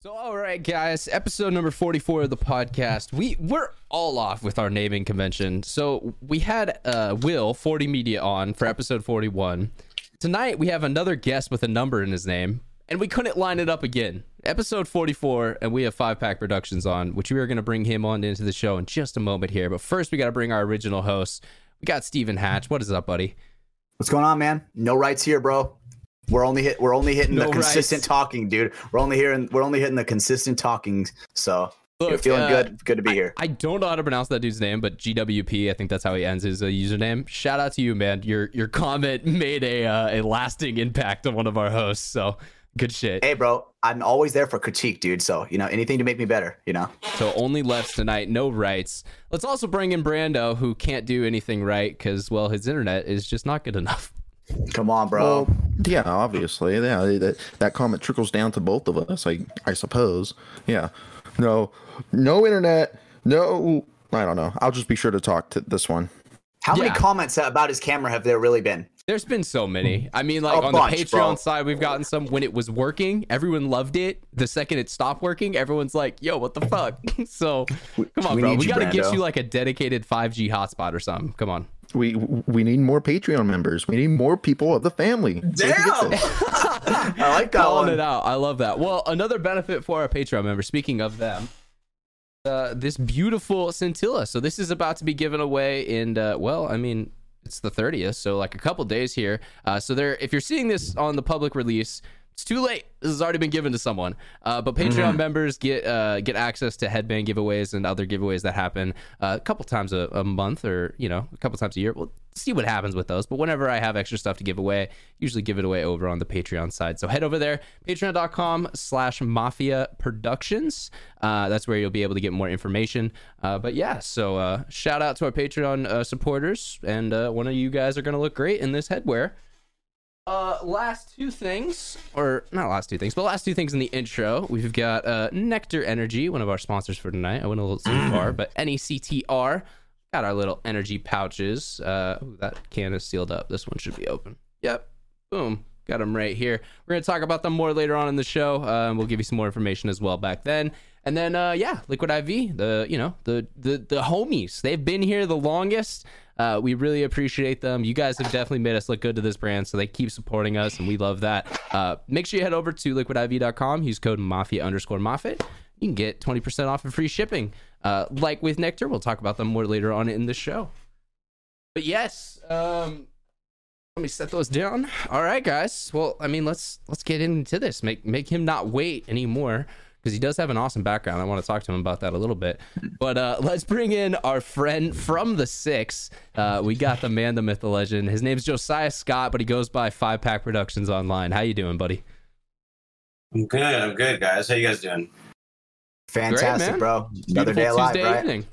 So all right, guys, episode number 44 of the podcast. We we're all off with our naming convention. So we had uh Will 40 Media on for episode 41. Tonight we have another guest with a number in his name, and we couldn't line it up again. Episode 44, and we have Five Pack Productions on, which we are going to bring him on into the show in just a moment here. But first, we got to bring our original host. We got Steven Hatch. What is up, buddy? What's going on, man? No rights here, bro. We're only hit. We're only hitting No the consistent rights. talking, dude. We're only hearing. We're only hitting the consistent talking. So you're feeling uh, good. Good to be here. I don't know how to pronounce that dude's name, but GWP, I think that's how he ends his uh, username. Shout out to you, man. Your your comment made a uh, a lasting impact on one of our hosts. So good shit. hey, bro. I'm always there for critique, dude. So you know anything to make me better. You know. So only lefts tonight, no rights. Let's also bring in Brando, who can't do anything right because well, his internet is just not good enough. Come on, bro. Well, yeah, obviously, yeah. That that comment trickles down to both of us, I I suppose. Yeah. No, no internet. No, I don't know. I'll just be sure to talk to this one. How yeah. many comments about his camera have there really been? There's been so many. I mean, like A on bunch, the Patreon bro. side, we've gotten some when it was working. Everyone loved it. The second it stopped working, everyone's like, "Yo, what the fuck?" so, come on, we bro. We got to get you like a dedicated 5G hotspot or something. Come on. We we need more Patreon members. We need more people of the family. So we can get this. I like that calling one. it out. I love that. Well, another benefit for our Patreon members. Speaking of them, uh, this beautiful scintilla. So this is about to be given away in. Uh, well, I mean, it's the thirtieth, so like a couple days here. Uh, so there, if you're seeing this on the public release. It's too late. This has already been given to someone. Uh, but Patreon members get uh, get access to headband giveaways and other giveaways that happen uh, a couple times a, a month or you know a couple times a year. We'll see what happens with those. But whenever I have extra stuff to give away, usually give it away over on the Patreon side. So head over there, patreon.com slash mafia productions. Uh, that's where you'll be able to get more information. Uh, but yeah, so uh, shout out to our Patreon uh, supporters. And uh, one of you guys are going to look great in this headwear. Uh, last two things, or not last two things, but last two things in the intro. We've got uh, NECTR Energy, one of our sponsors for tonight. I went a little too far, but NECTR got our little energy pouches. Uh, ooh, that can is sealed up. This one should be open. Yep. Boom. Got them right here. We're gonna talk about them more later on in the show. Uh, we'll give you some more information as well back then. And then, uh, yeah, Liquid IV, the you know the the the homies. They've been here the longest. Uh, we really appreciate them. You guys have definitely made us look good to this brand, so they keep supporting us, and we love that. Uh, make sure you head over to liquidiv.com, use code mafia underscore moffitt. You can get 20% off and free shipping. Uh, like with NECTR, we'll talk about them more later on in the show. But yes, um, let me set those down. All right, guys. Well, I mean, let's let's get into this. Make make him not wait anymore because he does have an awesome background. I want to talk to him about that a little bit. But uh, let's bring in our friend from the six. Uh, we got the man, the myth, the legend. His name's Josiah Scott, but he goes by Five Pack Productions online. How you doing, buddy? I'm good. I'm good, guys. How you guys doing? Fantastic, man. bro. Another Beautiful day alive, Tuesday right? evening.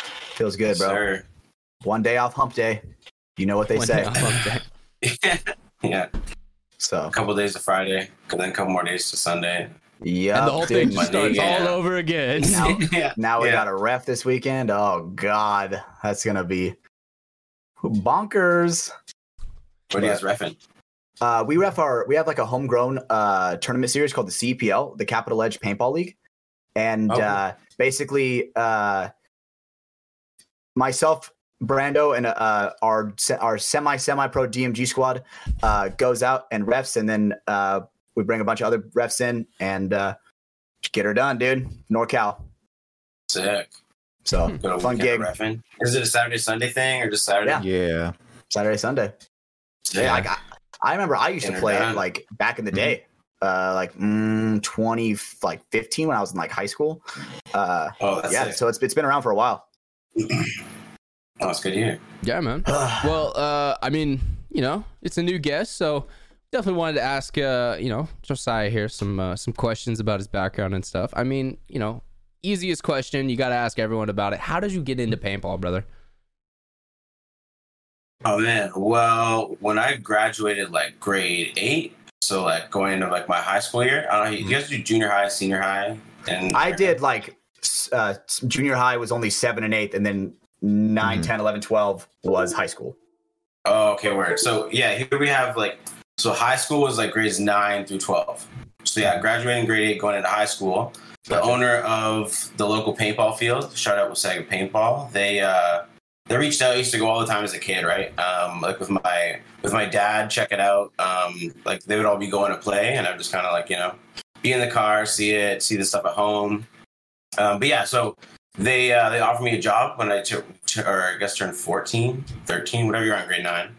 Feels good, bro. sir. One day off hump day. You know what they One say. day off hump day. yeah, So, a couple days to Friday, and then a couple more days to Sunday. Yeah. and the whole thing just starts yeah. all over again. Now, yeah, now we Yeah. got a ref this weekend. Oh God, that's gonna be bonkers. What do you guys reckon? Uh, we ref our we have like a homegrown uh, tournament series called the CPL, the Capital Edge Paintball League, and Oh, cool. uh, basically uh, myself, Brando, and uh, our our semi semi pro DMG squad uh, goes out and refs, and then uh, we bring a bunch of other refs in and uh, get her done, dude. NorCal. Sick. So Good old fun weekend gig, of. Is it a Saturday Sunday thing or just Saturday? Yeah. Yeah. Saturday Sunday. Yeah, like I, I remember I used to play it done. like back in the Mhm. day, uh, like mm, twenty, like fifteen when I was in like high school. Uh, Oh, that's yeah, sick. so it's it's been around for a while. Oh, it's good to hear. yeah, man. Well, uh, I mean, you know, it's a new guest, so definitely wanted to ask, uh, you know, Josiah here some uh, some questions about his background and stuff. I mean, you know, easiest question you got to ask everyone about it. How did you get into paintball, brother? Oh man, well, when I graduated like grade eight, so like going into like my high school year, I don't know. You guys do junior high, senior high, and I did like uh, junior high was only seven and eighth, and then nine, Mhm. 10, 11, 12 was high school. Oh, okay, word. So yeah, here we have like so high school was like grades nine through twelve. So yeah, graduating grade eight, going into high school. The Gotcha. owner of the local paintball field, shout out Wasaga Paintball. They uh, they reached out. I used to go all the time as a kid, right? Um, like with my with my dad, check it out. Um, like they would all be going to play, and I'm just kind of like you know, be in the car, see it, see the stuff at home. Um, but yeah, so they uh, they offered me a job when I took, or I guess turned 14, 13, whatever you're on grade nine.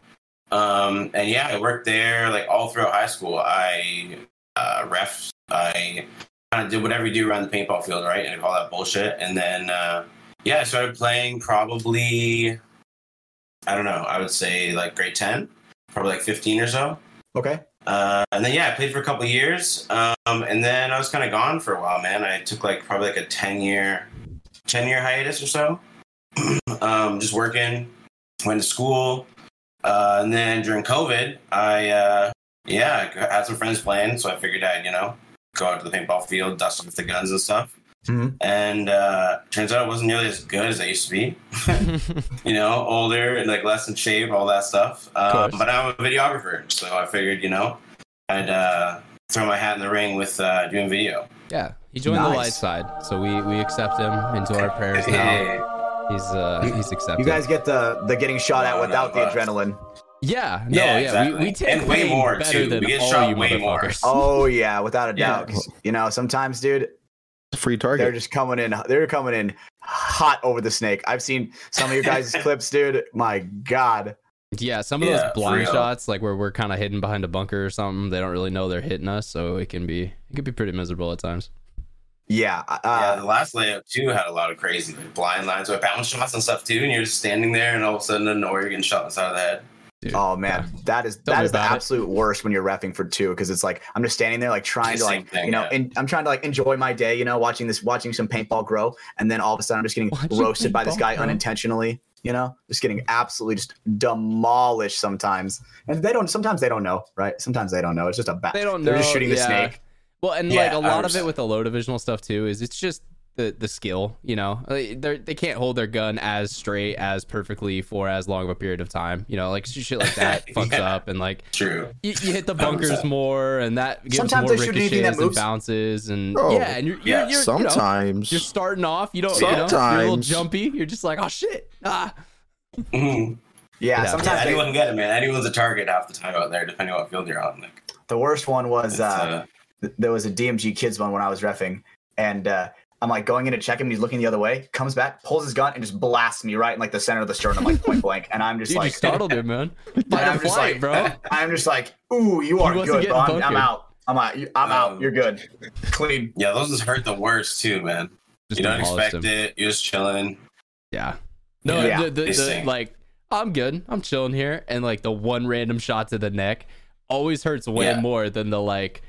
Um, and yeah, I worked there like all throughout high school. I uh, ref, I kind of did whatever you do around the paintball field, right? And all that bullshit. And then uh, yeah, I started playing probably I don't know, I would say like grade ten, probably like fifteen or so. Okay. Uh, and then yeah, I played for a couple of years, um, and then I was kind of gone for a while, man. I took like probably like a ten year, ten year hiatus or so. um, just working, went to school, uh, and then during COVID, I uh, yeah, I had some friends playing, so I figured I'd you know go out to the paintball field, dust off the guns and stuff. Mhm. And uh, turns out it wasn't nearly as good as I used to be. you know, older and like less in shape, all that stuff. Um, but I'm a videographer, so I figured, you know, I'd uh, throw my hat in the ring with uh, doing video. yeah, he joined the light side, so we we accept him into our prayers now. Hey, He's uh You- he's accepted. You guys get the the getting shot at No, without no, the adrenaline. yeah, no, Yeah, yeah, exactly. we, we take And way pain more, better too. than We get all shot you way more. motherfuckers. Oh yeah, without a doubt. Yeah. You know, sometimes, dude, Free target. they're just coming in. They're coming in hot over the snake. I've seen some of your guys' clips, dude. My God. Yeah, some of Yeah, those blind shots, like where we're kind of hidden behind a bunker or something, they don't really know they're hitting us, so it can be it can be pretty miserable at times. Yeah. Uh, yeah, the last layout too had a lot of crazy like, blind lines with bounce shots and stuff too, and you're just standing there, and all of a sudden, out of nowhere, you're getting shot in the side of the head. Dude. Oh man, that is Tell that the about it. absolute worst when you're refing for two because it's like I'm just standing there like trying It's to like thing, you know yeah. in, I'm trying to like enjoy my day you know watching this watching some paintball grow and then all of a sudden I'm just getting Watching roasted by this guy grow. unintentionally you know just getting absolutely just demolished sometimes and they don't sometimes they don't know right sometimes they don't know it's just a bat They don't they're know. just shooting the yeah. snake Well, and Yeah, like a lot of it with the low divisional stuff too is it's just the the skill. You know, they they can't hold their gun as straight as perfectly for as long of a period of time. You know, like shit like that fucks Yeah. up, and like True. you, you hit the bunkers 100%. more, and that gives Sometimes more they that ricochets and bounces, and Oh, yeah, and you're, you're, yeah, you're you know, Sometimes. you're starting off. You don't, you know, you're a little jumpy. You're just like, oh shit, ah. Mhm. yeah, Yeah. sometimes Yeah, they- anyone can get it, man. Anyone's a target half the time out there, depending on what field you're on. Like, the worst one was uh, uh, th- there was a DMG kids one when I was refing, and uh, I'm like going in to check him. And he's looking the other way, comes back, pulls his gun, and just blasts me right in like the center of the sternum, like point blank. And I'm just Dude, you like, startled him, man. and Fight I'm just flight, like, bro. I'm just like, ooh, you are good, bro. I'm, I'm out. I'm out. I'm out. Um, You're good. Clean. yeah, those just hurt the worst too, man. Just you don't expect him. it. You're just chilling. Yeah. No, Yeah. the, the, They the, like I'm good. I'm chilling here, and like the one random shot to the neck always hurts way Yeah. more than the like.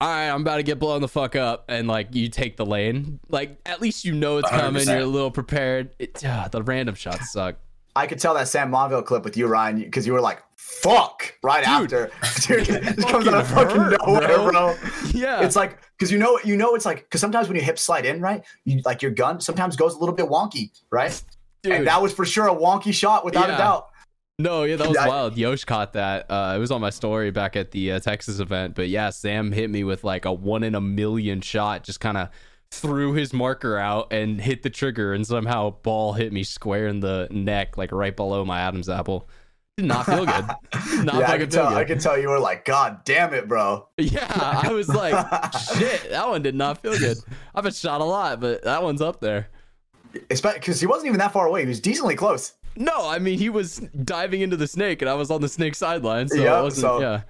All right, I'm about to get blown the fuck up, and like you take the lane. Like at least you know it's coming. 100%. You're a little prepared. It, the random shots suck. I could tell that Sam Monville clip with you, Ryan, because you were like, fuck, right Dude. after. Dude, it just comes out of fucking fucking hurt, nowhere, bro. bro. Yeah, It's like, because you know, you know, it's like, because sometimes when you hip slide in, right, you like your gun sometimes goes a little bit wonky, right? dude. And that was for sure a wonky shot without Yeah. a doubt. No, yeah, that was I- wild. Yosh caught that. Uh, it was on my story back at the uh, Texas event. But yeah, Sam hit me with like a one in a million shot. Just kind of threw his marker out and hit the trigger, and somehow ball hit me square in the neck, like right below my Adam's apple. Did not feel good. Not yeah, I could tell. I could tell you were like, God damn it, bro. Yeah, I was like, shit, that one did not feel good. I've been shot a lot, but that one's up there. Because he wasn't even that far away. He was decently close. No, I mean he was diving into the snake, and I was on the snake sideline, so Yeah, it wasn't. so- Yeah.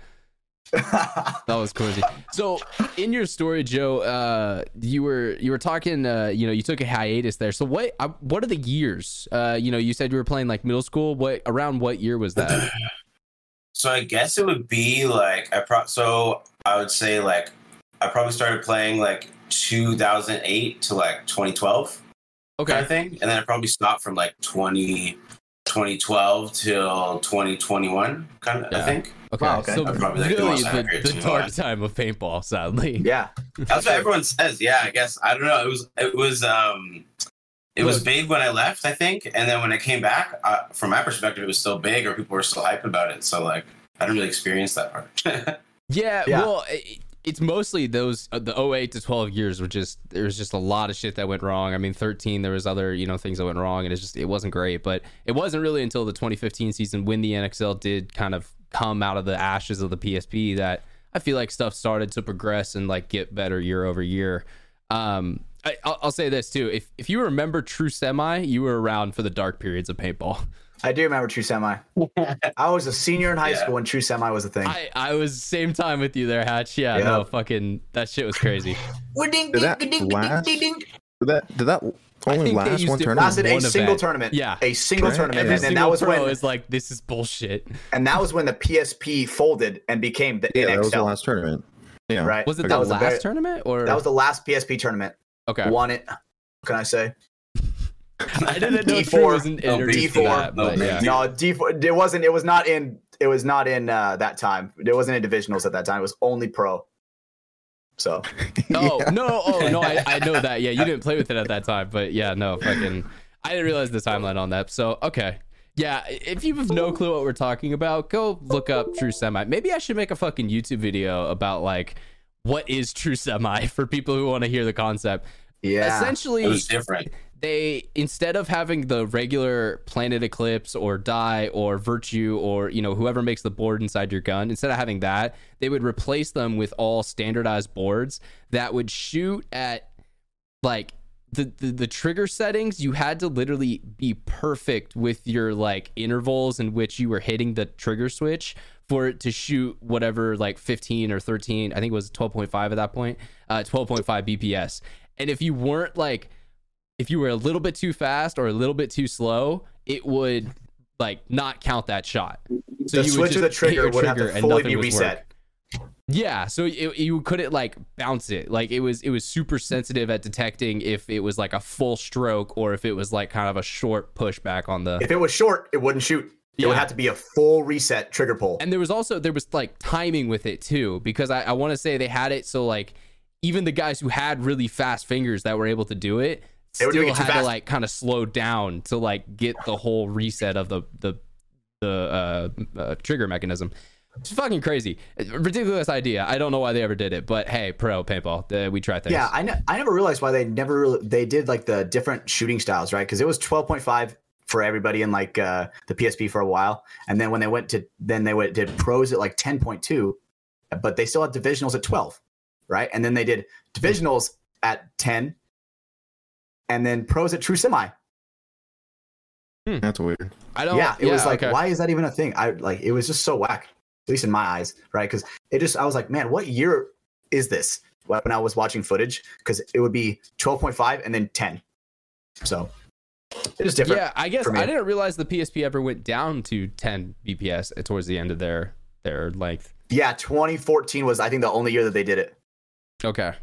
That was crazy. So, in your story, Joe, uh, you were you were talking. Uh, you know, you took a hiatus there. So, what uh, what are the years? Uh, you know, you said you were playing like middle school. What around what year was that? So I guess it would be like I pro. So I would say like I probably started playing like 2008 to like 2012 kind Okay, of thing, and then I probably stopped from like 20 2012 till 2021 kind of. Yeah. I think okay. Wow, okay. So probably, like, the really, most the, the dark what? time of paintball, sadly. yeah. that's what everyone says. Yeah, I guess I don't know. It was it was um. It was big when I left, I think, and then when I came back, uh, from my perspective, it was still big, or people were still hyped about it. So like, I didn't really experience that part. Yeah, Yeah. well, it, it's mostly those uh, the 08 to 12 years were just there was just a lot of shit that went wrong. I mean, 13 there was other you know things that went wrong, and it's just it wasn't great. But it wasn't really until the 2015 season when the NXL did kind of come out of the ashes of the PSP that I feel like stuff started to progress and like get better year over year. Um, I, I'll, I'll say this too: if if you remember True Semi, you were around for the dark periods of paintball. I do remember True Semi. I was a senior in high Yeah. school when True Semi was a thing. I I was same time with you there, Hatch. Yeah, Yeah. no, fucking that shit was crazy. Did that ding, ding, last? Did that did that I only think they last used one it tournament? Lasted a One single event. tournament. Yeah. a single Right. tournament, Every and then single that was pro when is like, this is bullshit. and that was when the PSP folded and became the yeah, that was the last tournament. Yeah. Right? Was it Okay. the That was the last very- tournament or That was the last PSP tournament. okay? Won it. What can I say? I didn't know D4. True wasn't No, introduced to D4. that, No, but yeah. No, D it wasn't. It was not in. It was not in uh, that time. It wasn't in divisionals at that time. It was only pro. So Oh no! Oh no! I, I know that. Yeah, you didn't play with it at that time, but yeah, no, fucking. I didn't realize the timeline on that. So okay, yeah. If you have no clue what we're talking about, go look up True Semi. Maybe I should make a fucking YouTube video about like what is True Semi for people who want to hear the concept. yeah, Essentially, It was different. They instead of having the regular planet eclipse or die or virtue or you know whoever makes the board inside your gun instead of having that they would replace them with all standardized boards that would shoot at like the, the the trigger settings. You had to literally be perfect with your like intervals in which you were hitting the trigger switch for it to shoot whatever like 15 or 13 i think it was 12.5 at that point uh 12.5 bps and if you weren't like if you were a little bit too fast or a little bit too slow, it would like not count that shot. So the you switch of the just your trigger would have to and fully nothing be would reset. work. Yeah, so it, you couldn't like bounce it. Like it was it was super sensitive at detecting if it was like a full stroke or if it was like kind of a short pushback on the If it was short, it wouldn't shoot. It would have to be a full reset trigger pull. and there was also there was like timing with it too because i, I want to say they had it so like even the guys who had really fast fingers that were able to do it still had to like kind of slow down to like get the whole reset of the the the uh, uh, trigger mechanism. It's fucking crazy. Ridiculous idea. I don't know why they ever did it but hey pro paintball uh, we try things. Yeah, I, ne- I never realized why they never really, they did like the different shooting styles, right? Because it was twelve point five for everybody in like uh, the PSP for a while, and then when they went to then they went did pros at like ten point two, but they still had divisionals at twelve, right? And then they did divisionals at ten, and then pros at true semi. Hmm. That's weird. i don't yeah, it was like, okay. why is that even a thing? I like it was just so whack, at least in my eyes, right? Because it just I was like, man, what year is this? When I was watching footage, because it would be twelve point five and then ten, so it is different. Yeah, I guess. I didn't realize the PSP ever went down to 10 BPS towards the end of their their length. Yeah, 2014 was I think the only year that they did it. Okay.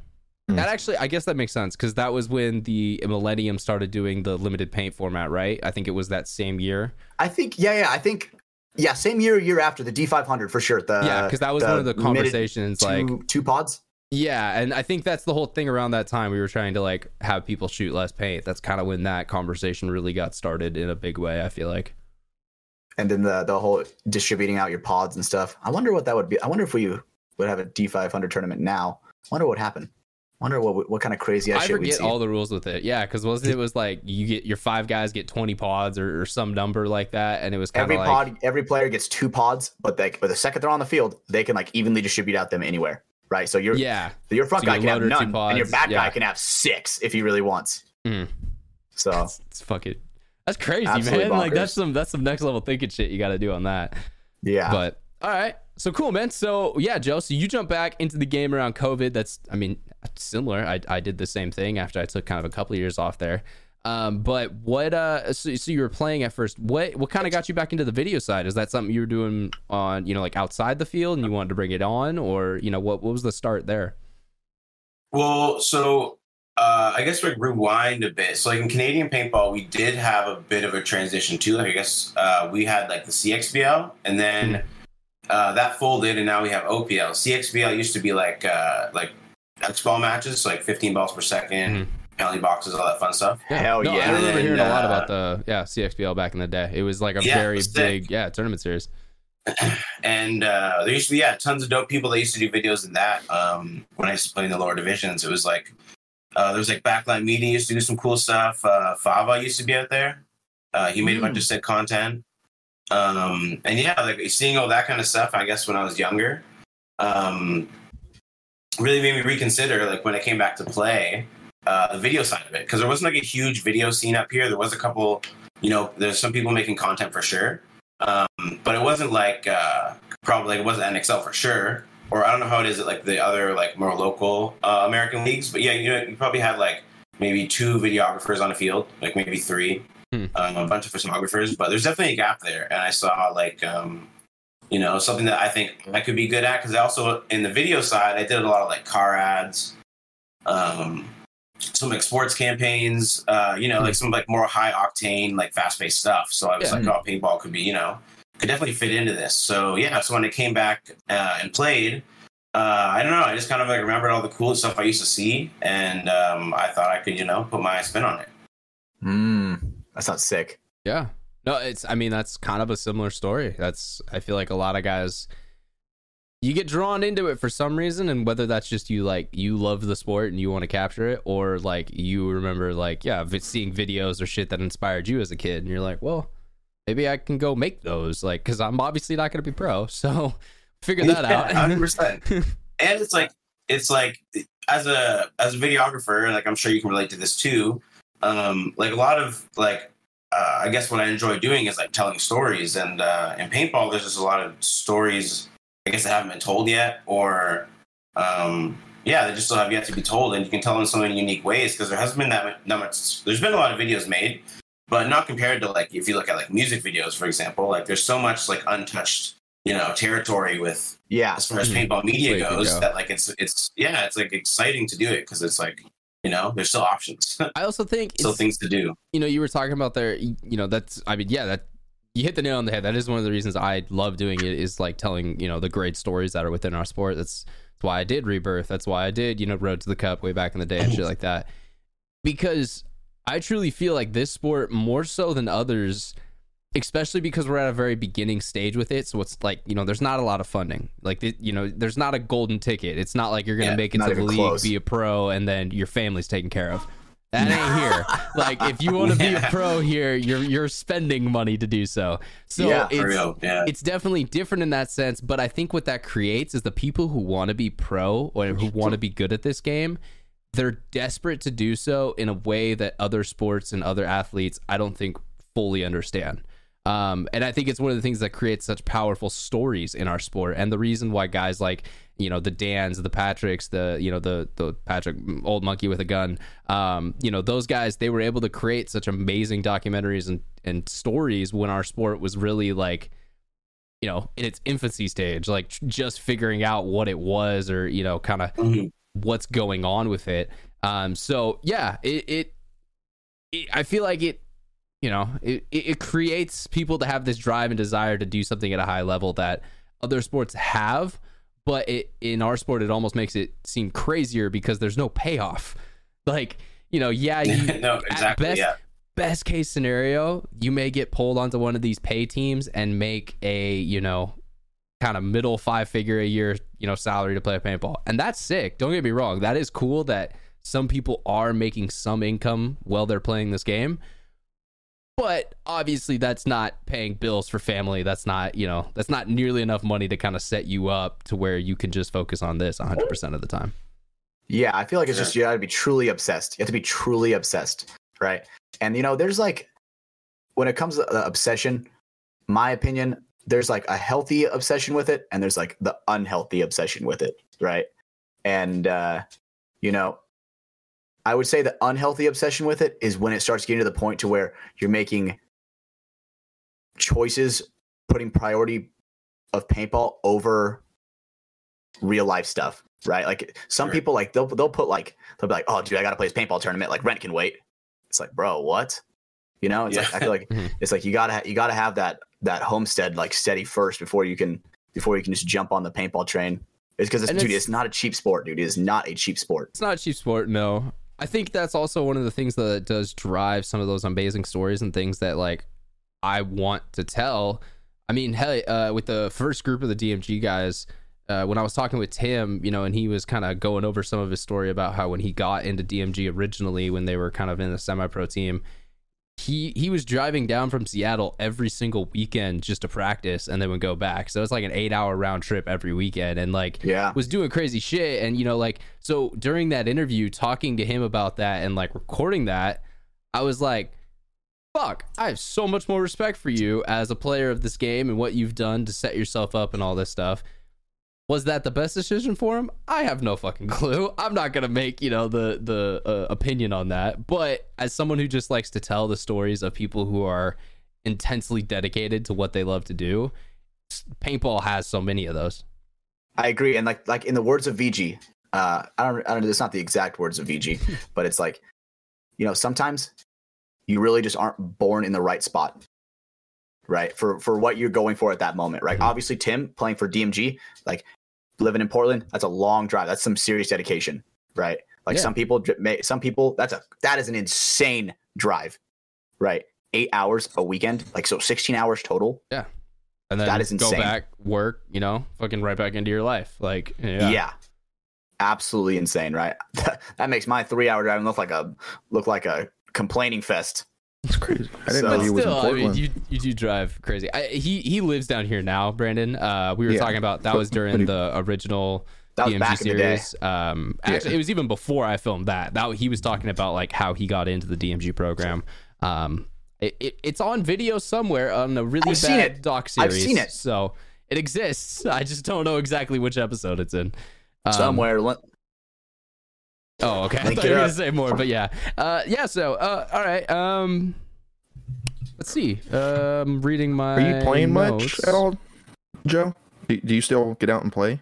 Hmm. That actually, I guess that makes sense because that was when the Millennium started doing the limited paint format, right? I think it was that same year. I think yeah, yeah, I think yeah, same year, year after the D500 for sure. The yeah, because that was one of the conversations. two, Like, two pods. yeah, and I think that's the whole thing around that time. We were trying to like have people shoot less paint. That's kind of when that conversation really got started in a big way. I feel like. and then the the whole distributing out your pods and stuff. I wonder what that would be. I wonder if we would have a D500 tournament now. I wonder what would happen. I wonder what what kind of crazy I shit forget all the rules with it. Yeah, because wasn't it was like you get your five guys get twenty pods or, or some number like that, and it was kind every of like pod, every player gets two pods, but they, but the second they're on the field, they can like evenly distribute out them anywhere, right? So your yeah, your front So guy can have none, and your back yeah. guy can have six if he really wants. Mhm. So it's, it's fucking that's crazy, Absolutely man. Like that's some that's some next level thinking shit you got to do on that. yeah, But all right, so cool, man. So yeah, Joe. So you jump back into the game around COVID. That's I mean similar. I I did the same thing after I took kind of a couple of years off there. Um, but what uh so, so you were playing at first. What what kind of got you back into the video side? Is that something you were doing on, you know, like outside the field and you wanted to bring it on or, you know, what what was the start there? Well, so uh, I guess we rewind a bit. So, like in Canadian paintball, we did have a bit of a transition too. Like I guess uh, we had like the CXBL, and then uh, that folded, and now we have OPL. CXBL used to be like uh, like X ball matches, so like 15 balls per 2nd Mhm. penalty boxes, all that fun stuff. Hell no, yeah. I remember And, hearing a lot uh, about the yeah CXBL back in the day. It was like a Yeah, very was sick. big yeah tournament series. and uh, there used to be yeah tons of dope people that used to do videos in that. Um, when I used to play in the lower divisions, it was like uh, there was like Backline Media used to do some cool stuff. Uh, Fava used to be out there. Uh, he made a bunch of sick content. Um, and yeah, like seeing all that kind of stuff. I guess when I was younger, um, really made me reconsider. Like when I came back to play, uh, the video side of it because there wasn't like a huge video scene up here. There was a couple, you know, there's some people making content for sure, um, but it wasn't like uh, probably like it wasn't NXL for sure, or I don't know how it is at like the other like more local uh, American leagues. But yeah, you know, you probably had like maybe two videographers on a field, like maybe three, Hmm. um, a bunch of photographers. But there's definitely a gap there, and I saw like. Um, you know, something that I think I could be good at because I also in the video side I did a lot of like car ads, um, some like sports campaigns, uh, you know, like some like more high octane, like fast paced stuff. So I was Yeah. like, oh, paintball could be, you know, could definitely fit into this. So yeah, so when I came back uh, and played, uh, I don't know, I just kind of like remembered all the cool stuff I used to see, and um, I thought I could, you know, put my spin on it. Mm, that sounds sick. Yeah. No, it's I mean that's kind of a similar story. That's I feel like a lot of guys you get drawn into it for some reason and whether that's just you like you love the sport and you want to capture it or like you remember like yeah, seeing videos or shit that inspired you as a kid and you're like, "Well, maybe I can go make those like cuz I'm obviously not going to be pro." So figure that out. hundred percent. And it's like it's like as a as a videographer, like I'm sure you can relate to this too. Um, like a lot of like uh, I guess what I enjoy doing is like telling stories, and uh, in paintball, there's just a lot of stories I guess that haven't been told yet, or um, yeah, they just still have yet to be told, and you can tell them in so many unique ways because there hasn't been that much, that much. There's been a lot of videos made, but not compared to like if you look at like music videos, for example. Like there's so much like untouched, you know, territory with Yeah. as far as Mhm. paintball media goes go. that like it's it's yeah it's like exciting to do it because it's like you know there's still options I also think still things to do you know, you were talking about there, you you know, that's, I mean, yeah, that you hit the nail on the head. That is one of the reasons I love doing it is like telling, you know, the great stories that are within our sport. That's, that's why I did Rebirth. That's why I did, you know, Road to the Cup way back in the day and shit like that. Because I truly feel like this sport, more so than others, especially because we're at a very beginning stage with it. So it's like, you know, there's not a lot of funding. Like, you know, there's not a golden ticket. It's not like you're going to Yeah, make it to the league, close. be a pro, and then your family's taken care of. That ain't here. like if you want to be a pro here, you're you're spending money to do so. So Yeah, it's for real yeah it's definitely different in that sense, but I think what that creates is the people who want to be pro or who want to be good at this game, they're desperate to do so in a way that other sports and other athletes I don't think fully understand. Um, and I think it's one of the things that creates such powerful stories in our sport, and the reason why guys like you know the Dans, the Patricks, the you know the the Patrick old monkey with a gun, um, you know those guys, they were able to create such amazing documentaries and and stories when our sport was really like you know in its infancy stage, like just figuring out what it was or you know kind of Mhm. what's going on with it. Um, so yeah, it, it, it I feel like it, you know, it, it creates people to have this drive and desire to do something at a high level that other sports have, but it in our sport it almost makes it seem crazier because there's no payoff. Like you know, yeah, you no exactly best- yeah best case scenario, you may get pulled onto one of these pay teams and make a, you know, kind of middle five figure a year, you know, salary to play paintball. And that's sick. Don't get me wrong. That is cool that some people are making some income while they're playing this game. But obviously that's not paying bills for family. That's not, you know, that's not nearly enough money to kind of set you up to where you can just focus on this 100% of the time. Yeah, I feel like it's Yeah. just you gotta be truly obsessed. You have to be truly obsessed, right? And you know, there's like when it comes to obsession, my opinion, there's like a healthy obsession with it, and there's like the unhealthy obsession with it, right? And uh, you know, I would say the unhealthy obsession with it is when it starts getting to the point to where you're making choices, putting priority of paintball over real life stuff, right? Like some Right. people like they'll they'll put like they'll be like, oh dude, I gotta play this paintball tournament. Like rent can wait. It's like, bro, what? You know, it's like I feel like Mhm. it's like you gotta ha- you gotta have that that homestead like steady first before you can before you can just jump on the paintball train. It's because it's And dude, it's- it's not a cheap sport, dude. It is not a cheap sport. It's not a cheap sport, no. I think that's also one of the things that does drive some of those amazing stories and things that like I want to tell. I mean, hey, uh, with the first group of the DMG guys, uh, when I was talking with Tim, you know, and he was kind of going over some of his story about how when he got into DMG originally, when they were kind of in the semi-pro team, he he was driving down from Seattle every single weekend just to practice, and then would go back. So it's like an eight-hour round trip every weekend, and like Yeah. was doing crazy shit. And you know, like so during that interview, talking to him about that and like recording that, I was like fuck, I have so much more respect for you as a player of this game and what you've done to set yourself up and all this stuff. Was that the best decision for him? I have no fucking clue. I'm not gonna make you know the the uh, opinion on that. But as someone who just likes to tell the stories of people who are intensely dedicated to what they love to do, paintball has so many of those. I agree, and like like in the words of VG, uh, I don't I don't know. It's not the exact words of VG, but it's like, you know, sometimes you really just aren't born in the right spot, right? For for what you're going for at that moment, right? Mhm. Obviously, Tim playing for DMG, like living in Portland, that's a long drive. That's some serious dedication, right? Like Yeah. some people, may, some people, that's a that is an insane drive, right? Eight hours a weekend, like so, sixteen hours total. Yeah, and then That is insane. go back, work, you know, fucking right back into your life. Like, yeah. Yeah. Absolutely insane, right? that makes my three hour driving look like a look like a complaining fest. It's crazy. I didn't So- know But he was in still, I mean, you you do drive crazy. I, he he lives down here now, Brandon. Uh, we were Yeah. talking about that was during he- the original That DMG back in the day. series. Um, actually, Yeah. it was even before I filmed that. That he was talking about like how he got into the DMG program. Um, it, it it's on video somewhere on a really I've bad doc I've seen it. so it exists. I just don't know exactly which episode it's in. Um, Somewhere. Li- Oh, okay. I thought you were gonna say more, but yeah, uh, yeah. So, uh, all right. Um, let's see. Um, reading my. Are you playing much at all, Joe? Do, do you still get out and play?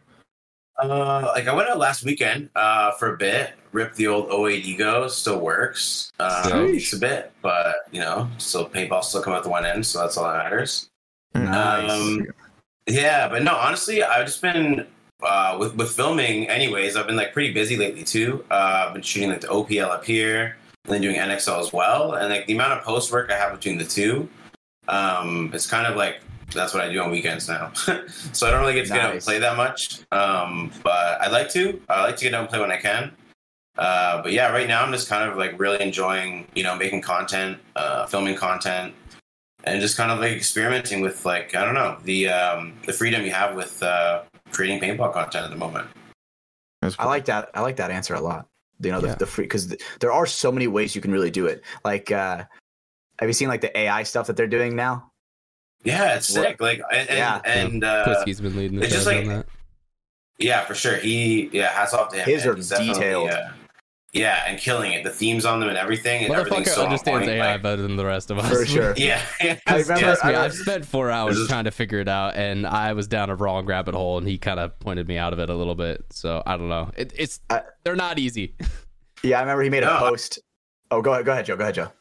Uh, like I went out last weekend uh, for a bit. Ripped the old 08 ego. Still works. Um, it's a bit, but you know, still paintball still come out the one end, so that's all that matters. Nice. Um, yeah, but no, honestly, I've just been uh, with with filming. Anyways, I've been like pretty busy lately too. Uh, I've been shooting like the OPL up here, and then doing NXL as well. And like the amount of post work I have between the two, um, it's kind of like that's what I do on weekends now. so I don't really get to get out and play that much. Um, but I like to. I like to get out and play when I can. Uh, but yeah, right now I'm just kind of like really enjoying, you know, making content, uh, filming content, and just kind of like experimenting with like I don't know the um, the freedom you have with uh, creating paintball content at the moment. That's I like that. I like that answer a lot. You know, Yeah. the, the free because th- there are so many ways you can really do it. Like, uh, have you seen like the AI stuff that they're doing now? Yeah, it's What- sick. Like and and, Yeah. and uh, Kwitsky's been leading the it's just like- on that. yeah, for sure. He yeah, hats off to him. His are detailed. uh, yeah, and killing it. The themes on them and everything. And everything's Motherfucker so on understands point, AI like- better than the rest of us. For sure. Yeah, yeah. I remember- Trust me, I- I've spent four hours This is- trying to figure it out, and I was down a wrong rabbit hole, and he kind of pointed me out of it a little bit. So I don't know. It, it's I- they're not easy. Yeah, I remember he made a No. post. Oh, go ahead, go ahead, Joe. Go ahead, Joe.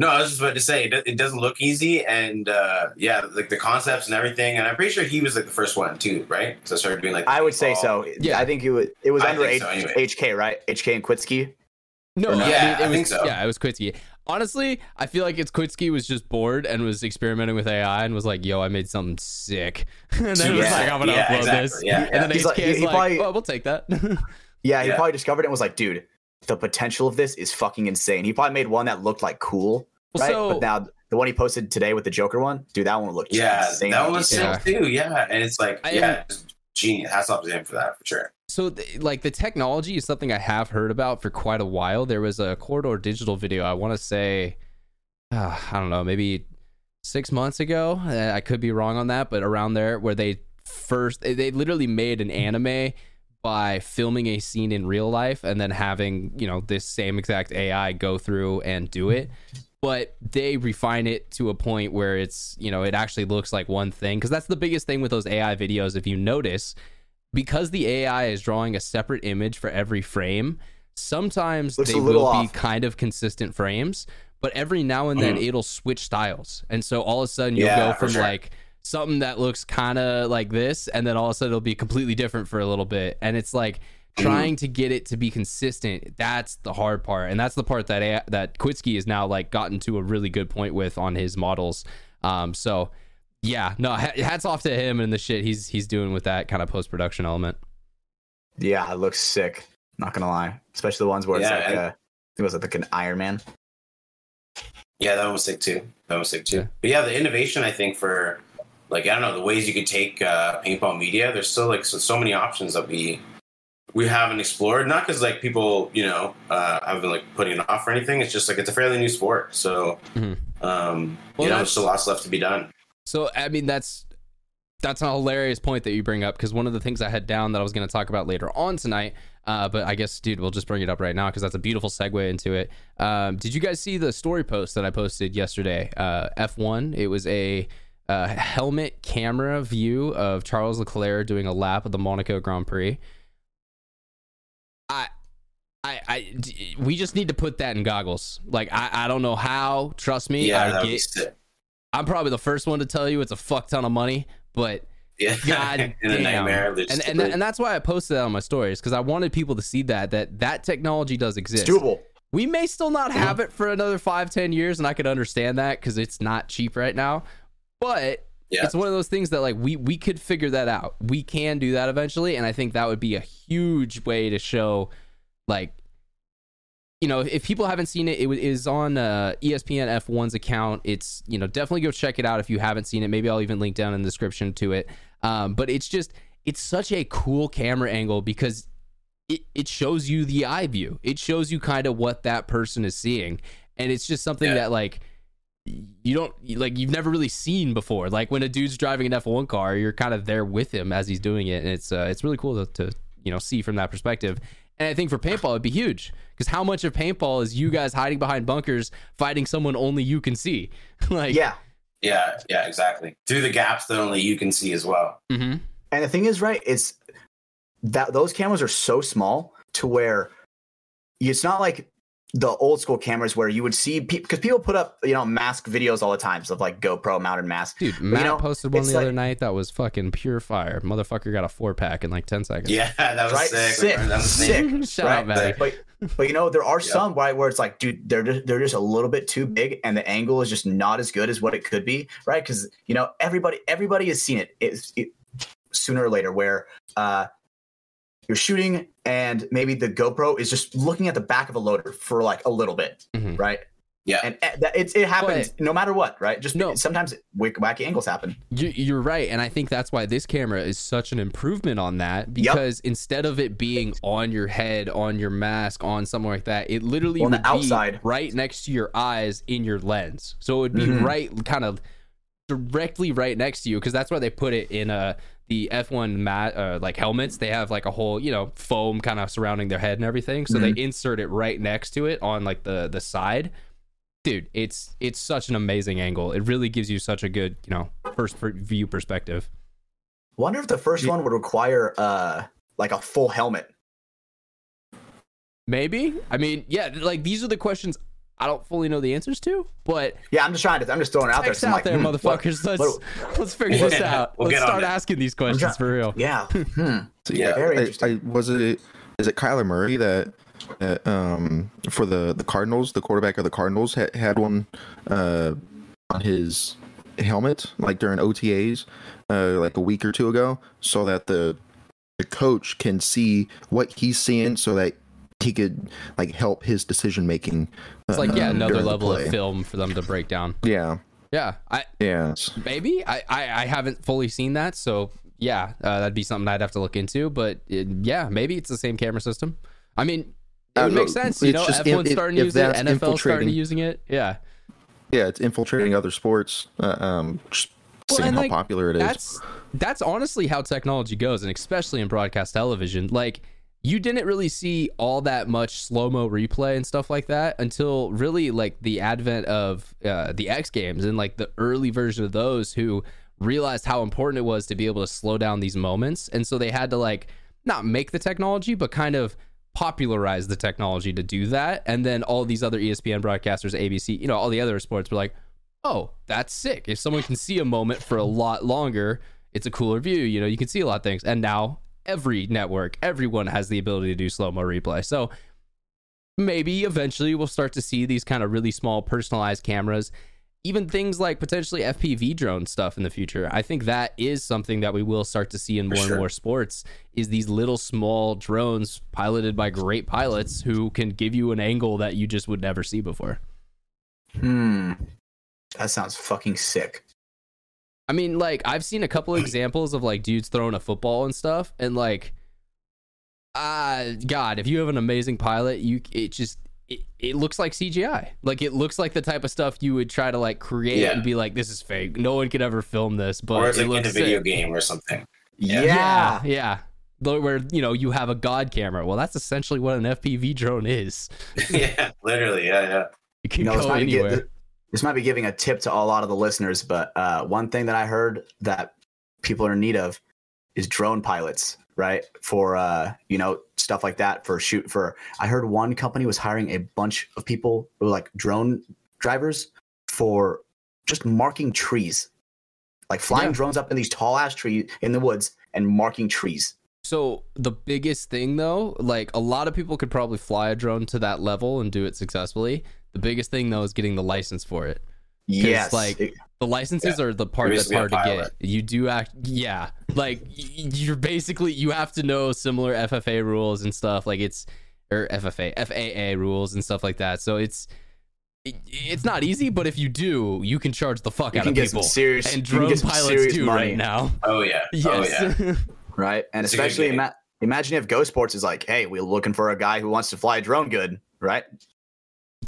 No, I was just about to say it, it doesn't look easy, and uh, yeah, like the concepts and everything. And I'm pretty sure he was like the first one too, right? So I started doing like I would say paintball. so. Yeah. I think it was, it was I under H- so, anyway. HK, right? HK and Kwitsky. No, Or not? I Yeah, mean, it I was, think so. Yeah, it was Kwitsky. Honestly, I feel like it's Kwitsky was just bored and was experimenting with AI and was like, "Yo, I made something sick," and then was Yeah, like, "I'm gonna yeah, upload exactly, this," yeah, and then He's HK like- is he like, probably- "Well, we'll take that." Yeah, he Yeah. probably discovered it and was like, dude, the potential of this is fucking insane. He probably made one that looked like cool, Well, right? so- but now the one he posted today with the Joker one, dude, that one looked Yeah, insane. that one was Yeah. sick too. Yeah, and it's like I yeah, genius. Hats off to him for that for sure. So, th- like the technology is something I have heard about for quite a while. There was a Corridor Digital video. I want to say, uh, I don't know, maybe six months ago. Uh, I could be wrong on that, but around there, where they first they, they literally made an anime by filming a scene in real life and then having you know this same exact AI go through and do it. But they refine it to a point where it's you know it actually looks like one thing because that's the biggest thing with those AI videos. If you notice, because the AI is drawing a separate image for every frame, sometimes Looks they will off. be kind of consistent frames, but every now and then mm-hmm. it'll switch styles. And so all of a sudden you'll Yeah, go from sure. like something that looks kind of like this, and then all of a sudden it'll be completely different for a little bit. And it's like trying to get it to be consistent. That's the hard part, and that's the part that A- that Kwitsky has now like gotten to a really good point with on his models. Um, so yeah, no, hats off to him and the shit he's he's doing with that kind of post production element. Yeah, it looks sick. Not gonna lie, especially the ones where it's Yeah, like and- uh, it was like an Iron Man. Yeah, that one was sick too. That one was sick too. Yeah. But yeah, the innovation I think for like I don't know the ways you could take uh, paintball media. There's still like so, so many options that we we haven't explored. Not because like people you know uh, have been like putting it off or anything. It's just like it's a fairly new sport, so Mhm. um, Well, you know there's still lots left to be done. So I mean that's that's a hilarious point that you bring up because one of the things I had down that I was going to talk about later on tonight, uh, but I guess dude we'll just bring it up right now because that's a beautiful segue into it. Um, did you guys see the story post that I posted yesterday? Uh, F1. It was a uh, helmet camera view of Charles Leclerc doing a lap of the Monaco Grand Prix. I. I, I, we just need to put that in goggles. Like I, I don't know how. Trust me, Yeah, I that would be get. I'm probably the first one to tell you it's a fuck ton of money, but Yeah, God damn. and and, and that's why I posted that on my stories because I wanted people to see that that that technology does It's exist. doable. We may still not mm-hmm. have it for another five, ten years, and I could understand that because it's not cheap right now. But Yeah. it's one of those things that like we we could figure that out. We can do that eventually, and I think that would be a huge way to show, like, you know, if people haven't seen it, it wa- on uh, ESPN F1's account. It's you know definitely go check it out if you haven't seen it. Maybe I'll even link down in the description to it. Um, but it's just it's such a cool camera angle because it, it shows you the eye view. It shows you kind of what that person is seeing. And it's just something Yeah. that like you don't like you've never really seen before. Like when a dude's driving an F1 car, you're kind of there with him as he's doing it. And it's uh, it's really cool to, to you know see from that perspective. And I think for paintball it'd be huge because how much of paintball is you guys hiding behind bunkers fighting someone only you can see? like Yeah. yeah, yeah, exactly. Through the gaps that only you can see as well. mhm. And the thing is, right, it's that those cameras are so small to where it's not like the old school cameras where you would see because people put up you know mask videos all the time of like GoPro mounted mask. Dude, Matt know, posted one the like- other night that was fucking pure fire. Motherfucker got a four pack in like ten seconds. Yeah, that was Right? sick. Sick. That was Sick. Shout right? out, Maddie. But but you know there are Yeah. some right where it's like, dude, they're just, they're just a little bit too big, and the angle is just not as good as what it could be, right? Because you know everybody everybody has seen it. It's it, sooner or later where uh, you're shooting and maybe the GoPro is just looking at the back of a loader for like a little bit, Mhm. right? Yeah. and uh, it's it happens no matter what, right? Just No. sometimes wacky angles happen. You- You're right, and I think that's why this camera is such an improvement on that because instead of it being on your head, on your mask, on something like that, it literally On the would be outside. right next to your eyes in your lens. So it would be Mhm. right, kind of directly right next to you because that's why they put it in uh, the F1 mat uh, like helmets. They have like a whole you know foam kind of surrounding their head and everything, so they insert it right next to it on like the the side. Dude it's it's such an amazing angle. It really gives you such a good you know first view perspective. Wonder if the first one would require uh like a full helmet. maybe? I mean yeah like these are the questions i don't fully know the answers to but Yeah, I'm just trying to. I'm just throwing it out there. so out like, there hmm, what- motherfuckers let's what- let's figure this out we'll let's start asking these questions trying- for real Yeah. Hmm. So, Yeah, very I- interesting. I, was it is it Kyler Murray that, that um for the the Cardinals, the quarterback of the Cardinals had had one uh on his helmet like during OTAs uh like a week or two ago so that the the coach can see what he's seeing so that he could like help his decision making. it's like yeah uh, another level of film for them to break down Yeah. yeah i Yeah. maybe i i, I haven't fully seen that so yeah uh, that'd be something i'd have to look into but it, yeah maybe it's the same camera system i mean it Uh, would make sense you know just f1's if- starting to use it nfl starting using it yeah Yeah, it's infiltrating other sports. Uh, um, just Well, seeing how like, popular it is. that's that's honestly how technology goes and especially in broadcast television like you didn't really see all that much slow-mo replay and stuff like that until really like the advent of uh, the x games and like the early version of those who realized how important it was to be able to slow down these moments and so they had to like not make the technology but kind of popularize the technology to do that and then all these other espn broadcasters abc you know all the other sports were like oh, that's sick. If someone can see a moment for a lot longer, it's a cooler view. You know, you can see a lot of things. And now every network, everyone has the ability to do slow mo replay. So maybe eventually we'll start to see these kind of really small personalized cameras. even things like potentially FPV drone stuff in the future. I think that is something that we will start to see in more For and more sports is these little small drones piloted by great pilots who can give you an angle that you just would never see before. Hmm. That sounds fucking sick. I mean, like I've seen a couple examples of like dudes throwing a football and stuff, and like, ah, God, if you have an amazing pilot, you it just it, it looks like CGI. Like it looks like the type of stuff you would try to like create Yeah. and be like, this is fake. No one could ever film this, but or it's it like in a video sick. game or something. Yeah. Yeah. Yeah, yeah. Where you know you have a god camera. Well, that's essentially what an FPV drone is. yeah, literally. Yeah, yeah. It can You know, go might, be, anywhere. This might be giving a tip to a lot of the listeners, but uh, one thing that I heard that people are in need of is drone pilots, right? For uh, you know stuff like that. For shoot for, I heard one company was hiring a bunch of people who were like drone drivers for just marking trees, like flying Yeah. drones up in these tall ass trees in the woods and marking trees. So the biggest thing though, like a lot of people could probably fly a drone to that level and do it successfully. The biggest thing though is getting the license for it. Yes, like, it- The licenses are the part that's hard to get. You do act, yeah. Like you're basically you have to know similar FFA rules and stuff. Like it's or FFA, FAA rules and stuff like that. So it's it, it's not easy, but if you do, you can charge the fuck you out can of get people. some serious and you can drone get pilots serious do money. right now. Oh yeah. Oh yeah. Right? And It's especially ima- imagine if Ghost Sports is like, "Hey, we're looking for a guy who wants to fly a drone good," right?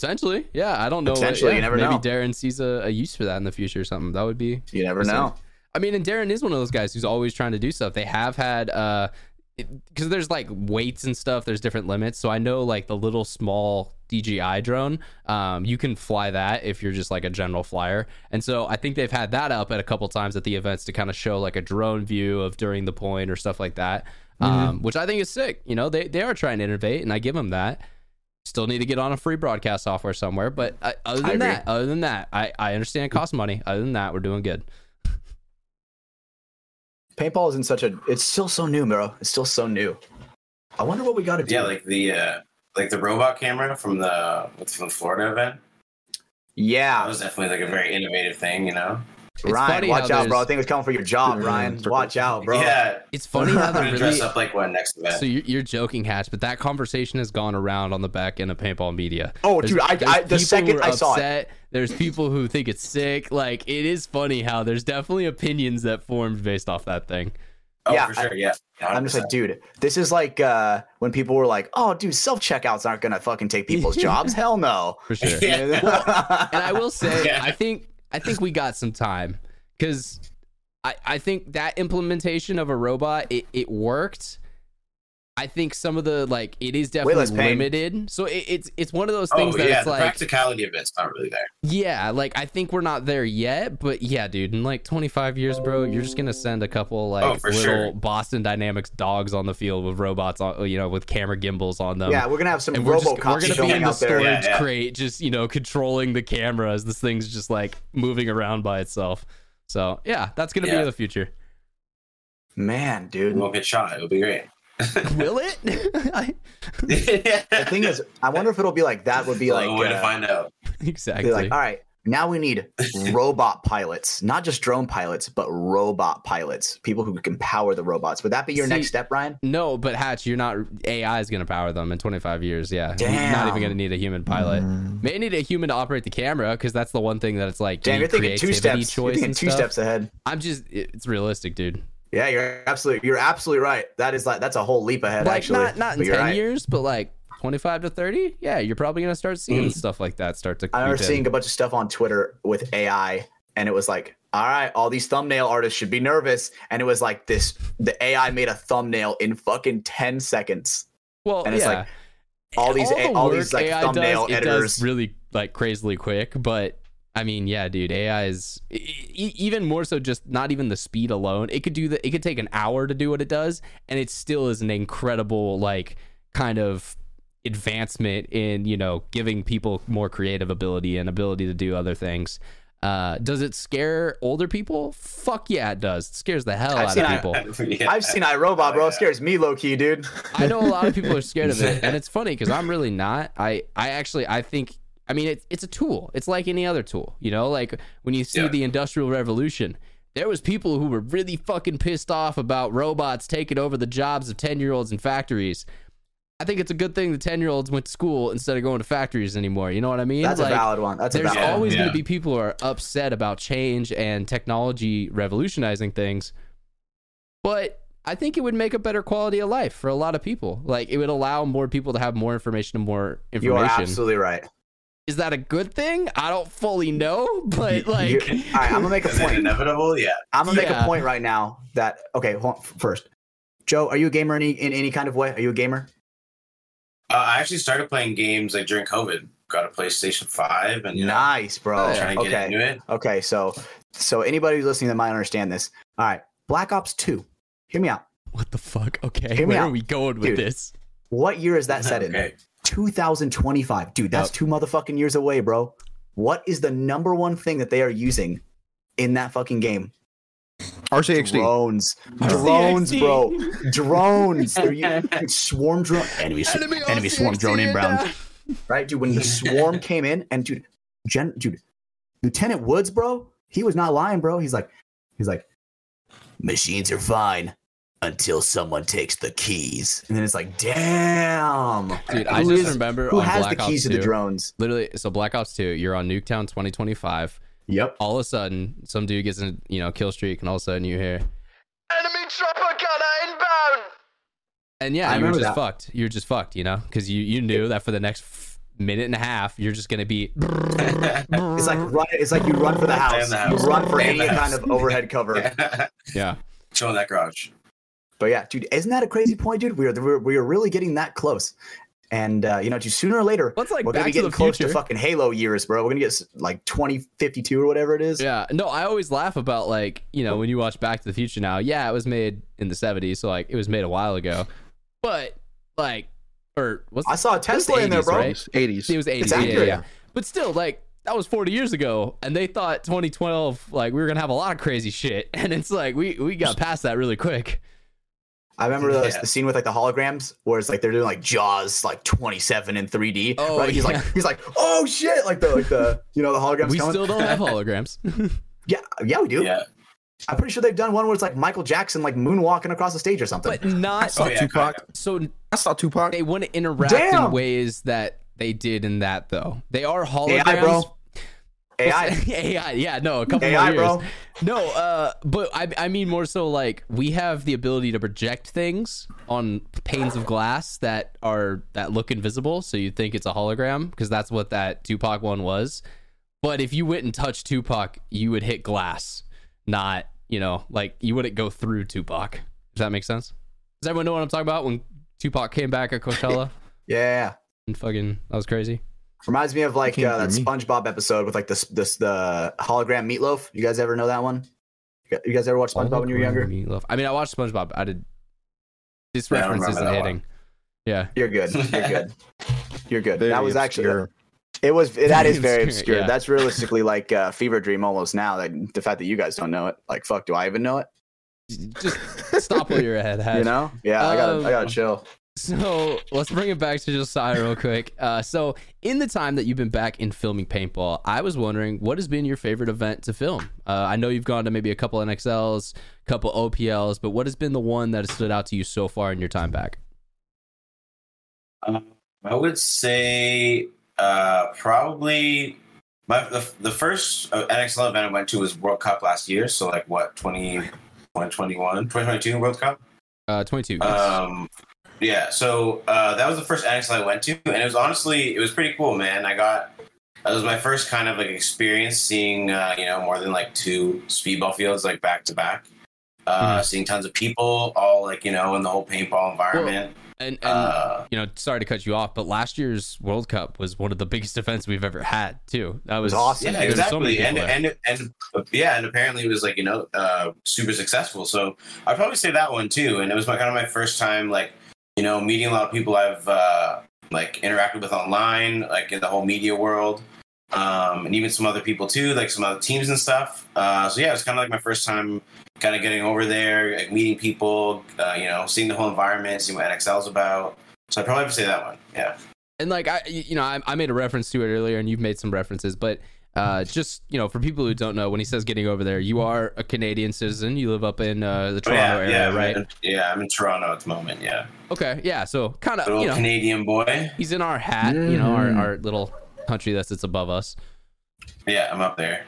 Potentially, yeah. I don't know. what- Potentially, yeah, you never maybe know. Darren sees a, a use for that in the future or something. That would be. You never know. I mean, and Darren is one of those guys who's always trying to do stuff. They have had, uh, because there's like weights and stuff. There's different limits. So I know like the little small DJI drone, um, you can fly that if you're just like a general flyer. And so I think they've had that up at a couple times at the events to kind of show like a drone view of during the point or stuff like that. Um, which I think is sick. You know, they they are trying to innovate, and I give them that. Still need to get on a free broadcast software somewhere, but uh, other than agree. that, other than that, I I understand it costs money. Other than that, we're doing good. Paintball is in such a. It's still so new, bro. It's still so new. I wonder what we got to do. Yeah, like the uh, like the robot camera from the from the Florida event. Yeah, that was definitely like a very innovative thing, you know. It's Ryan, funny watch out, bro. I think it's coming for your job, Ryan. circle. Watch out, bro. Yeah, It's funny how they're gonna dress up like one next event. So you're, you're joking, Hatch, but that conversation has gone around on the back end of paintball media. Oh, There's- dude, I, I the second are I saw it. There's people who think it's sick. Like it is funny how there's definitely opinions that formed based off that thing. oh, yeah, for sure. Yeah, I'm just like, dude, this is like uh, when people were like, "Oh, dude, self checkouts aren't gonna fucking take people's jobs." Hell no. For sure. Yeah. and I will say, Yeah. I think I think we got some time because I I think that implementation of a robot it, it worked. I think some of the like it is definitely limited. So it, it's it's one of those things Oh that yeah, it's the like practicality of it's not really there. yeah, like I think we're not there yet, but yeah, dude, in like 25 years, bro, you're just gonna send a couple like Oh, little sure. Boston Dynamics dogs on the field with robots on, you know, with camera gimbals on them. yeah, we're gonna have some and we're just we're gonna be in the storage Yeah, yeah. crate, just you know, controlling the camera as this thing's just like moving around by itself. So yeah, that's gonna be Yeah. the future. Man, dude, we won't get shot. It'll be great. Will it? I, The thing is, I wonder if it'll be like that. Would be like, a way to uh, find out. exactly. be like, all right, now we need robot pilots, not just drone pilots, but robot pilots, people who can power the robots. Would that be your See, next step, Ryan? no, but Hatch, you're not. AI is gonna power them in 25 years. Yeah, you're not even gonna need a human pilot. Mm. May need a human to operate the camera because that's the one thing that it's like. Damn, you you're thinking two creativity steps. You're choice thinking two stuff. steps ahead. I'm just. It's realistic, dude. Yeah, you're absolutely, you're absolutely right. That is like that's a whole leap ahead, like actually. not not in 10 right. years, but like 25 to 30. Yeah, you're probably gonna start seeing Mm. stuff like that start to. I remember seeing a bunch of stuff on Twitter with AI, and it was like, all right, all these thumbnail artists should be nervous. And it was like this the AI made a thumbnail in fucking 10 seconds Well, and it's yeah. like all these the all these like AI thumbnail does, editors. It does really like crazily quick, but I mean, yeah, dude, AI is e- e- even more so. Just not even the speed alone. It could do the. It could take an hour to do what it does, and it still is an incredible like kind of advancement in you know giving people more creative ability and ability to do other things. Uh, does it scare older people? Fuck yeah, it does. It scares the hell I've out seen of I- people. Yeah. I've seen iRobot, bro. Oh, It scares me low key, dude. I know a lot of people are scared of it, and it's funny because I'm really not. I I actually I think I mean, it's it's a tool. It's like any other tool, you know. Like when you see Yeah. the Industrial Revolution, there was people who were really fucking pissed off about robots taking over the jobs of ten year olds in factories. I think it's a good thing the ten year olds went to school instead of going to factories anymore. You know what I mean? That's Like, a valid one. That's a there's valid one. always going Yeah. to be people who are upset about change and technology revolutionizing things. But I think it would make a better quality of life for a lot of people. Like it would allow more people to have more information and more information. You are absolutely right. Is that a good thing? I don't fully know, but like all right, I'm gonna make a point. inevitable? Yeah. I'm gonna make a point right now that okay. Hold on, first, Joe, are you a gamer in any, in any kind of way? Are you a gamer? Uh, I actually started playing games like during COVID. Got a PlayStation Five and you know, Nice, bro. Trying to get okay. into it. Okay, so so anybody who's listening that might understand this. All right, Black Ops Two. Hear me out. what the fuck? Okay, Hear me where out. are we going with Dude. this? What year is that set in? Okay. 2025, dude. That's Yep. two motherfucking years away, bro. What is the number one thing that they are using in that fucking game? RCXD. Drones, RCXD. drones, bro. Drones. They're using swarm drone. Enemy, s- enemy swarm drone inbound. right, dude? When the swarm came in, and dude, Gen, dude, Lieutenant Woods, bro, he was not lying, bro. He's like, he's like, machines are fine until someone takes the keys, and then it's like, damn, Dude, I Who just is- remember who on has Black the keys Ops to the drones? Literally, so Black Ops 2, you're on Nuketown 2025. Yep. All of a sudden, some dude gets in, you know, kill streak, and all of a sudden you hear, Enemy chopper gunner inbound! and yeah, I you were remember just that. fucked. You're just fucked, you know, because you you knew that for the next f- minute and a half, you're just gonna be. It's like run. It's like you run for the Stay in house. You run for Stay any kind of overhead cover. yeah. Chill in that garage. But yeah, dude, isn't that a crazy point, dude? We are we're, we are really getting that close, and uh, you know, just sooner or later, Well, like we're gonna Back be getting the close Future. to fucking Halo years, bro. We're gonna get like twenty fifty two or whatever it is. Yeah, no, I always laugh about like you know when you watch Back to the Future now. Yeah, it was made in the '70s, so like it was made a while ago. But like, or was I saw a was Tesla in there, 80s, bro. right? 80s. it was '80s? Yeah, yeah, yeah. But still, like that was 40 years ago, and they thought 2012 like we were gonna have a lot of crazy shit, and it's like we we got past that really quick. I remember the, Yeah. the scene with like the holograms, where it's like they're doing like Jaws, like twenty seven in three D. Oh, right? He's yeah. like, he's like, oh shit, like the like the you know the holograms. we coming. still don't have holograms. yeah, yeah, we do. Yeah. I'm pretty sure they've done one where it's like Michael Jackson like moonwalking across the stage or something. but not saw Oh, yeah, Tupac. kinda. so I saw Tupac. they wouldn't interact Damn. in ways that they did in that though. They are holograms. AI, bro. AI, AI, yeah, no, a couple AI, years. bro. No, uh, but I, I mean more so like we have the ability to project things on panes of glass that are that look invisible, so you think it's a hologram because that's what that Tupac one was. But if you went and touched Tupac, you would hit glass, not you know like you wouldn't go through Tupac. Does that make sense? Does everyone know what I'm talking about when Tupac came back at Coachella Yeah. and fucking that was crazy? Reminds me of like uh, that through me. SpongeBob episode with like this this the hologram meatloaf. You guys ever know that one? You guys ever watch SpongeBob when you were younger? Meatloaf. I mean, I watched SpongeBob. I did. This Yeah, reference isn't that hitting. Yeah. You're good. You're good. You're good. Very that was actually obscure. it was that is very Obscure, obscure. yeah. That's realistically like uh, fever dream almost now. That the fact that you guys don't know it, like fuck, do I even know it? Just stop while you're ahead. You know? Yeah, I gotta I Um, gotta chill. So let's bring it back to Josiah real quick. Uh, so in the time that you've been back in filming paintball, I was wondering what has been your favorite event to film. Uh, I know you've gone to maybe a couple NXLs, couple OPLs, but what has been the one that has stood out to you so far in your time back? Um, I would say uh, probably my the, the first uh, NXL event I went to was World Cup last year. So like what 20, 2021, 2022 World Cup. Uh, 22. yes. Um, yeah, so uh, that was the first NXL I went to, and it was honestly it was pretty cool, man. I got it was my first kind of like experience seeing uh, you know more than like two speedball fields like back to back. Uh, Seeing tons of people, all like you know, in the whole paintball environment. and and uh, you know, sorry to cut you off, but last year's World Cup was one of the biggest events we've ever had too. That was, was awesome. yeah, there were so many exactly, and and and uh, yeah, and apparently it was like you know uh, super successful. So I'd probably say that one too. And it was my kind of my first time like you know meeting a lot of people I've uh, like interacted with online, like in the whole media world, um, and even some other people too, like some other teams and stuff. Uh, so yeah, it was kind of like my first time kind of getting over there, like meeting people, uh, you know, seeing the whole environment, seeing what NXL's about. So I'd probably have to say that one. Yeah. and like I, you know, I, I made a reference to it earlier, and you've made some references, but uh, just you know, for people who don't know, when he says getting over there, you are a Canadian citizen. You live up in uh, the Oh, Toronto yeah, area, yeah, I'm right? in- yeah, I'm in Toronto at the moment. Yeah, Okay, yeah. So kind of, little you know, Canadian boy. he's in our hat, you know, our, our little country that sits above us. Yeah, I'm up there.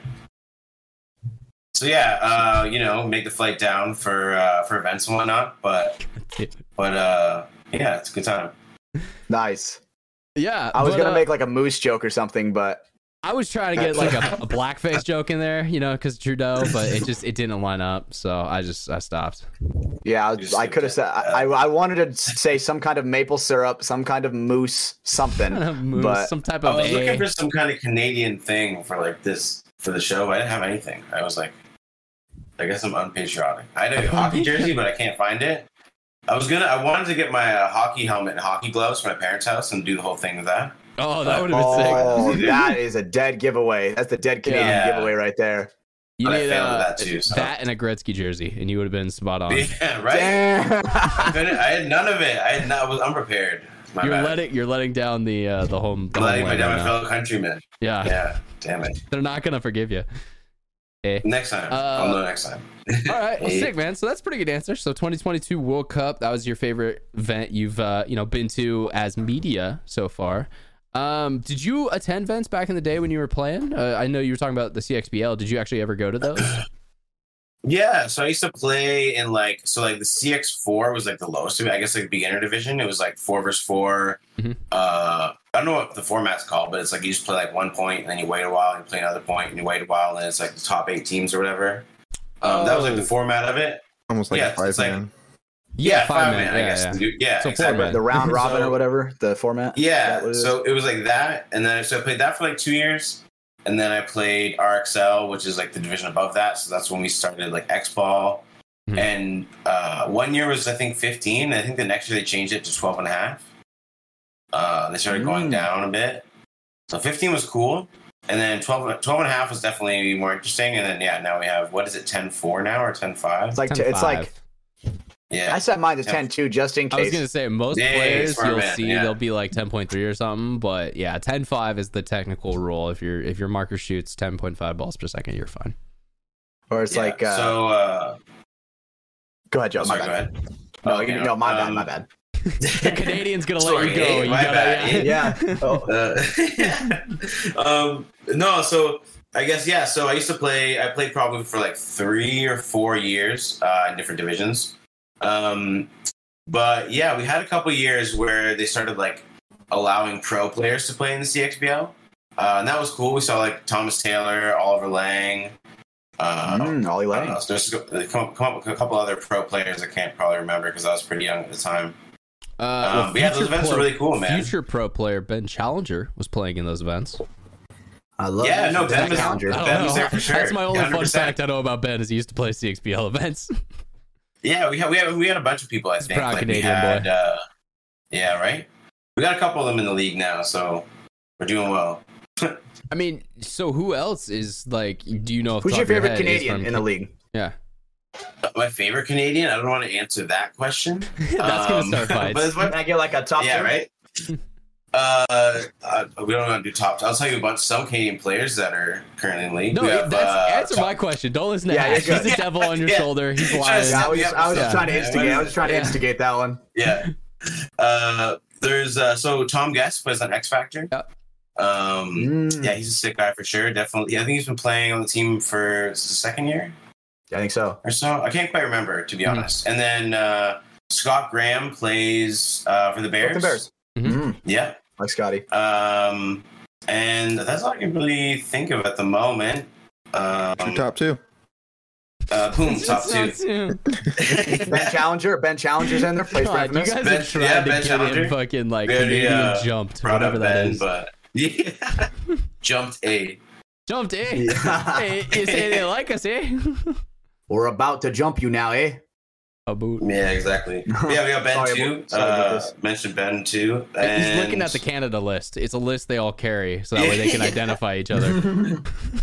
So yeah, uh, you know, make the flight down for uh, for events and whatnot. But but uh, yeah, it's a good time. Nice. Yeah, I was but, gonna uh, make like a moose joke or something, but I was trying to get like a, a blackface joke in there, you know, because Trudeau, but it just it didn't line up, so I just I stopped. yeah, I, You was- just I could have said said I, I wanted to say some kind of maple syrup, some kind of moose, something. Moose, But- some type I of was A. looking for some kind of Canadian thing for like this for the show. I didn't have anything. I was like, I guess I'm unpatriotic. I had a hockey jersey, but I can't find it. I was gonna. I wanted to get my uh, hockey helmet and hockey gloves from my parents' house and do the whole thing with that. Oh, that would have been Oh, sick. that is a dead giveaway. That's the dead Canadian Yeah. giveaway right there. You But I need failed uh, at that too, so. that and a Gretzky jersey, and you would have been spot on. Yeah, right. Damn. I had none of it. I had not, I was unprepared. My You're bad. letting you're letting down the uh, the home. The I'm letting my, down right my fellow countrymen. Yeah, Yeah, damn it. they're not gonna forgive you. Eh. Next time. Uh, I'll know next time. All right, well, sick man. So that's a pretty good answer. So 2022 World Cup, that was your favorite event you've uh, you know been to as media so far. Um, did you attend events back in the day when you were playing? Uh, I know you were talking about the CXBL. Did you actually ever go to those? Yeah, so I used to play in like so like the CX4 was like the lowest. I guess like beginner division. It was like four versus 4 Mhm. Uh, I don't know what the format's called, but it's like you just play like one point and then you wait a while and you play another point and you wait a while and then it's like the top eight teams or whatever. Um, That was like the Oh. format of it. Almost like Yeah, a it's five like- man. Yeah, five man, man, I yeah, guess. yeah. Yeah, So exactly. four the round robin So- or whatever, the format. Yeah, that what it is? so it was like that, and then so I played that for like two years, and then I played RXL, which is like the division above that. So that's when we started like X Ball, Mhm. and uh, one year was I think 15. I think the next year they changed it to 12 and a half. Uh, they started going Mm. down a bit. So 15 was cool, and then 12, 12 and a half was definitely more interesting. And then yeah, now we have what is it 10 4 now or 10 5? it's like it's 10-5. like Yeah, I set mine to Yeah. 10 2 just in case. I was gonna say most Yeah, players you'll man, see yeah. they'll be like 10.3 or something, but yeah, 10.5 is the technical rule. If your if your marker shoots 10.5 balls per second, you're fine. or it's Yeah, like uh, so. Uh, go ahead, Joe. sorry, my go bad. ahead. No, Okay, you, no, my bad, um, my bad. The Canadian's gonna let Sorry, you go. eh? You My gotta, bad, yeah. Yeah. Oh. Uh, um, no, so I guess yeah. So I used to play. I played probably for like three or four years uh, in different divisions. Um, but yeah, we had a couple years where they started like allowing pro players to play in the CXBL, uh, and that was cool. We saw like Thomas Taylor, Oliver Lang. Uh, Mm, Ollie I Lang. know. There's a come up, come up with a couple other pro players I can't probably remember because I was pretty young at the time. Uh, Um, well, but yeah, those events pro- were really cool, man. Future pro player Ben Challenger was playing in those events. I love Yeah, no, Ben was- Challenger. I Ben was there for sure. That's my only fun 100%. fact I know about Ben is he used to play CXBL events. Yeah, we had we had we had a bunch of people. I think. proud Like, we Canadian had, boy. Uh, yeah, right. We got a couple of them in the league now, so we're doing well. I mean, so who else is like? Do you know? Off Who's your favorite head is Canadian from in the league? Yeah, My favorite Canadian. I don't want to answer that question. that's gonna Um, start fights. But it's Can I get like a top yeah, two? right. Uh, uh, we don't want to do top. I'll tell you about some Canadian players that are currently in league. no, have, that's uh, answer top- my question. Don't listen to Yeah, Ash. He's good. a devil on your Yeah. shoulder. He's lying. Yeah, I was just, I was just trying to instigate. I was just trying to Yeah. instigate that one. Yeah. Uh, there's uh, so Tom Guest plays on X Factor. Yeah. Um, Mm, Yeah, he's a sick guy for sure. Definitely. I think he's been playing on the team for the second year I think so. or so. I can't quite remember to be Mhm. honest. And then uh, Scott Graham plays uh, for the Bears. The Bears. Mhm. Mm, Yeah. Like Scotty. Um, and that's all I can really think of at the moment. Your Um, top two. uh, boom, top two. two. Ben Challenger. Ben Challenger's in there. Plays for God, you Infamous. guys Ben- are trying yeah, to Ben get him Challenger. fucking like We Canadian uh, jumped, whatever up that Ben, is. but yeah, jumped a. Jumped, eh? Yeah. hey, you say they like us, eh? We're about to jump you now, eh? A boot. Yeah, exactly. Yeah, we got Ben Sorry too. sorry about Uh, this. mentioned Ben too. He's looking at the Canada list. It's a list they all carry, so that way they can identify each other.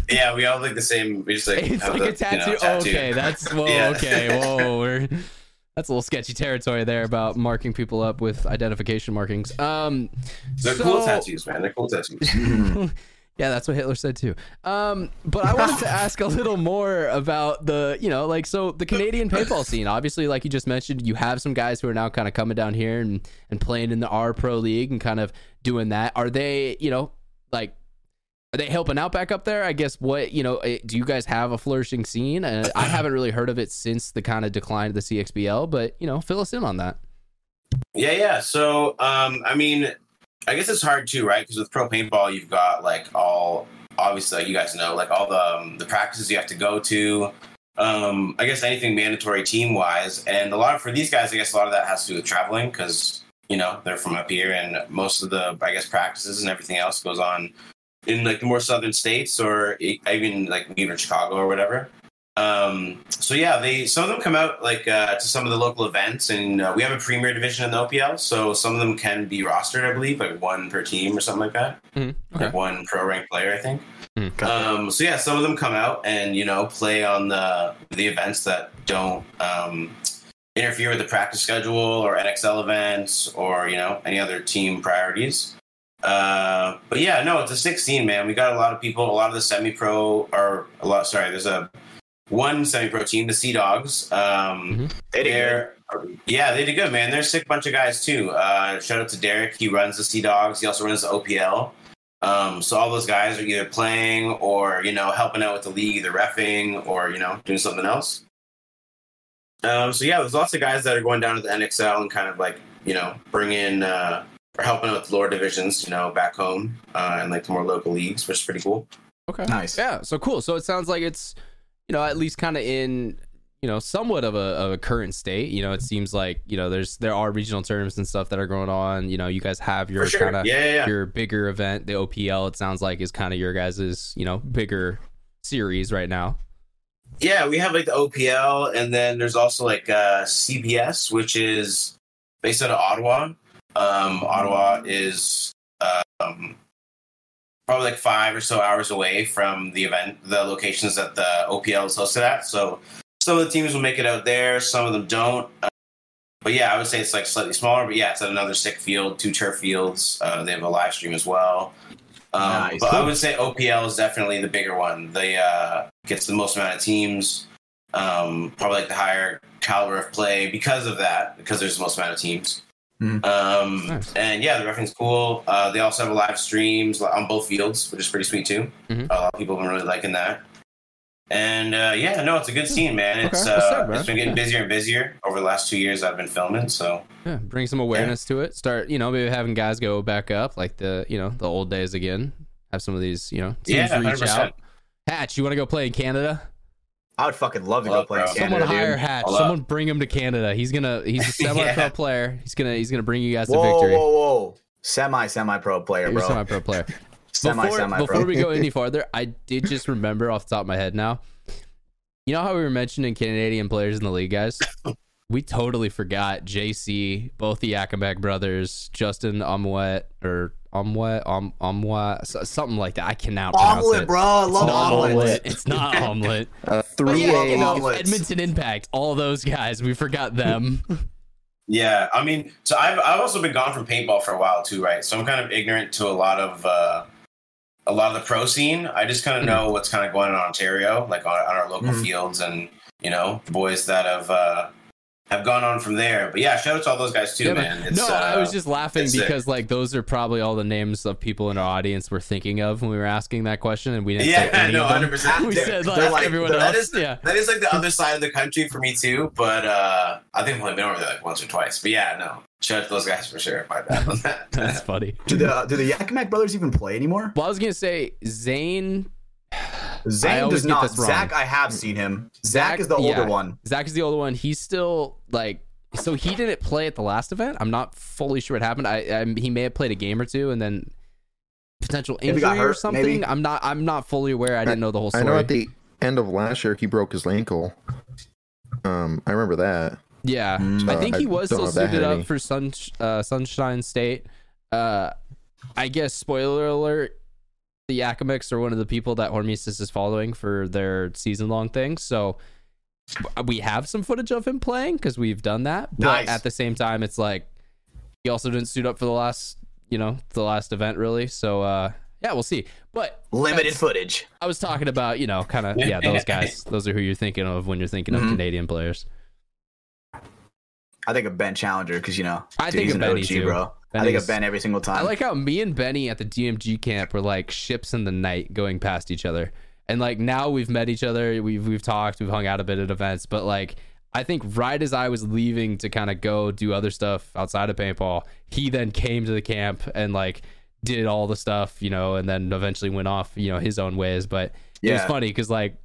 Yeah, we all look the same. We just like It's have like the, a tattoo. You know, tattoo. okay, that's whoa. Yeah. Okay, whoa. We're, That's a little sketchy territory there about marking people up with identification markings. Um, They're so- cool tattoos, man. They're cool tattoos. Yeah, that's what Hitler said too. Um, but I wanted to ask a little more about the, you know, like so the Canadian paintball scene. Obviously, like you just mentioned, you have some guys who are now kind of coming down here and and playing in the R Pro League and kind of doing that. Are they, you know, like are they helping out back up there? I guess what you know. eh, Do you guys have a flourishing scene? Uh, I haven't really heard of it since the kind of decline of the CXBL, but you know, fill us in on that. Yeah, yeah. So, um, I mean, I guess it's hard too, right? Because with pro paintball, you've got like all obviously, like you guys know, like all the um, the practices you have to go to. Um, I guess anything mandatory team wise, and a lot of, for these guys, I guess a lot of that has to do with traveling because you know they're from up here, and most of the I guess practices and everything else goes on in like the more southern states or even like even Chicago or whatever. Um, so yeah, they some of them come out like uh, to some of the local events, and uh, we have a premier division in the OPL, so some of them can be rostered, I believe, like one per team or something like that, Mm-hmm. like one pro ranked player, I think. Mhm. Um, so yeah, some of them come out and you know play on the the events that don't um, interfere with the practice schedule or NXL events or you know any other team priorities. Uh, but yeah, no, it's a 16 man. We got a lot of people. A lot of the semi pro are a lot. Sorry, there's a one semi pro team, the Sea Dogs. Um, They did good. they're yeah, they did good, man. They're a sick bunch of guys too. Uh, shout out to Derek. He runs the Sea Dogs. He also runs the OPL. Um, so all those guys are either playing or you know helping out with the league, either refing or you know doing something else. Um, so yeah, there's lots of guys that are going down to the NXL and kind of like you know bringing uh, or helping out with lower divisions, you know, back home uh, and like the more local leagues, which is pretty cool. Okay. Nice. Yeah. So cool. So it sounds like it's, you know, at least kind of in, you know, somewhat of a, of a current state. You know, it seems like you know there's there are regional tournaments and stuff that are going on. You know, you guys have your sure. kind of yeah, yeah, yeah. your bigger event, the OPL. It sounds like is kind of your guys's you know bigger series right now. Yeah, we have like the OPL, and then there's also like uh, CBS, which is based out of Ottawa. Um, Ottawa is um, probably like five or so hours away from the event, the locations that the OPL is hosted at. So some of the teams will make it out there, some of them don't. Uh, but yeah, I would say it's like slightly smaller. But yeah, it's at another sick field, two turf fields. Uh, they have a live stream as well. Um, Nice. But I would say OPL is definitely the bigger one. They uh, gets the most amount of teams, um, probably like the higher caliber of play because of that, because there's the most amount of teams. Mhm. Um, Nice. And yeah, the referee's cool. Uh, they also have a live streams on both fields, which is pretty sweet too. Mhm. A lot of people have been really liking that. And uh, yeah, no, it's a good scene, man. It's Okay, uh, sick, bro. it's been getting Yeah. busier and busier over the last two years. I've been filming, so Yeah, bring some awareness to it. Start, you know, maybe having guys go back up like the, you know, the old days again. Have some of these, you know, teams Yeah, reach 100%. out. Hatch, you want to go play in Canada? I would fucking love to Love, go play. Canada, Someone hire dude. Hatch. Hold up. Someone bring him to Canada. He's gonna. He's a semi-pro Yeah. player. He's gonna. He's gonna bring you guys to Whoa, victory. whoa, whoa! Semi, semi-pro player, You're bro. semi-pro player. Semi, before, semi-pro. before we go any farther, I did just remember off the top of my head now. You know how we were mentioning Canadian players in the league, guys? We totally forgot JC, both the Yakimek brothers, Justin Amwet or Amwet, Am Amwet, so- something like that. I cannot pronounce Omelet, it. bro. I It's love not omelet. omelet. It's not omelet. Uh, three yeah, love you know, omelets. Edmonton Impact, all those guys. We forgot them. yeah. I mean, so I've I've also been gone from paintball for a while too, right? So I'm kind of ignorant to a lot of uh, a lot of the pro scene. I just kind of know what's kind of going on in Ontario, like on, on our local Mhm. fields, and you know, the boys that have uh, have gone on from there. But yeah, shout out to all those guys too, Yeah, man. man. It's, no, uh, I was just laughing it's sick. because like those are probably all the names of people in our audience we're thinking of when we were asking that question, and we didn't say yeah, any no, hundred percent. We said They're like, like- everyone they're- else. that is yeah. That is like the other side of the country for me too, but uh, I think I've only been over there like once or twice. But yeah, no, shout out to those guys for sure. My bad on that. That's funny. Do the do the Yakimek brothers even play anymore? Well, I was gonna say Zane. Zane always does not. Zach, I have seen him. Zach, is the older yeah. one. Zach is the older one. He's still like. So he didn't play at the last event. I'm not fully sure what happened. I, I he may have played a game or two and then potential injury got or something. maybe. I'm not. I'm not fully aware. I didn't know the whole I story. know at the end of last year he broke his ankle. Um, I remember that. Yeah, Mm. I think he was don't still know if that suited up any- for Sun, uh, Sunshine State. Uh, I guess spoiler alert: the Yakimics are one of the people that Hormesis is following for their season long thing. So we have some footage of him playing because we've done that. But Nice. at the same time, it's like he also didn't suit up for the last, you know, the last event really. So uh, yeah, we'll see. But Limited footage. I was talking about, you know, kind of yeah, those guys. Those are who you're thinking of when you're thinking of Mhm. Canadian players. I think of Ben Challenger because you know I dude, think of Benny, OG, too. bro. I think of Ben every single time. I like how me and Benny at the DMG camp were like ships in the night going past each other. And like now we've met each other, we've we've talked, we've hung out a bit at events, but like I think right as I was leaving to kind of go do other stuff outside of paintball, he then came to the camp and like did all the stuff, you know, and then eventually went off, you know, his own ways. But it was funny because like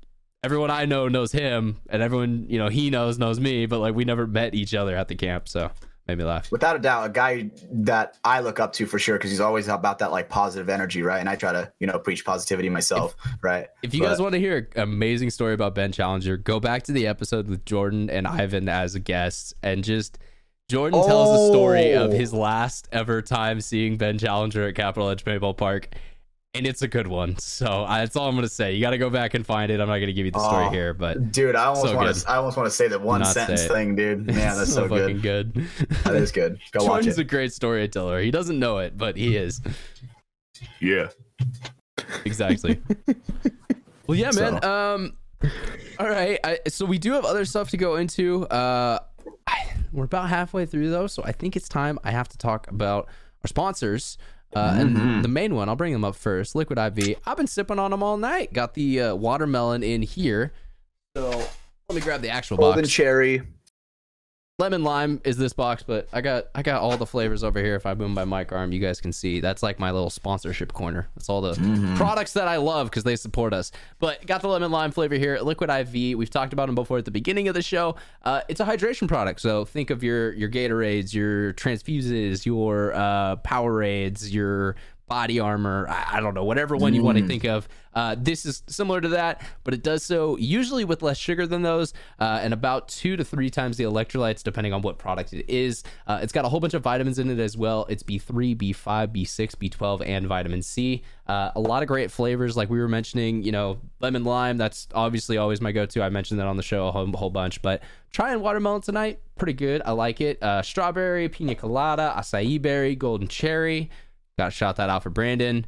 everyone I know knows him, and everyone you know he knows knows me, but like we never met each other at the camp, so made me laugh. Without a doubt, a guy that I look up to for sure because he's always about that like positive energy, right? And I try to you know preach positivity myself, right? If you But- guys want to hear an amazing story about Ben Challenger, go back to the episode with Jordan and Ivan as a guest and just Jordan tells the story of Oh. his last ever time seeing Ben Challenger at Capital Edge Paintball Park. And it's a good one. So I, that's all I'm going to say. You got to go back and find it. I'm not going to give you the story Oh. here, but Dude, I almost So want to. I almost want to say the one not sentence thing, dude. Man, that's it's so fucking good. good. That is good. Go watch it. a great storyteller. He doesn't know it, but he is. Yeah. exactly. well, yeah, man. So- Um, all right. I, so we do have other stuff to go into. Uh, I, we're about halfway through though, so I think it's time. I have to talk about our sponsors. Uh, Mm-hmm. And the main one, I'll bring them up first. Liquid IV. I've been sipping on them all night. Got the uh, watermelon in here. So let me grab the actual Golden box. cherry. Lemon lime is this box, but I got I got all the flavors over here. If I boom my mic arm, you guys can see. That's like my little sponsorship corner. That's all the products that I love because they support us. But got the lemon lime flavor here. Liquid IV. We've talked about them before at the beginning of the show. Uh, it's a hydration product. So think of your your Gatorades, your transfuses, your uh, Powerades, your body armor. I, I don't know, whatever one you want to think of. Uh, this is similar to that, but it does so usually with less sugar than those, uh, and about two to three times the electrolytes, depending on what product it is. Uh, it's got a whole bunch of vitamins in it as well. It's B3, B5, B6, B12, and vitamin C. Uh, a lot of great flavors, like we were mentioning. You know, lemon lime. That's obviously always my go-to. I mentioned that on the show a whole, whole bunch, but trying watermelon tonight, pretty good. I like it. Uh, strawberry, pina colada, acai berry, golden cherry. Got to shout that out for Brandon.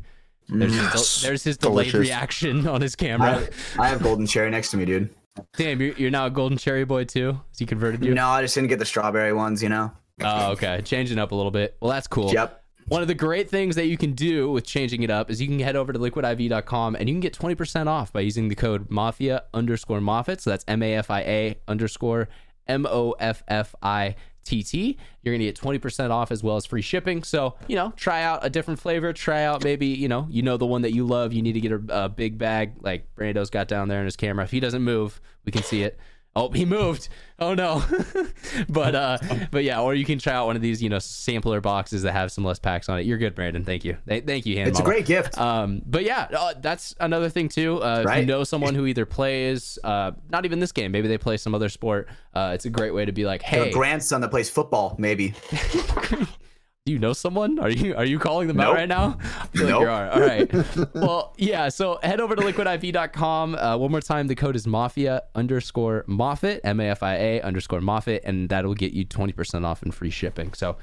There's, his, Yes. there's his delayed Delicious. reaction on his camera. I, I have golden cherry next to me, dude. Damn, you're, you're now a golden cherry boy too. Has he converted you? No, I just didn't get the strawberry ones, you know. Oh, okay. Changing up a little bit. Well, that's cool. Yep. One of the great things that you can do with changing it up is you can head over to liquidiv.com and you can get 20% off by using the code mafia underscore Moffitt. So that's M A F I A underscore M O F F I T T. You're going to get 20% off as well as free shipping. So, you know, try out a different flavor. Try out maybe, you know, you know the one that you love. You need to get a, a big bag like Brando's got down there in his camera. If he doesn't move, we can see it. Oh, he moved. Oh no. but uh but yeah, or you can try out one of these, you know, sampler boxes that have some less packs on it. You're good, Brandon. Thank you. Thank you, It's a great gift. Um, but yeah, uh, that's another thing too. Uh, If you Right. know someone who either plays, uh, not even this game, maybe they play some other sport. Uh, it's a great way to be like, Your hey, grandson that plays football, maybe. do you know someone? Are you are you calling them out right now? I feel like you are. All right. well, yeah. So head over to liquidiv.com. Uh, one more time, the code is mafia underscore Moffitt, M A F I A underscore Moffitt, and that'll get you twenty percent off and free shipping. So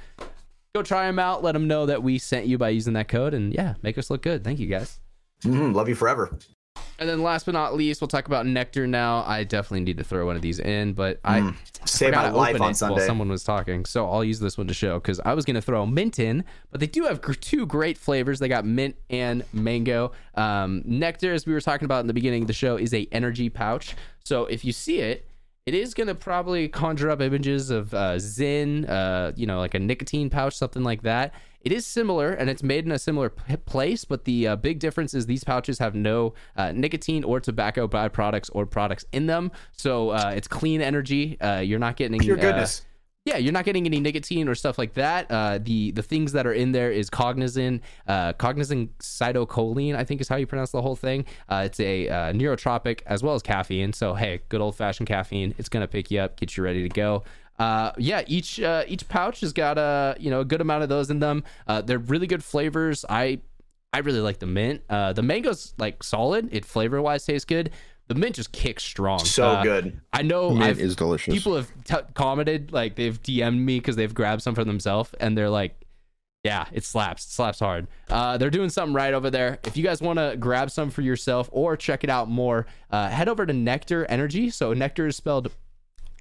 go try them out. Let them know that we sent you by using that code, and yeah, make us look good. Thank you guys. Mhm, love you forever. And then last but not least, we'll talk about NECTR now. I definitely need to throw one of these in, but I Saved forgot my to life on Sunday. While someone was talking, so I'll use this one to show because I was gonna throw mint in, but they do have two great flavors. They got mint and mango. Um, NECTR, as we were talking about in the beginning of the show, is a energy pouch. So if you see it, it is gonna probably conjure up images of uh, ZYN, uh, you know, like a nicotine pouch, something like that. It is similar and it's made in a similar p- place, but the uh, big difference is these pouches have no uh, nicotine or tobacco byproducts or products in them. So uh, it's clean energy. Uh, you're not getting Pure uh, goodness. yeah, you're not getting any nicotine or stuff like that. Uh, the the things that are in there is cognizin, uh, cognizin citicoline, I think is how you pronounce the whole thing. Uh, it's a uh, neurotropic as well as caffeine. So hey, good old fashioned caffeine. It's gonna pick you up, get you ready to go. Uh, yeah, each uh, each pouch has got a you know a good amount of those in them. Uh, they're really good flavors. I I really like the mint. Uh, the mango's like solid. It flavor wise tastes good. the mint just kicks strong. So Uh, good. I know Mint I've, is delicious. people have t- commented like they've DM'd me because they've grabbed some for themselves and they're like, yeah, it slaps, it slaps hard. Uh, they're doing something right over there. If you guys want to grab some for yourself or check it out more, uh, head over to NECTR Energy. So NECTR is spelled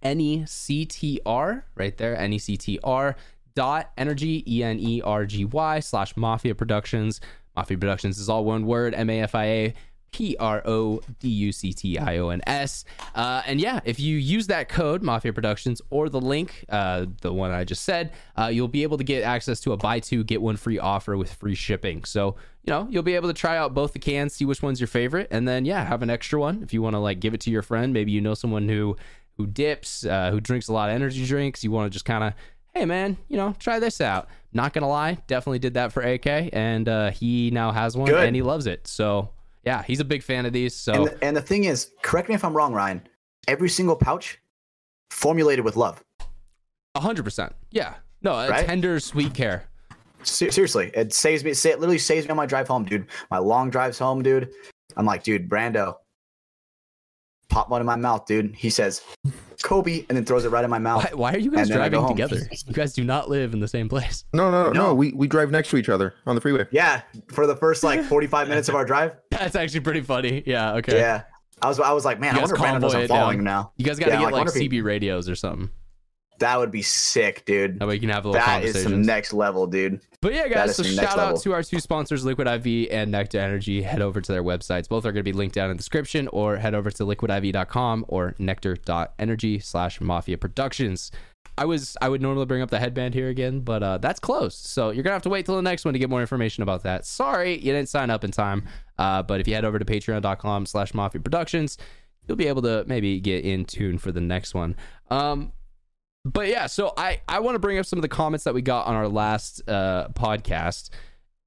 N E C T R right there, N E C T R dot energy E N E R G Y slash Mafia Productions. Mafia Productions is all one word, M A F I A P R O D U C T I O N S. Uh, and yeah, if you use that code Mafia Productions or the link, uh, the one I just said, uh, you'll be able to get access to a buy two get one free offer with free shipping. So you know you'll be able to try out both the cans, see which one's your favorite, and then yeah, have an extra one if you want to like give it to your friend. Maybe you know someone who who dips, uh, who drinks a lot of energy drinks. You want to just kind of hey man, you know, try this out. Not gonna lie, definitely did that for AK, and uh, he now has one Good. and he loves it. So yeah, he's a big fan of these. So And, the, and the thing is, correct me if I'm wrong, Ryan. Every single pouch formulated with love. A hundred percent, yeah, no, a Right? tender sweet care. Seriously, it saves me. It literally saves me on my drive home, dude. My long drives home, dude. I'm like, dude, Brando, pop one in my mouth, dude. He says, Kobe, and then throws it right in my mouth. Why, why are you guys And then I go driving together? You guys do not live in the same place. no, no, no, No. We we drive next to each other on the freeway. Yeah, for the first like 45 minutes of our drive. That's actually pretty funny. Yeah. Okay. Yeah, I was I was like, man, You I guys wonder if Brando knows convoy I'm following down. now. You guys got to Yeah, get like, like wonder he- CB radios or something. That would be sick, dude. That way you can have a little That is some next level, dude. But yeah, guys, so shout out level. to our two sponsors, Liquid IV and NECTR Energy. Head over to their websites. Both are going to be linked down in the description, or head over to liquidiv.com or nectr.energy slash mafia productions. I was I would normally bring up the headband here again, but uh, that's closed. So you're gonna have to wait till the next one to get more information about that. Sorry, you didn't sign up in time. Uh, but if you head over to patreon.com slash mafia productions, you'll be able to maybe get in tune for the next one. Um, but yeah, so I I want to bring up some of the comments that we got on our last uh podcast.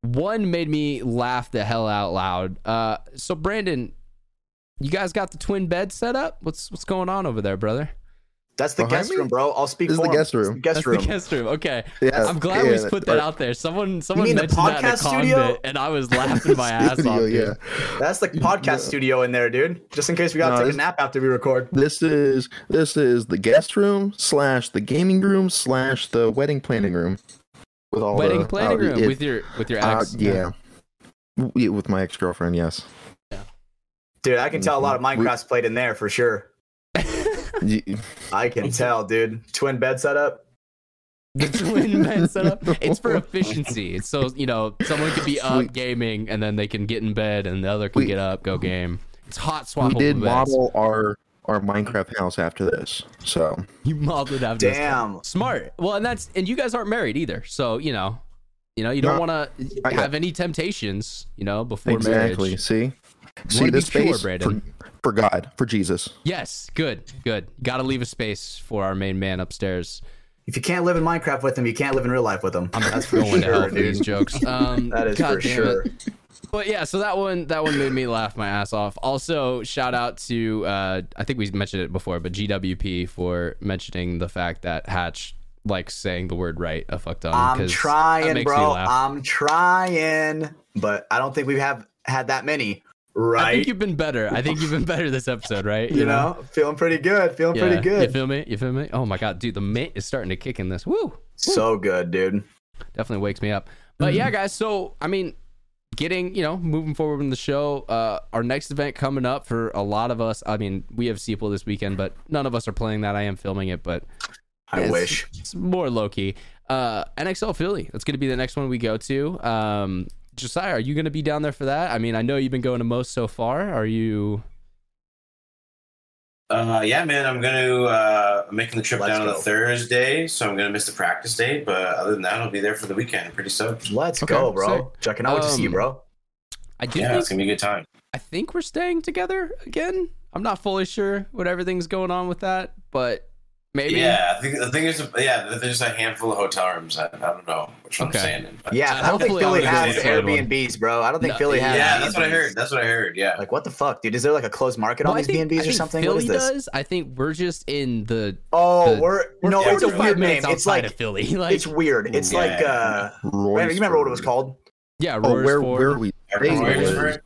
One made me laugh the hell out loud. Uh, so Brandon, you guys got the twin bed set up? What's what's going on over there, brother? That's the Behind guest me? room, bro. I'll speak This is the him. guest room. The guest That's room. the guest room. Okay, Yeah, I'm glad yeah, we put that out there. Someone someone mean the mentioned that in a podcast studio? bit, and I was laughing my ass Studio, off. Dude. yeah. That's the podcast studio in there, dude. Just in case we gotta No, take this- a nap after we record. This is this is the guest room slash the gaming room slash the wedding planning room. With all Wedding the, planning uh, room it- with your with your uh, ex. yeah. Yeah, with my ex girlfriend. Yes. Yeah. Dude, I can tell a lot of We- Minecraft's played in there for sure. Y- I can tell, dude. Twin bed setup. the twin bed setup. It's for efficiency. It's so you know someone could be up We- gaming and then they can get in bed and the other can We- get up go game. It's hot swap. we swap. did model our our Minecraft house after this. So You modeled after this. Damn. Smart. Well, and that's and you guys aren't married either, so you know, you know you don't No, want to yet. have any temptations, you know, before exactly. marriage. See, see wanna this be pure, space Brandon. for, for God, for Jesus. Yes, good, good. Got to leave a space for our main man upstairs. If you can't live in Minecraft with him, you can't live in real life with him. I'm That's for going to hell sure, for these jokes. Um, That is God for sure. It. But yeah, so that one that one made me laugh my ass off. Also, shout out to uh, I think we mentioned it before, but GWP for mentioning the fact that Hatch likes saying the word right a fuck ton. I'm 'cause that trying, bro. I'm trying, but I don't think we have had that many. I think you've been better. I think you've been better this episode, right? you know, feeling pretty good. Feeling Yeah. pretty good. You feel me? You feel me? Oh my god, dude, the mint is starting to kick in this. Woo! so good, dude. definitely wakes me up. But Mm-hmm. yeah, guys. So I mean, getting you know moving forward in the show. Uh, our next event coming up for a lot of us. I mean, we have Sequel this weekend, but none of us are playing that. I am filming it, but I it's- wish. it's more low key. Uh, NXL Philly. That's going to be the next one we go to. Um, Josiah, are you going to be down there for that? I mean, I know you've been going to most so far. Are you? Uh, yeah, man, I'm gonna uh, I'm making the trip Let's down on a Thursday, so I'm gonna miss the practice day. But other than that, I'll be there for the weekend. Pretty stoked. Let's Okay, go, bro. sick. Chuck, and I want to see you, Um, bro. I do Yeah, think it's gonna be a good time. I think we're staying together again. I'm not fully sure what everything's going on with that, but maybe. Yeah, I think I think there's a, yeah, there's a handful of hotel rooms. I, I don't know which one Okay. I'm staying in. But Yeah, I don't think Philly has to. Airbnbs, bro. I don't think No, Philly has. yeah, that's what I heard. That's what I heard. Yeah. Like, what the fuck, dude? Is there like a closed market No, on I these think- I B&Bs or think something? Philly what is this? does. I think we're just in the. Oh, the- we're no, yeah, it's a weird name. minutes It's outside like of Philly. Like, it's weird. It's Yeah. like uh, man, you remember what it was called? yeah, Oh, where Royersford. where are we? Everyone's Hey, waiting where- for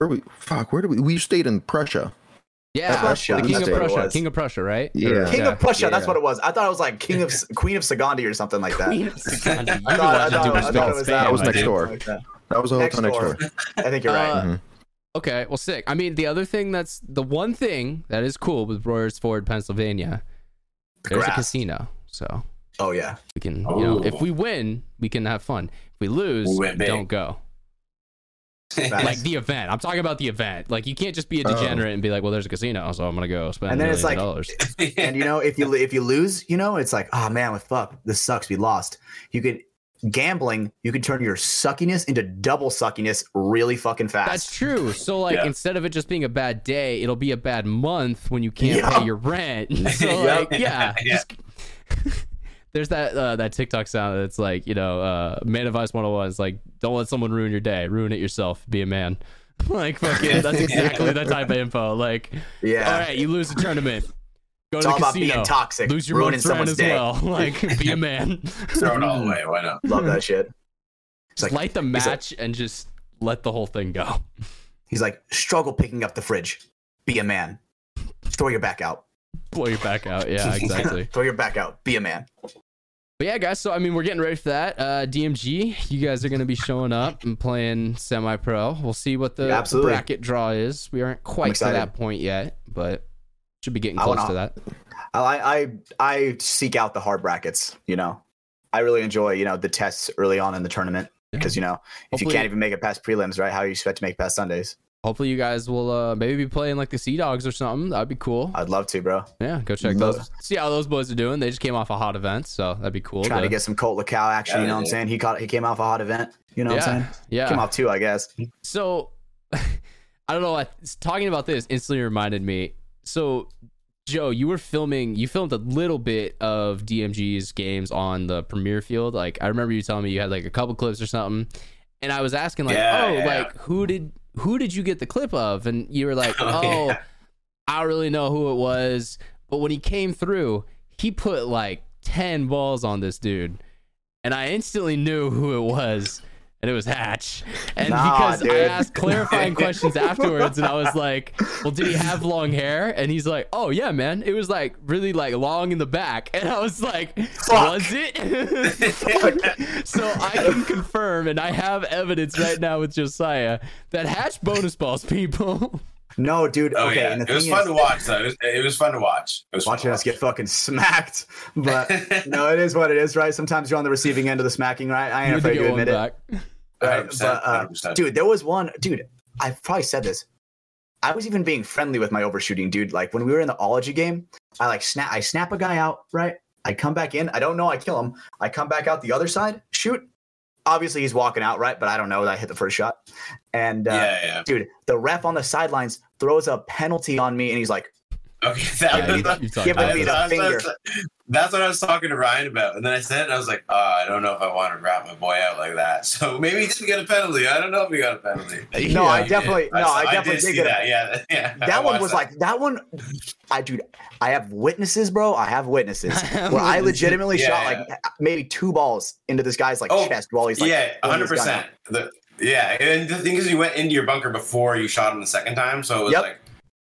where we fuck where do we we stayed in Prussia. Yeah, Prussia, the King of Prussia. was. King of Prussia, right? Yeah. King Yeah. of Prussia. That's Yeah. what it was. I thought it was like King of Queen of Sagandi or something like that. Queen of Sagandi. You've I thought, I thought, I thought it was that. That was next door. Like that. That was a Next hotel next door. door. I think you're right. Uh, Mhm. Okay, well, sick. I mean, the other thing that's the one thing that is cool with Royersford, Pennsylvania, there's a casino. So Oh yeah. we can, you know, if Oh. we win, we can have fun. If we lose, We win don't go. Like the event. I'm talking about the event. Like you can't just be a Oh. degenerate and be like, well, there's a casino, so I'm gonna go spend And then it's like- dollars. and you know if you if you lose you know it's like oh man with fuck this sucks we lost you could gambling you can turn your suckiness into double suckiness really fucking fast That's true. So like Yeah. instead of it just being a bad day, it'll be a bad month when you can't Yeah. pay your rent. So like yeah, Yeah. just there's that uh, that TikTok sound that's like, you know, uh man advice 101 is like don't let someone ruin your day, ruin it yourself, be a man. like fucking that's exactly that type of info. Like yeah all right, you lose the tournament. Go it's to all the about casino. being toxic lose your ruining someone's as day well. Like be a man. Throw it all away. Why not? love that shit Just like- light the he's like- match and just let the whole thing go. he's like struggle picking up the fridge be a man throw your back out Blow your back out. Yeah, exactly. throw your back out be a man But yeah, guys. So I mean, we're getting ready for that. Uh, DMG, you guys are going to be showing up and playing semi-pro. We'll see what the Yeah, bracket draw is. We aren't quite to that point yet, but should be getting close wanna- to that. I, I I seek out the hard brackets. You know, I really enjoy you know the tests early on in the tournament because you know if you can't even make it past prelims, right? How are you expect to make it past Sundays? Hopefully, you guys will uh, maybe be playing like the Sea Dogs or something. That'd be cool. I'd love to, bro. Yeah, go check Love- those. See how those boys are doing. They just came off a hot event, so that'd be cool. Trying to get some Colt Lacow action. You know what I'm saying? He caught he came off a hot event. You know what I'm saying? yeah. Came off two, I guess. So, I don't know. I, talking about this instantly reminded me. So, Joe, you were filming. You filmed a little bit of DMG's games on the premiere field. Like, I remember you telling me you had like a couple clips or something, and I was asking like, Yeah, oh, yeah. like who did who did you get the clip of? And you were like, Oh, oh, yeah. I don't really know who it was, but when he came through, he put like ten balls on this dude, and I instantly knew who it was. And it was Hatch. And Nah, because I asked clarifying questions afterwards, and I was like, "Well, did he have long hair?" And he's like, "Oh yeah, man, it was like really like long in the back." And I was like, Fuck. "Was it?" so I can confirm, and I have evidence right now with Josiah that Hatch bonus balls people. No, dude. Oh okay, yeah, and the it was fun is, to watch though. It was, it was fun to watch. It was watching to us get fucking smacked. But no, it is what it is, right? Sometimes you're on the receiving end of the smacking, right? I ain't You had to afraid get to admit it. back. Right? 100%, But, uh, dude, there was one, dude. I've probably said this. I was even being friendly with my overshooting, dude. Like when we were in the ology game, I like snap, I snap a guy out, right? I come back in. I don't know. I kill him. I come back out the other side, shoot. Obviously, he's walking out, right? But I don't know that I hit the first shot. And uh, yeah, yeah. dude, the ref on the sidelines throws a penalty on me, and he's like, Okay, that, Yeah, you- that- you talked Give about me the that's, finger. that's- that's what I was talking to Ryan about, and then I said, it, and I was like, oh, I don't know if I want to wrap my boy out like that. So maybe he didn't get a penalty. I don't know if he got a penalty. No, I definitely, did. no, I, saw- definitely did did see get a that. Yeah, yeah. I that one was that. like that one i dude i have witnesses bro i have witnesses I have where i legitimately Yeah, shot yeah. like maybe two balls into this guy's like Oh, chest while he's like yeah, pulling hundred percent. Yeah, and the thing is, you went into your bunker before you shot him the second time, so it was Yep. like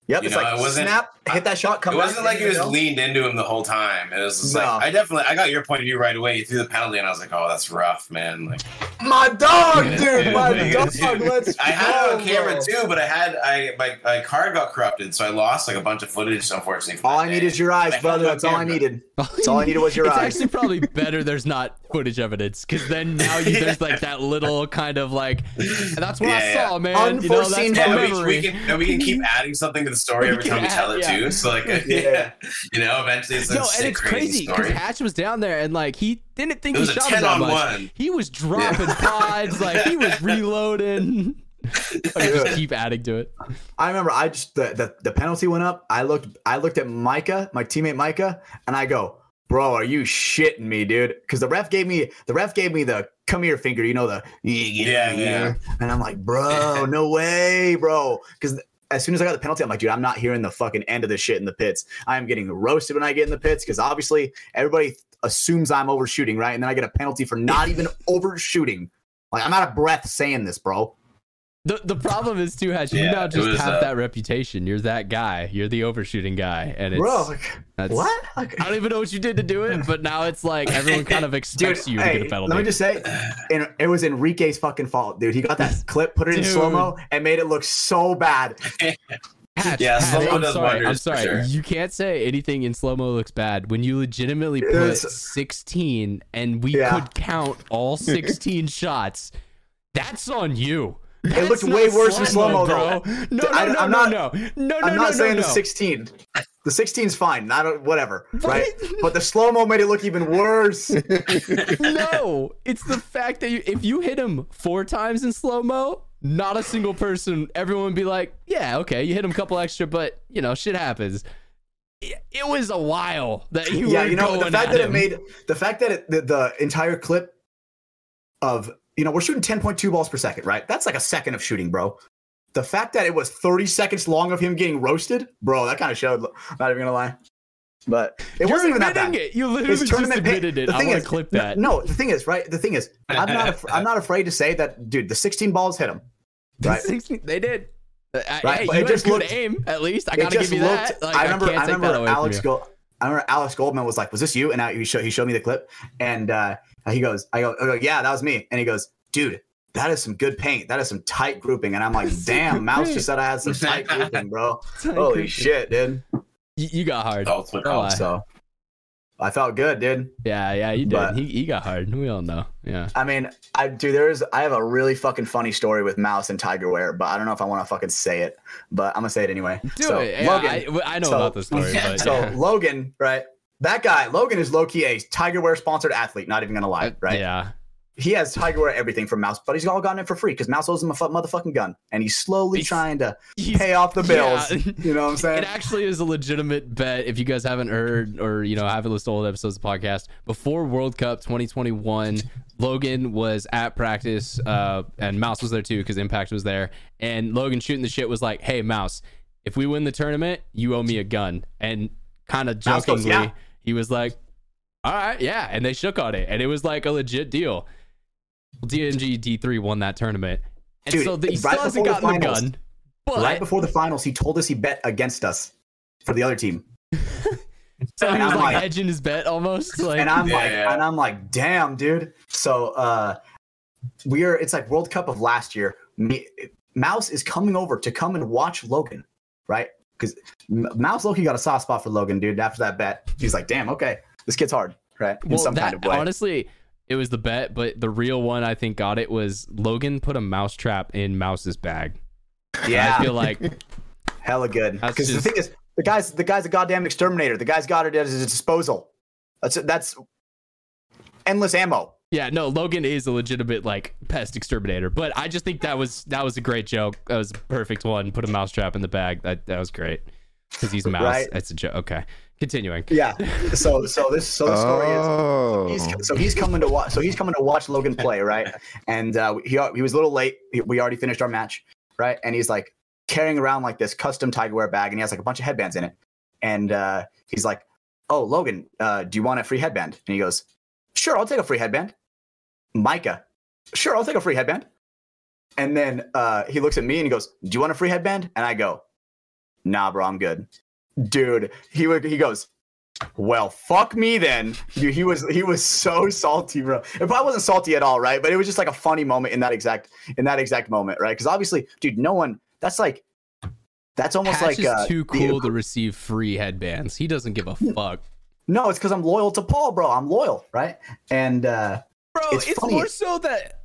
yep You it's know, like it wasn't- snap hit that shot come it wasn't like he you was leaned into him the whole time. It was just No. like I definitely I got your point of view right away. You threw the penalty, and I was like, oh, that's rough, man. Like my dog dude my dog let's I had it on camera too, but I had I my, my card got corrupted, so I lost like a bunch of footage. Unfortunately, all i need is your eyes brother had it on that's all i needed that's all i needed was your it's eyes actually probably better there's not footage evidence because then now you, there's like that little kind of like that's what I Yeah, yeah. saw, man. You know, that's Unforeseen Yeah, we, memory. we can and we can keep adding something to the story We every can time we add- tell it yeah. too. So like, Yeah. you know, eventually it's a Yo, and sick, it's crazy because story. Hatch was down there and like he didn't think It he was a shot 10 him that on much. one. He was dropping pods, like he was reloading. I just keep adding to it. I remember I just the, the the penalty went up. I looked I looked at Micah, my teammate Micah, and I go, "Bro, are you shitting me, dude?" Because the ref gave me the ref gave me the come here finger, you know the Yeah, yeah. and I'm like, "Bro, no way, bro." Because as soon as I got the penalty, I'm like, "Dude, I'm not hearing the fucking end of this shit in the pits. I am getting roasted when I get in the pits because obviously everybody assumes I'm overshooting, right? And then I get a penalty for not even overshooting. Like I'm out of breath saying this, bro. The the problem is too, Hatch. You Yeah, now just was, have uh, that reputation. You're that guy. You're the overshooting guy, and it's bro. Like, that's- what? Like, I don't even know what you did to do it, but now it's like everyone kind of dude, expects you to hey, get a penalty. let me just say, and it was Enrique's fucking fault, dude. He got that clip, put it in slow mo, and made it look so bad. Hatch, Yeah, Hatch, slow-mo I'm does sorry. I'm sorry. sure. You can't say anything in slow mo looks bad when you legitimately put It's- 16 and we Yeah. could count all 16 shots. That's on you. It looked way worse in slow-mo, slow-mo, bro. though. No, no, I- no, I'm no, not- no, no, no, I'm not no, saying no. the 16. The 16's fine. Don't whatever, right? But the slow mo made it look even worse. no, it's the fact that you, if you hit him four times in slow mo, not a single person, everyone would be like, yeah, okay, you hit him a couple extra, but you know, shit happens. It, was a while that you yeah, you know the fact at that it made the fact that it, the, the entire clip of you know we're shooting 10.2 balls per second, right? That's like a second of shooting, bro. The fact that it was 30 seconds long of him getting roasted, bro, that kind of showed. I'm not even gonna lie, but it You're wasn't even that bad. it. You literally His just tournament pay- admitted it. the I want to clip that. No, the thing is, right? The thing is, I'm not. af- I'm not afraid to say that, dude. The 16 balls hit him. Right. they did. I, Right, hey, but you it just good looked- aim, at least. I gotta give you looked. that. Like, I remember. I, that remember Alex. Gold. I remember Alex Goldman was like, "Was this you?" And I, he showed he showed me the clip, and uh, he goes, "I go, I go, yeah, that was me." And he goes, "Dude, that is some good paint. That is some tight grouping." And I'm like, "Damn, Mouse just said I had some tight grouping, bro. Tight Holy grouping. shit, dude." You, you got hard. The ultimate Oh, I- So I felt good, dude. Yeah, yeah, you did. But- he, he got hard. We all know. Yeah. I mean, I do. There's, I have a really fucking funny story with Mouse and Tiger Wear, but I don't know if I want to fucking say it. But I'm gonna say it anyway. Do so, it. Yeah, Logan, I, I know so- about the story, but so. Logan, right? That guy, Logan is low key a Tiger Wear sponsored athlete. Not even gonna lie, right? Yeah. He has Tiger Wear everything from Mouse, but he's all gotten it for free because Mouse owes him a fu- motherfucking gun, and he's slowly He's- trying to pay off the bills. Yeah. You know what I'm saying? It actually is a legitimate bet. If you guys haven't heard or you know haven't listened to old episodes of the podcast before World Cup 2021, Logan was at practice uh, and Mouse was there too because Impact was there. And Logan shooting the shit was like, "Hey Mouse, if we win the tournament, you owe me a gun." And kind of Mouse goes, jokingly, "Yeah." He was like, "All right, yeah." And they shook on it, and it was like a legit deal. DNG D3 won that tournament, and Dude, so the, he right still hasn't before the gotten the gun. But right before the finals, he told us he bet against us for the other team, so he and was I'm like, like- hedging his bet almost. Like, and I'm Yeah, like, and I'm like, damn, dude. So uh, we're it's like World Cup of last year. Me, Mouse is coming over to come and watch Logan, right? Because Mouse Loki got a soft spot for Logan, dude. After that bet, he's like, damn, okay, this kid's hard, right? In well, some that, kind of way. honestly, it was the bet, but the real one I think got it was Logan put a mouse trap in Mouse's bag. Yeah, I feel like hella good. Because the thing is, the guy's the guy's a goddamn exterminator. The guy's got it at his disposal. That's that's endless ammo. Yeah, no, Logan is a legitimate like pest exterminator. But I just think that was that was a great joke. That was a perfect one. Put a mouse trap in the bag. That that was great because he's mouse. Right. That's a joke. Okay, continuing. Yeah. So so this so the story is. oh, He's, so he's coming to watch. So he's coming to watch Logan play, right? And uh, he he was a little late. We already finished our match, right? And he's like carrying around like this custom Tiger Wear bag, and he has like a bunch of headbands in it. And uh, he's like, "Oh, Logan, uh, do you want a free headband?" And he goes, "Sure, I'll take a free headband." Micah, "Sure, I'll take a free headband." And then uh, he looks at me and he goes, "Do you want a free headband?" And I go, "Nah, bro, I'm good." Dude, he would. He goes, well, fuck me then. Dude, he was he was so salty, bro. It probably wasn't salty at all, right? But it was just like a funny moment in that exact in that exact moment, right? Because obviously, dude, no one. That's like that's almost Hatch like uh, too the- cool to receive free headbands. He doesn't give a fuck. no, it's because I'm loyal to Paul, bro. I'm loyal, right? And uh, Bro, It's it's, more so that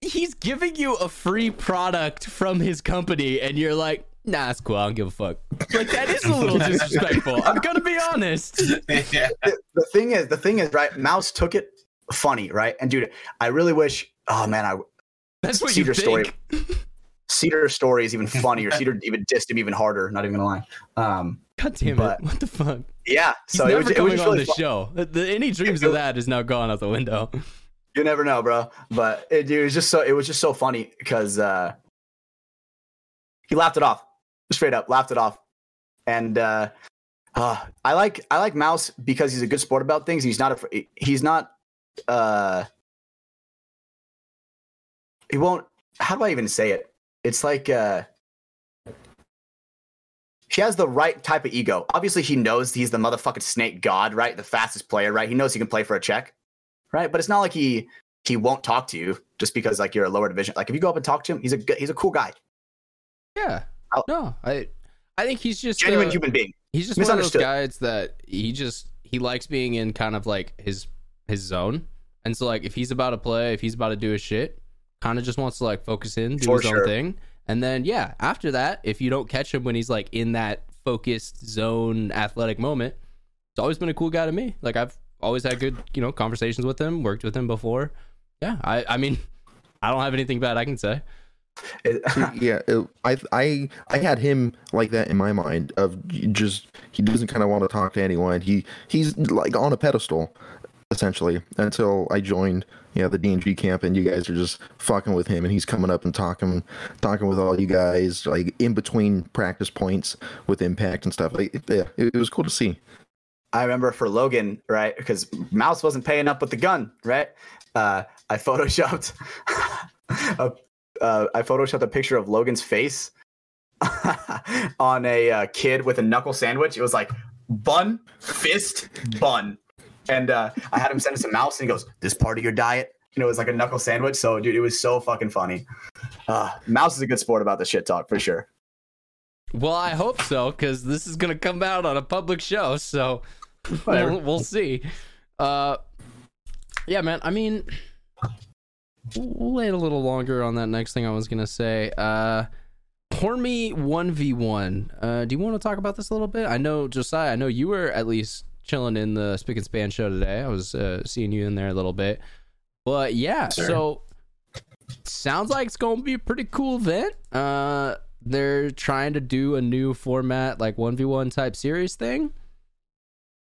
he's giving you a free product from his company, and you're like, nah, it's cool. I don't give a fuck. Like, that is a little disrespectful. I'm going to be honest. yeah. the, the thing is, the thing is, right? Mouse took it funny, right? And dude, I really wish. Oh man, I That's what Cedar you story. think. Cedar story is even funnier. Cedar even dissed him even harder. Not even gonna lie. Um, God damn it. What the fuck? yeah. He's So it never was, it was coming just on really the fu- show. The, the- any dreams of that is now gone out the window. You never know, bro. But it, it was just so it was just so funny because uh, he laughed it off, straight up laughed it off, and uh, uh, I like I like Mouse because he's a good sport about things. He's not afraid. He's not. Uh, he won't. How do I even say it? it's like uh she has the right type of ego. Obviously, he knows he's the motherfucking snake god, right? The fastest player, right? He knows he can play for a check, right? But it's not like he he won't talk to you just because like you're a lower division. Like if you go up and talk to him, he's a good, he's a cool guy, Yeah. I'll- No, I I think he's just genuine uh, human being. He's just one of those guys that he just he likes being in kind of like his his zone. And so like if he's about to play, if he's about to do his shit, kind of just wants to like focus in, do For his own thing. And then yeah, after that, if you don't catch him when he's like in that focused zone athletic moment, it's always been a cool guy to me. Like I've always had good, you know, conversations with him, worked with him before. Yeah, I I mean, I don't have anything bad I can say. It- yeah, it, I I I had him like that in my mind of just he doesn't kind of want to talk to anyone. He he's like on a pedestal essentially until I joined yeah the DNG camp and you guys are just fucking with him and he's coming up and talking talking with all you guys like in between practice points with impact and stuff. Like yeah, it, it was cool to see. I remember for Logan, right? Because Mouse wasn't paying up with the gun, right? Uh, I photoshopped, a, uh, I photoshopped a picture of Logan's face on a uh, kid with a knuckle sandwich. It was like bun, fist, bun, and uh, I had him send us a mouse, and he goes, "This part of your diet." Know, it was like a knuckle sandwich. So, dude, it was so fucking funny. Uh, Mouse is a good sport about the shit talk for sure. Well, I hope so because this is gonna come out on a public show, so. we'll, we'll see. Uh, yeah, man. I mean, we'll wait a little longer on that next thing I was gonna say. Uh, Hormy one v one. Uh, do you want to talk about this a little bit? I know Josiah. I know you were at least chilling in the Spick and Span show today. I was uh, seeing you in there a little bit, but yeah. Sure. So sounds like it's going to be a pretty cool event. Uh, they're trying to do a new format, like one v one type series thing.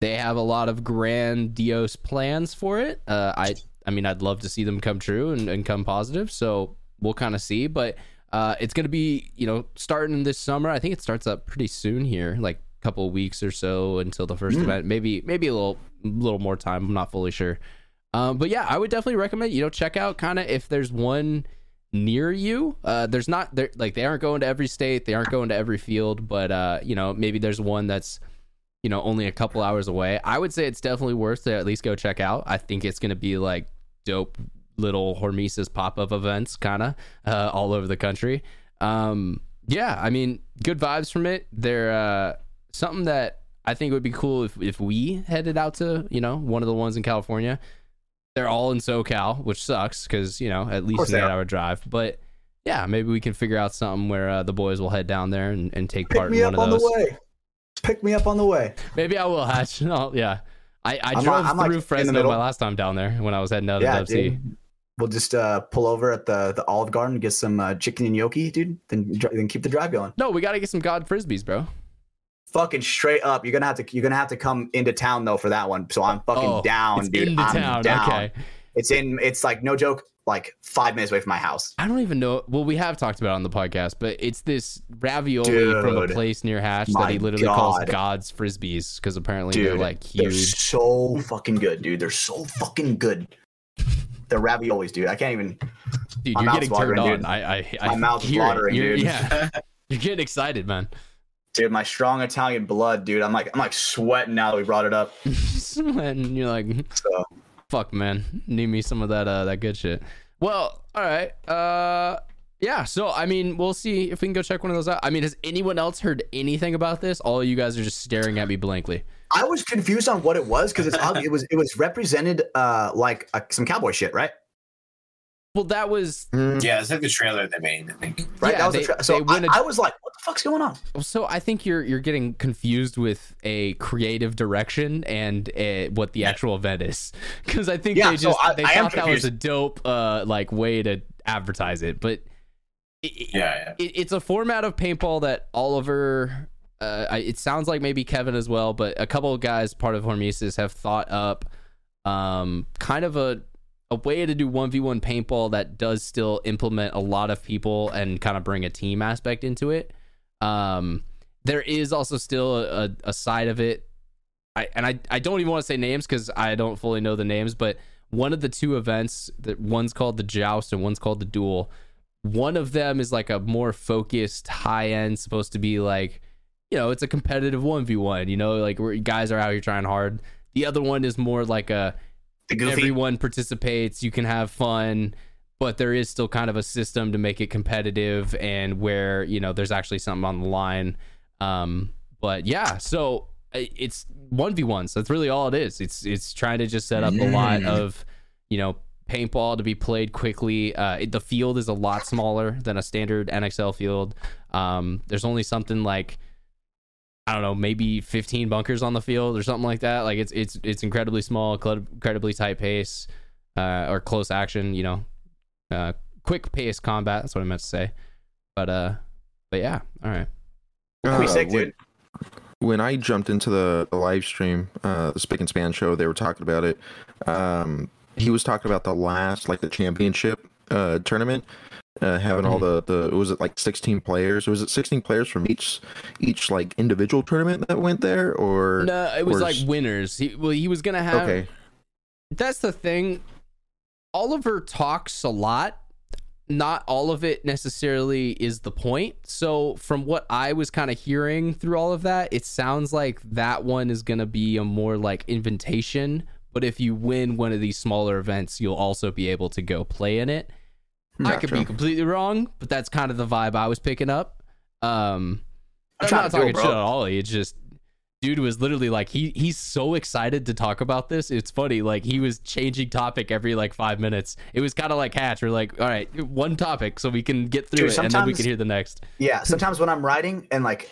They have a lot of grandiose plans for it. Uh, I, I mean, I'd love to see them come true and, and come positive. So we'll kind of see, but uh, it's going to be, you know, starting this summer. I think it starts up pretty soon here, like a couple of weeks or so until the first event. Maybe, maybe a little, little more time. I'm not fully sure. Um, but yeah, I would definitely recommend you know check out kind of if there's one near you. Uh, there's not there like they aren't going to every state, they aren't going to every field, but uh, you know maybe there's one that's you know only a couple hours away. I would say it's definitely worth to at least go check out. I think it's gonna be like dope little Hormesis pop up events, kind of uh, all over the country. Um, yeah, I mean, good vibes from it. They're uh, something that I think would be cool if if we headed out to you know one of the ones in California. They're all in SoCal, which sucks because you know at least an eight hour drive. But yeah, maybe we can figure out something where uh, the boys will head down there and, and take Pick part in one on of the those. Pick me up on the way. Maybe I will, Hatch. No, yeah. I, I I'm drove like- like through in Fresno my last time down there when I was heading out Yeah, of Dub dude. We'll just uh, pull over at the the Olive Garden, get some uh, chicken and gnocchi, dude. Then then keep the drive going. No, we got to get some God Frisbees, bro. Fucking straight up, you're gonna have to you're gonna have to come into town though for that one. So I'm fucking Oh, down, dude. into I'm town. down. Okay. It's in. It's like no joke. Like five minutes away from my house. I don't even know. Well, we have talked about it on the podcast, but it's this ravioli from a place near Hatch that he literally calls God's Frisbees because apparently they're Dude, like They're so fucking good, dude. They're so fucking good. They're raviolis, dude. I can't even. Dude, you're getting turned on. dude. I, I, I My mouth's watering, You're- dude. Yeah, you're getting excited, man. Dude, my strong Italian blood, dude. I'm like I'm like sweating now that we brought it up. sweating, you're like, So fuck, man, need me some of that, uh, that good shit. Well, all right, uh, yeah. So I mean, we'll see if we can go check one of those out. I mean, has anyone else heard anything about this? All you guys are just staring at me blankly. I was confused on what it was because it's. It was it was represented uh like uh, some cowboy shit, right? Well, that was Yeah, it's like the trailer they made. I think. Right. Yeah, that was they- the tra- so they I, win a- I was like, what the fuck's going on? So I think you're you're getting confused with a creative direction and uh what the actual event is, because I think Yeah, they so just I- they I thought that was a dope uh like way to advertise it, but it, it- Yeah, yeah. it, it's a format of paintball that Oliver. Uh, it sounds like maybe Kevin as well, but a couple of guys part of Hormesis have thought up um, kind of a a way to do 1v1 paintball that does still implement a lot of people and kind of bring a team aspect into it. Um, there is also still a, a side of it. I, and I, I don't even want to say names because I don't fully know the names, but one of the two events that one's called the joust and one's called the duel. one of them is like a more focused, high end, supposed to be like, you know, it's a competitive one v one. You know, like where guys are out here trying hard. The other one is more like a. everyone participates, you can have fun, but there is still kind of a system to make it competitive and where you know there's actually something on the line. Um, but yeah, so it's one v one. So that's really all it is. It's it's trying to just set up a lot of you know paintball to be played quickly. Uh, it, the field is a lot smaller than a standard NXL field. Um, there's only something like I don't know, maybe 15 bunkers on the field or something like that. Like it's it's it's incredibly small, cl- incredibly tight pace, uh, or close action. You know, uh, quick pace combat. That's what I meant to say. But uh, but yeah, all right. Pretty Uh, sick, when- when I jumped into the, the live stream, uh, the Spick and Span show, they were talking about it. Um, he was talking about the last, like the championship uh, tournament, uh, having all the the was it like sixteen players? Was it sixteen players from each each like individual tournament that went there, or No, it was or like winners. He, well, he was gonna have. okay, That's the thing. Oliver talks a lot. Not all of it necessarily is the point. So, from what I was kind of hearing through all of that, it sounds like that one is going to be a more like invitation. But if you win one of these smaller events, you'll also be able to go play in it. I could be completely wrong, but that's kind of the vibe I was picking up. Um, I'm I'm, trying not talking it, shit at all. It's just dude was literally like he he's so excited to talk about this. It's funny. Like he was changing topic every like five minutes. It was kind of like Hatch. We're like, all right, one topic so we can get through Dude, it and then we can hear the next. Yeah, sometimes when I'm writing and like,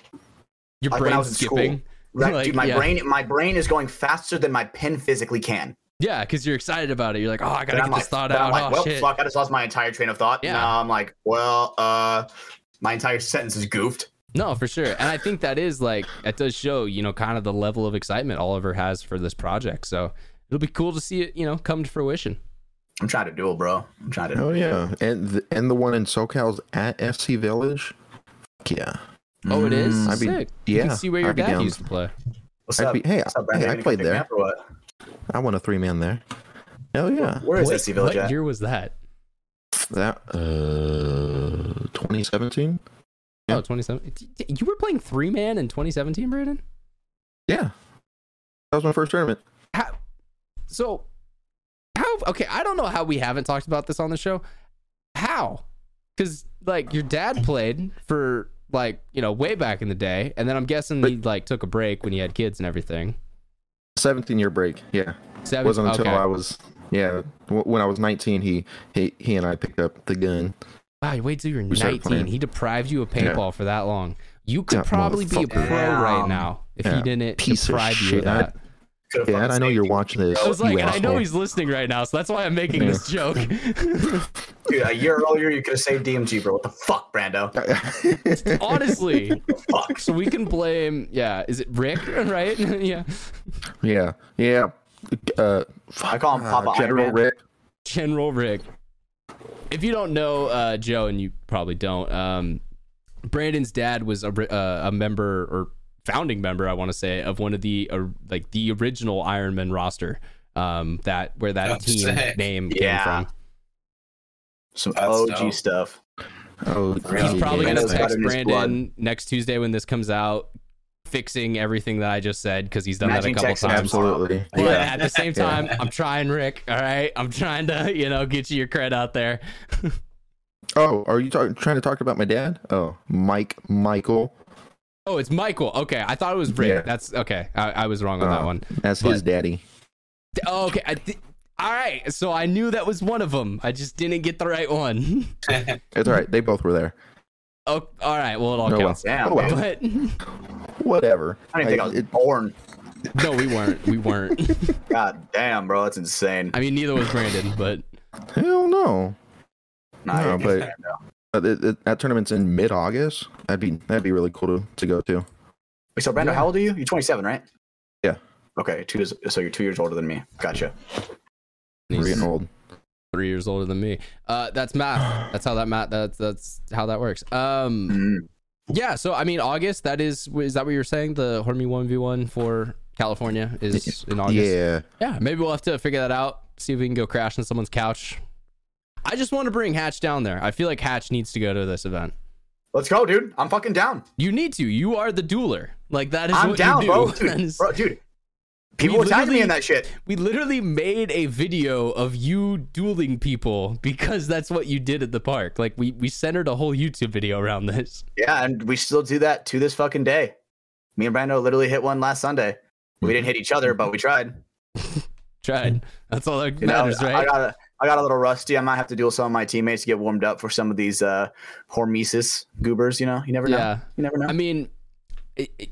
Your like brain's skipping. school, right, Like, dude, my yeah. brain, my brain is going faster than my pen physically can. Yeah, because you're excited about it. You're like, oh, I gotta get this like, thought then I'm out. like, oh well, shit. fuck, I just lost my entire train of thought. Yeah. Now I'm like, well, uh, my entire sentence is goofed. No, for sure. And I think that is like it does show, you know, kind of the level of excitement Oliver has for this project. So it'll be cool to see it, you know, come to fruition. I'm trying to do it, bro. I'm trying to. oh yeah, and the, and the one in SoCal's at SC Village, yeah, Oh, it is Mm. I'd be- sick. you yeah, can see where your I'd be dad used to play. What's I'd up? be- hey, What's up, hey, I played gonna pick me there. Up or what? I won a three man there. Hell yeah, Where is Wait, SC Village what at? year was that? that uh 2017. Yeah. Oh, 27. You were playing three man in 2017, Brandon? Yeah, that was my first tournament. How? So, how? Okay, I don't know how we haven't talked about this on the show. How? Because like your dad played for like you know way back in the day, and then I'm guessing he like took a break when he had kids and everything. 17 year break. Yeah, Seven, wasn't until okay. I was yeah w- when I was 19. He he he and I picked up the gun. Wow, you wait till you're 19. He deprived you of paintball for that long. You could Yeah, probably be a pro motherfucker. right now if Yeah, he didn't piece of deprive you of that. Could've Dad, fucking I know you're watching this. I was like, I know he's listening right now, so that's why I'm making Yeah. this joke. Dude, a year earlier, you could have saved DMG, bro. What the fuck, Brando? Honestly, Fuck. so we can blame. Yeah, is it Rick? Right? yeah, yeah, yeah. Uh, I call him uh, Papa Iron General Man. Rick. General Rick. If you don't know uh, Joe, and you probably don't, um, Brandon's dad was a, uh, a member or founding member, I want to say, of one of the uh, like the original Iron Man roster. Um, that where that Oh, team sick. name Yeah. came from. Some That's OG dope. stuff. Oh, He's probably gonna that's text in his Brandon next Tuesday when this comes out, fixing everything that I just said because he's done Imagine that a couple texting times. absolutely. But Yeah. at the same time, I'm trying, Rick. All right, I'm trying to, you know, get you your cred out there. Oh, are you talk- trying to talk about my dad? Oh, Mike Michael. Oh, it's Michael. Okay, I thought it was Rick. Yeah. That's okay. I, I was wrong on that oh, one. That's his But- daddy. Oh, okay. I thi- all right. So I knew that was one of them. I just didn't get the right one. It's all right. They both were there. oh, all right. Well, it all Oh, well. counts. Damn, Oh, well. But Whatever. I didn't think I was it- born. no, we weren't. We weren't. God damn, bro. That's insane. I mean, neither was Brandon. But hell no. Nah, No, but- insane, bro. Uh, it- it- that tournament's in mid August. That'd be that'd be really cool to, to go to. Wait, so Brando, Yeah. how old are you? You're 27, right? Yeah. Okay, two years. So you're two years older than me. Gotcha. We're he's getting old. three years older than me. Uh, that's math. That's how that math. That's that's how that works. Um. Mm. Yeah, so I mean, August. That is, is that what you're saying? The Hormy one v one for California is in August. Yeah. yeah. Maybe we'll have to figure that out. See if we can go crash on someone's couch. I just want to bring Hatch down there. I feel like Hatch needs to go to this event. Let's go, dude. I'm fucking down. You need to. You are the dueler. Like that is I'm what down, you do. bro. Dude, is- bro, dude. People were tagging me in that shit. We literally made a video of you dueling people because that's what you did at the park. Like we we centered a whole YouTube video around this. Yeah, and we still do that to this fucking day. Me and Brando literally hit one last Sunday. We didn't hit each other, but we tried. Tried. That's all that You know, matters, I right? I got a little rusty. I might have to duel some of my teammates to get warmed up for some of these uh, hormesis goobers. You know, you never know. Yeah. You never know. I mean, it, it-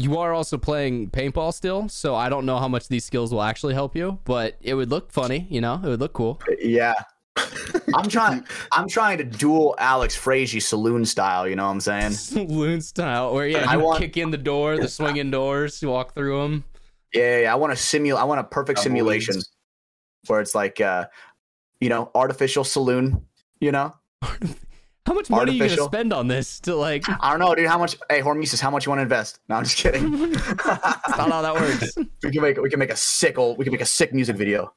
you are also playing paintball still, so I don't know how much these skills will actually help you, but it would look funny. You know, it would look cool. yeah. I'm trying. I'm trying to duel Alex Frazee saloon style. You know what I'm saying? Saloon style, where yeah, I you want- kick in the door, the swinging doors, you walk through them. Yeah, yeah, yeah. I want to simulate. I want a perfect simulation where it's like, uh, you know, artificial saloon. You know, How much money are you gonna spend on this to like? I don't know, dude. How much? Hey, Hormesis, how much you want to invest? No, I'm just kidding. That's not how that works. we can make we can make a sick old we can make a sick music video.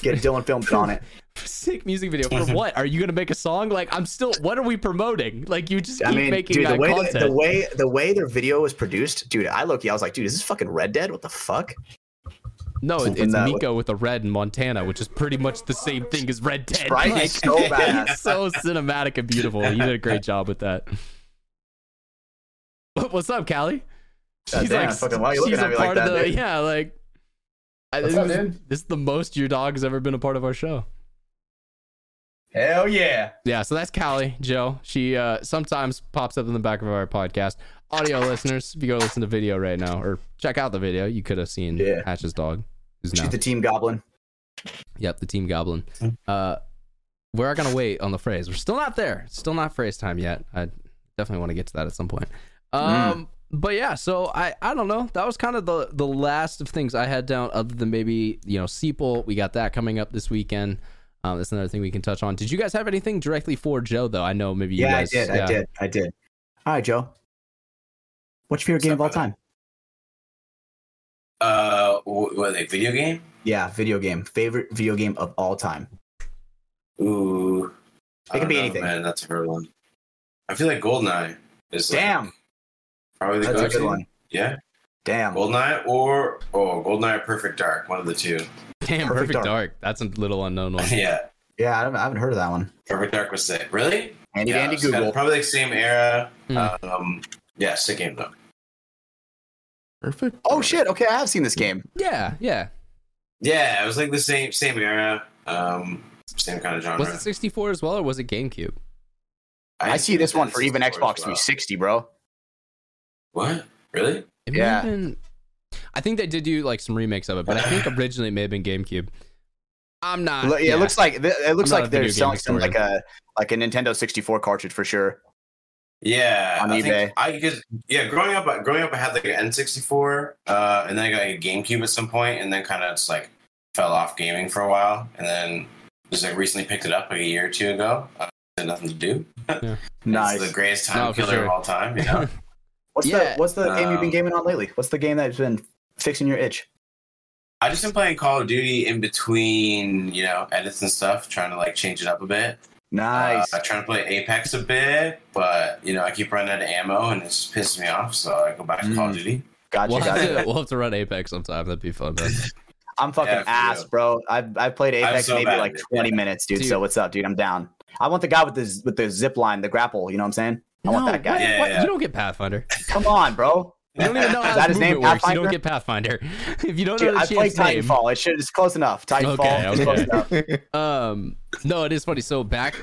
Get Dylan filmed on it. Sick music video for what? Are you gonna make a song? Like I'm still. What are we promoting? Like you just keep I mean, making dude, the that way content. the, the way the way their video was produced, dude. I look, I was like, dude, is this fucking Red Dead? What the fuck? No, it, something it's Miko with a red in Montana, which is pretty much the same thing as Red Dead. Right? Like, so badass. it's so cinematic and beautiful. You did a great job with that. What's up, Callie? God damn, fucking, why are you she's a me like part that, of the dude? yeah, like. I, What's this, up, is, this is the most your dog has ever been a part of our show. Hell yeah! Yeah, so that's Callie, Joe. She uh, sometimes pops up in the back of our podcast. Audio listeners, if you go listen to video right now or check out the video, you could have seen Yeah. Hatch's dog. Who's She's now, the team goblin. yep, the team goblin. Hmm. Uh, we're gonna wait on the phrase. We're still not there. Still not phrase time yet. I definitely want to get to that at some point. Hmm. Um, but yeah, so I I don't know. That was kind of the the last of things I had down, other than maybe you know Seeple. We got that coming up this weekend. Um, that's another thing we can touch on. Did you guys have anything directly for Joe though? I know maybe you Yeah, guys. I did. I did. I did. All right, Joe. What's your favorite game of all time? Uh, wh- what like video game? Yeah, video game. Favorite video game of all time. Ooh, It I could be know, anything. Man, that's a hard one. I feel like Goldeneye is like, Damn, probably the that's a go-to. good one. Yeah, Damn. Goldeneye or oh, Goldeneye or Perfect Dark, one of the two. Damn, Perfect Perfect, Dark. Dark. That's a little unknown one. yeah, Yeah, I haven't, I haven't heard of that one. Perfect Dark was sick. Really? Handy yeah, dandy it's kinda- Google. probably like same era. Hmm. Um, yeah, sick game though. Perfect. Oh shit! Okay, I have seen this game. Yeah, yeah. Yeah, it was like the same same era. Um, same kind of genre. Was it 64 as well, or was it GameCube? I, see this one for even Xbox well. 360, bro. What? Really? It may Yeah. have been- I think they did do like some remakes of it, but I think originally it may have been GameCube. I'm not. Lo- yeah, it looks like it looks I'm like a they're selling some like a like a Nintendo 64 cartridge for sure. Yeah, On I eBay. think I because yeah, growing up, growing up, I had like an N64, uh, and then I got like a GameCube at some point, and then kind of just like fell off gaming for a while, and then just like recently picked it up like a year or two ago. Uh, had nothing to do. Nice. It's the greatest time No, killer sure. of all time. You know. What's Yeah, the what's the game you've been um, gaming on lately? What's the game that's been fixing your itch? I just been playing Call of Duty in between, you know, edits and stuff, trying to like change it up a bit. Nice. Uh, I try to play Apex a bit, but you know, I keep running out of ammo and it's just pisses me off. So I go back to Call of Mm. Duty. gotcha, We'll have, to, we'll have to run Apex sometime. That'd be fun. Man. I'm fucking Yeah, ass, real. bro. I've I've played Apex so maybe like at it. 20 minutes, dude, Dude. So what's up, dude? I'm down. I want the guy with the with the zip line, the grapple. You know what I'm saying? I want that guy. what- Yeah, what? yeah. You don't get Pathfinder. Come on, bro. You don't even know how that his his name, movement works. You don't get Pathfinder. If you don't Dude, know I the played champ's name, Titanfall. It should it's close enough. Titanfall. Okay, is close okay. enough. um no it is funny so back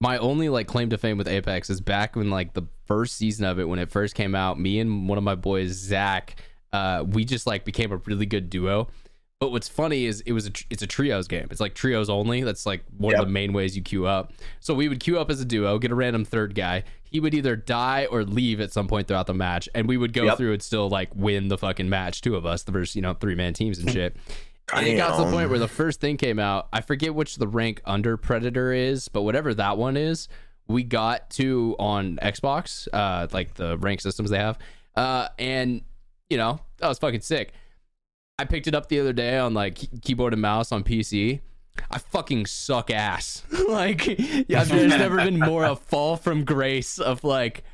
my only like claim to fame with apex is back when like the first season of it when it first came out me and one of my boys zach uh we just like became a really good duo but what's funny is it was a it's a trios game it's like trios only that's like one Yep. of the main ways you queue up so we would queue up as a duo get a random third guy he would either die or leave at some point throughout the match and we would go Yep. through and still like win the fucking match two of us the versus you know three man teams and shit and it got to the point where the first thing came out. I forget which the rank under Predator is, but whatever that one is, we got to on Xbox, uh, like the rank systems they have. Uh, and you know, that was fucking sick. I picked it up the other day on like keyboard and mouse on PC. I fucking suck ass. like, yeah, there's never been more a fall from grace of like,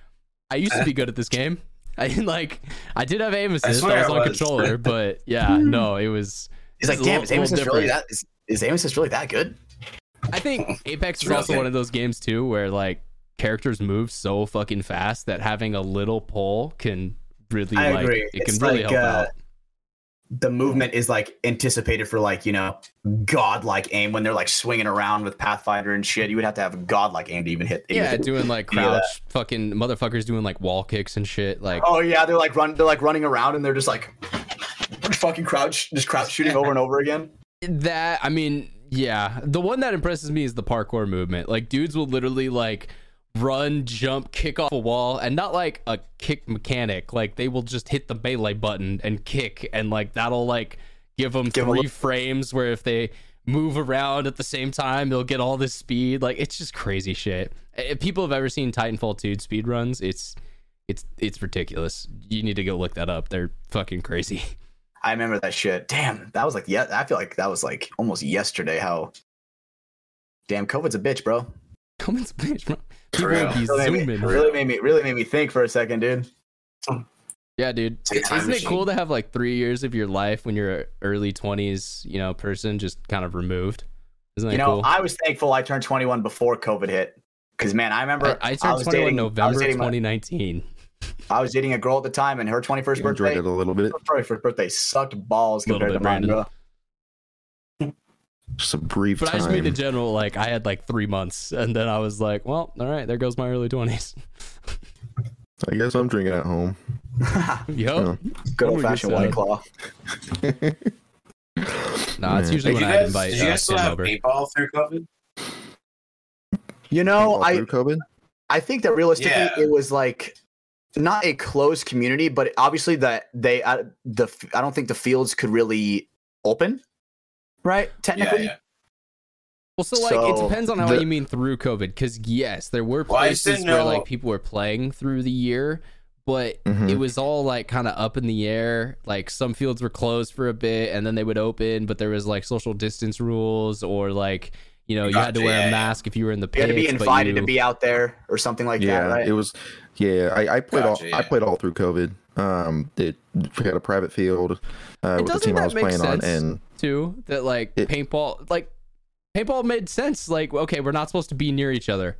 I used to be good at this game. I like, I did have aim assist. I, swear was on was. controller, but yeah, no, it was. He's like, damn, little- is aim assist really that? Is, is aim assist really that good? I think Apex is also good. one of those games too where like characters move so fucking fast that having a little pull can really I like agree. it can It's really like, help uh, out. The movement is like anticipated for like you know godlike aim when they're like swinging around with Pathfinder and shit. You would have to have godlike aim to even hit. Yeah, even- doing like crouch, fucking motherfuckers doing like wall kicks and shit. Like, Oh yeah, they're like run. They're like running around and they're just like fucking crouch, just crouch shooting over and over again. that, I mean, yeah. The one that impresses me is the parkour movement. Like, dudes will literally like run, jump, kick off a wall, and not like a kick mechanic. Like, they will just hit the melee button and kick, and like that'll like give them Give a three frames where if they move around at the same time, they'll get all this speed. Like, it's just crazy shit. Eh, if people have ever seen Titanfall 2 speed runs, it's it's it's ridiculous. You need to go look that up. They're fucking crazy. I remember that shit. Damn, that was like yeah. I feel like that was like almost yesterday. How damn COVID's a bitch, bro. Comments, bitch, bro. People real. would be Really made, me, really made me really made me think for a second, dude. Yeah, dude. like a time Isn't it cool to have like three years of your life when you're a early twenties, you know, person just kind of removed? Isn't that You know, cool? I was thankful I turned 21 before COVID hit. Because man, I remember I, I turned was 21 dating- I was November dating my- 2019. I was dating a girl at the time, and her 21st You birthday, it a little bit. her 21st birthday sucked balls compared bit, to mine, Brandon. bro. Just a brief But I just mean in general, like I had like three months, and then I was like, well, all right, there goes my early 20s. I guess I'm drinking at home. Yo, Good Oh, old fashioned white claw. nah, it's usually Did when you I invite did you uh, guys still have over. paintball through COVID? You know, All I through COVID. I think that realistically Yeah. it was like not a closed community, but obviously that they uh, the I don't think the fields could really open, right? Technically, yeah. Well, so like it depends on how the- you mean through COVID, because yes, there were Well, I just places didn't where like people were playing through the year, but Mhm. it was all like kind of up in the air. Like some fields were closed for a bit, and then they would open, but there was like social distance rules, or like you know you had to Gotcha, wear yeah, a mask if you were in the you had to be invited you- to be out there or something like yeah, that, right? it was. Yeah, I, I played Gotcha, all. yeah. I played all through COVID. Um, it we had a private field uh, with the doesn't team I was make playing on, sense? and too that like It- paintball like paintball made sense. Like okay, we're not supposed to be near each other.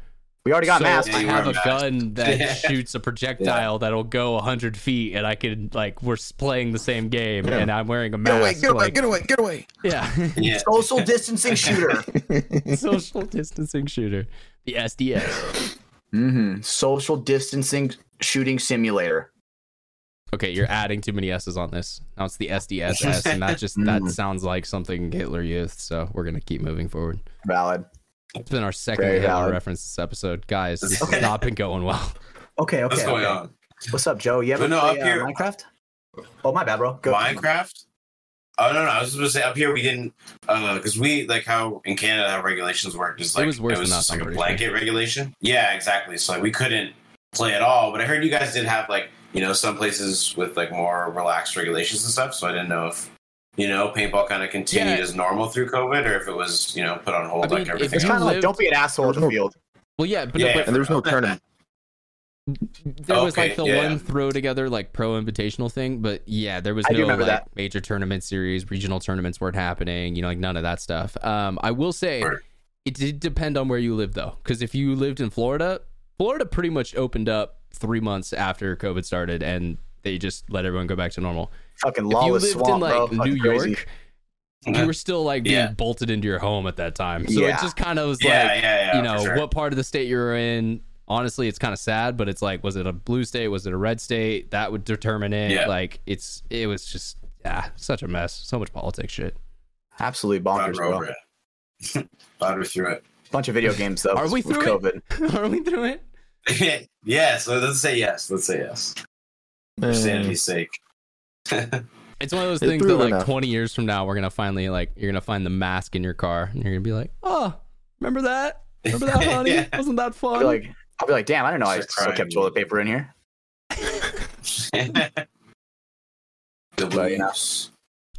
we already got so masks. I have a a mask. gun that Yeah. shoots a projectile that'll go 100 feet, and I can like we're playing the same game, Yeah. and I'm wearing a get away, mask. get away, like, get away, get away. Yeah, Yeah. Social distancing shooter. social distancing shooter, the SDS. Mm-hmm. Social distancing shooting simulator. Okay, you're adding too many S's on this. Now it's the SDSS, and that just that sounds like something Hitler used. So we're gonna keep moving forward. Valid. It's been our second Very Hitler valid. reference this episode, guys. This Okay. has not been going well. Okay, okay. What's going okay. on? What's up, Joe? You ever no, play up here- uh, Minecraft? Oh, my bad, bro. Go. Minecraft? Oh no, no. I was supposed to say up here we didn't because we like how in Canada how regulations work is like it was worse than us, just I'm like a pretty blanket regulation. Yeah, exactly. So like we couldn't play at all. But I heard you guys did have like you know some places with like more relaxed regulations and stuff. So I didn't know if you know paintball kind of continued Yeah. as normal through COVID or if it was you know put on hold I mean, like if everything. It's kind of like don't be an asshole at the field. Well, yeah, but, Yeah. but and there's no tournament. there was Okay, like the yeah. one throw together like pro invitational thing, but yeah, there was I no like that. major tournament series, regional tournaments weren't happening. You know, like none of that stuff. Um, I will say Right. it did depend on where you lived though, because if you lived in Florida, Florida pretty much opened up three months after COVID started, and they just let everyone go back to normal. Fucking If you lived swamp, in like bro. New Fucking crazy. York, you were still like being Yeah. bolted into your home at that time. So Yeah. it just kind of was Yeah, like, yeah, yeah, you know, sure. what part of the state you were in. Honestly, it's kind of sad, but it's like, was it a blue state? Was it a red state? That would determine it. Yeah. Like, it's it was just yeah, such a mess. So much politics shit. Absolutely bonkers, We're over bro. it. Powder through it. Bunch of video games though. Are we with through it? COVID. Are we through it? yes, let's say yes. Let's say yes. For sanity's sake. It's one of those It's things that like enough. 20 years from now, we're gonna finally like you're gonna find the mask in your car, and you're gonna be like, oh, remember that? Remember that, honey? Yeah. Wasn't that I'll fun? be like, I'll be like, damn, I don't know I Just still kept toilet paper in here. the But, you know. blues.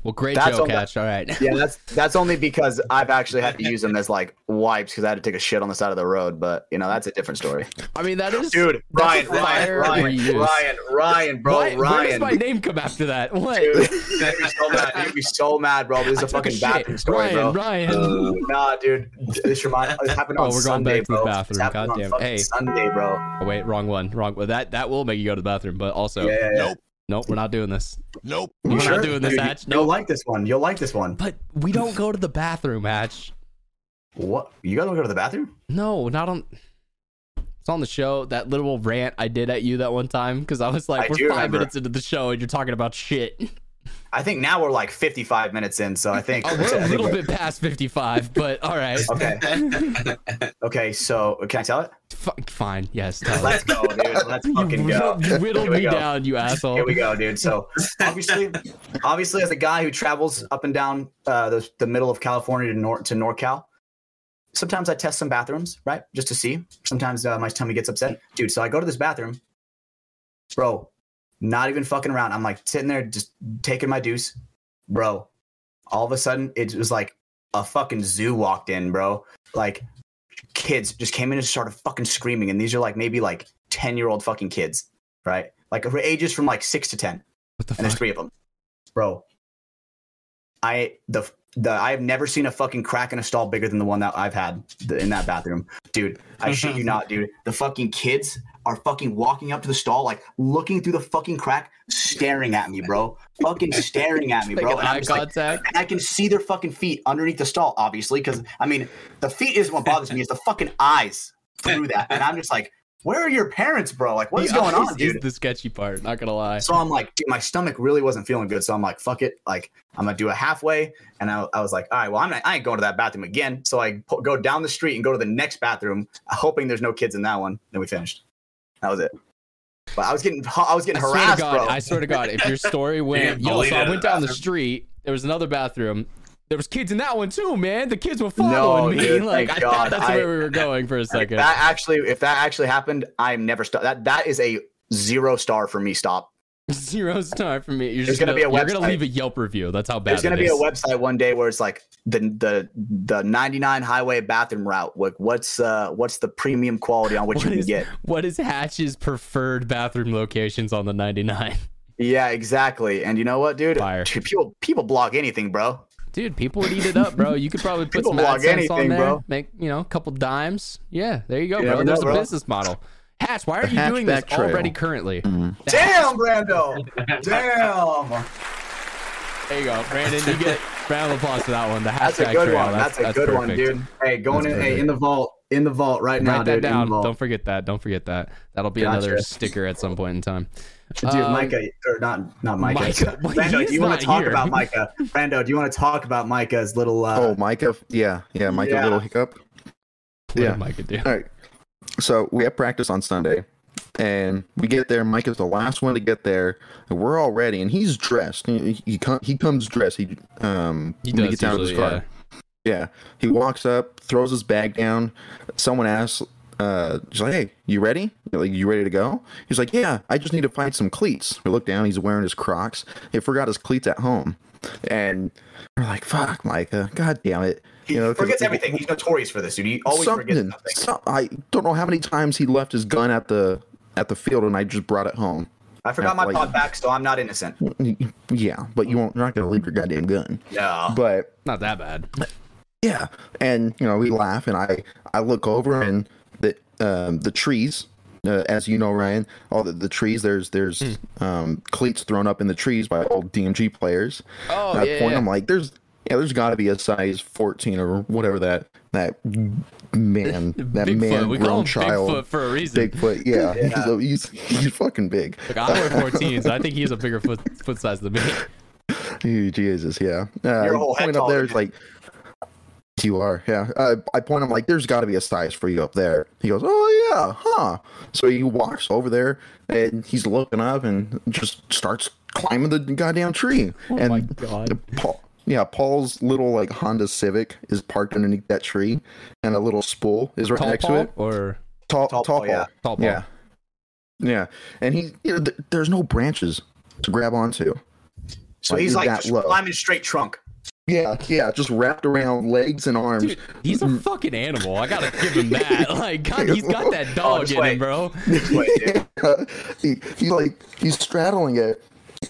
Well, great That's joke, Hatch. All right. Yeah, that's that's only because I've actually had to use them as like wipes because I had to take a shit on the side of the road. But you know, that's a different story. I mean, that is. Dude, Ryan, Ryan, Ryan, reuse. Ryan, Ryan, bro, Why- Where does my name come after that? What? Dude, you'd be so mad. You'd be so mad, bro. This is I a fucking shit. bathroom story, Ryan, bro. Ryan. Nah, dude. This remind. This happened Oh, we're going Sunday, back to the bathroom. On Goddamn. Hey. Sunday, bro. Oh, wait, wrong one. Wrong. Well, that that will make you go to the bathroom, but also, Yeah, yeah, yeah. Nope. Nope, we're not doing this. Nope. We're You not doing this, Dude, Hatch. You'll No. like this one. You'll like this one. But we don't go to the bathroom, Hatch. What? You guys want to go to the bathroom? No, not on. It's on the show. That little rant I did at you that one time because I was like, I "We're do five remember. minutes into the show and you're talking about shit." I think now we're like 55 minutes in, so I think. Oh, we're a little bit past 55, but all right. Okay. Okay. So can I tell it? F- fine. Yes. Let's go, dude. Let's fucking go. you whittled me go. down, you asshole. Here we go, dude. So obviously, obviously, as a guy who travels up and down uh, the, the middle of California to Nor to NorCal, sometimes I test some bathrooms, right, just to see. Sometimes uh, my tummy gets upset, dude. So I go to this bathroom, bro. Not even fucking around. I'm like sitting there, just taking my deuce, bro. All of a sudden, it was like a fucking zoo walked in, bro. Like kids just came in and started fucking screaming, and these are like maybe like ten year old fucking kids, right? Like ages from like six to ten What the and there's three of them, bro. I the the I have never seen a fucking crack in a stall bigger than the one that I've had the, in that bathroom, dude. I shit you not, dude. The fucking kids are fucking walking up to the stall, like looking through the fucking crack, staring at me, bro. Fucking staring at me, bro. And I'm eye like, contact. and I can see their fucking feet underneath the stall, obviously, because I mean, the feet isn't what bothers me; it's the fucking eyes through that. And I'm just like, where are your parents, bro? Like, what is going on, dude? Is the sketchy part? Not gonna lie. So I'm like, dude, my stomach really wasn't feeling good. So I'm like, fuck it. Like, I'm gonna do a halfway. And I, I was like, all right, well, I'm not, I ain't going to that bathroom again. So I po- go down the street and go to the next bathroom, hoping there's no kids in that one. Then we finished. That was it. But I was getting, I was I getting swear harassed, God, bro. I swear to God, if your story went, yo, so I went down the street. There was another bathroom. There was kids in that one too, man. The kids were No, following me. dude, like I thank thought God. that's I- where we were going for a second. that actually, if that actually happened, I'm never st- that. That is a zero star for me. Stop. Zero star for me. You're There's just gonna gonna, be a you're gonna leave a Yelp review. That's how bad There's gonna be a website one day where it's like the the the 99 highway bathroom route. Like, what's uh what's the premium quality on which What you can is- get? What is Hatch's preferred bathroom locations on the 99? Yeah, exactly. And you know what, dude? Fire. People people blog anything, bro. Dude, people would eat it up, bro. You could probably put People some AdSense on anything, there, bro. make you know a couple dimes. Yeah, there you go, You bro. There's know, a bro. business model. Hatch, why are The you doing this hatchback trail. already currently? Mhm. Damn, Brando. Damn. There you go, Brandon. You get round of applause for that one. The That's a good trail. one. That's, a good one, dude. Hey, going That's in hey, in the vault. In the vault right now, Write that dude. Down. Don't forget that. Don't forget that. That'll be Gotcha. another sticker at some point in time. Dude, Um, Micah, or not, not Micah. Micah. Well, Brando, do you want to talk here. about Micah? Brando, do you want to talk about Micah's little? Uh, oh, Micah. Yeah, yeah, Micah. Yeah. Little hiccup. What did Yeah. Micah do? All right. So we have practice on Sunday, and we get there. Mike is the last one to get there. And we're all ready, and he's dressed. He he, he comes dressed. He um He does gets out of his car. Yeah. He walks up, throws his bag down. Someone asks, uh, she's like, "Hey, you ready? Like, you ready to go?" He's like, "Yeah, I just need to find some cleats." We look down. He's wearing his Crocs. He forgot his cleats at home, and we're like, "Fuck, Micah! God damn it!" He You know, 'cause- forgets everything. He's notorious for this, dude. He always forgets something. something. So- I don't know how many times he left his gun at the at the field, and I just brought it home. I forgot my like- pod back, so I'm not innocent. Yeah, but you won't. You're not gonna leave your goddamn gun. No. But Not that bad. yeah, and you know we laugh, and I I look over and the um, the trees. Uh, as you know, Ryan, all the, the trees. There's there's um, cleats thrown up in the trees by old DMG players. Oh, And I yeah, point. yeah. I'm like, there's yeah, there's got to be a size 14 or whatever that that man that Bigfoot. man We call grown him child Bigfoot for a reason. Bigfoot. Yeah, Yeah. He's, a, he's he's fucking big. Like, I wear 14, so I think he's a bigger foot foot size than me. Ew, Jesus, yeah. Uh, You're whole head point up taller there than like, you are, yeah. Uh, I point him like, there's got to be a size for you up there. He goes, oh yeah, huh? So he walks over there and he's looking up and just starts climbing the goddamn tree. Oh and my God. Paul, yeah, Paul's little like Honda Civic is parked underneath that tree, and a little spool is right Tall next Paul to it. or Tall, Tall tall, Paul, yeah. Tall Paul? Yeah, yeah, and he, you know, th- there's no branches to grab onto. So Like, he's like that just low. climbing straight trunk. Yeah, yeah, just wrapped around legs and arms. Dude, he's a fucking animal. I gotta give him that. Like, God, he's got that oh, dog just in wait. him, bro. Wait, dude. he, he like he's straddling it,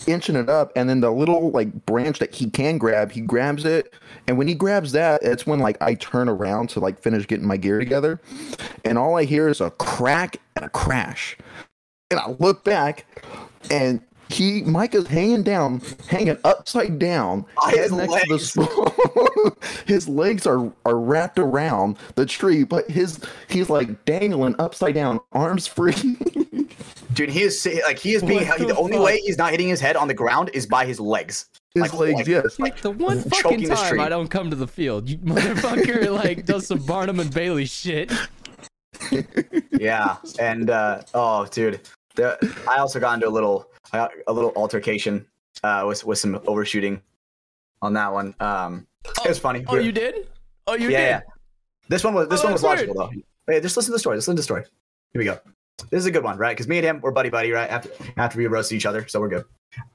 inching it up, and then the little like branch that he can grab, he grabs it, and when he grabs that, it's when like I turn around to like finish getting my gear together, and all I hear is a crack and a crash, and I look back, and. He Micah's hanging down, hanging upside down, his next to the sp- his legs are are wrapped around the tree, but his he's like dangling upside down, arms free. Dude, he is like he is being. What The, the only way he's not hitting his head on the ground is by his legs. His Like, legs, like- yes. Like the one fucking the time street. I don't come to the field, you motherfucker like does some Barnum and Bailey shit. Yeah, and uh, oh, dude, the, I also got into a little a little altercation uh, with with some overshooting on that one. Um, it was funny. Oh, you did? Oh, you yeah, did? yeah. This one was this Oh, one was that's logical though. Wait, just listen to the story. Listen to the story. Here we go. This is a good one, right? Because me and him, we're buddy buddy, right? After after we roasted each other, so we're good.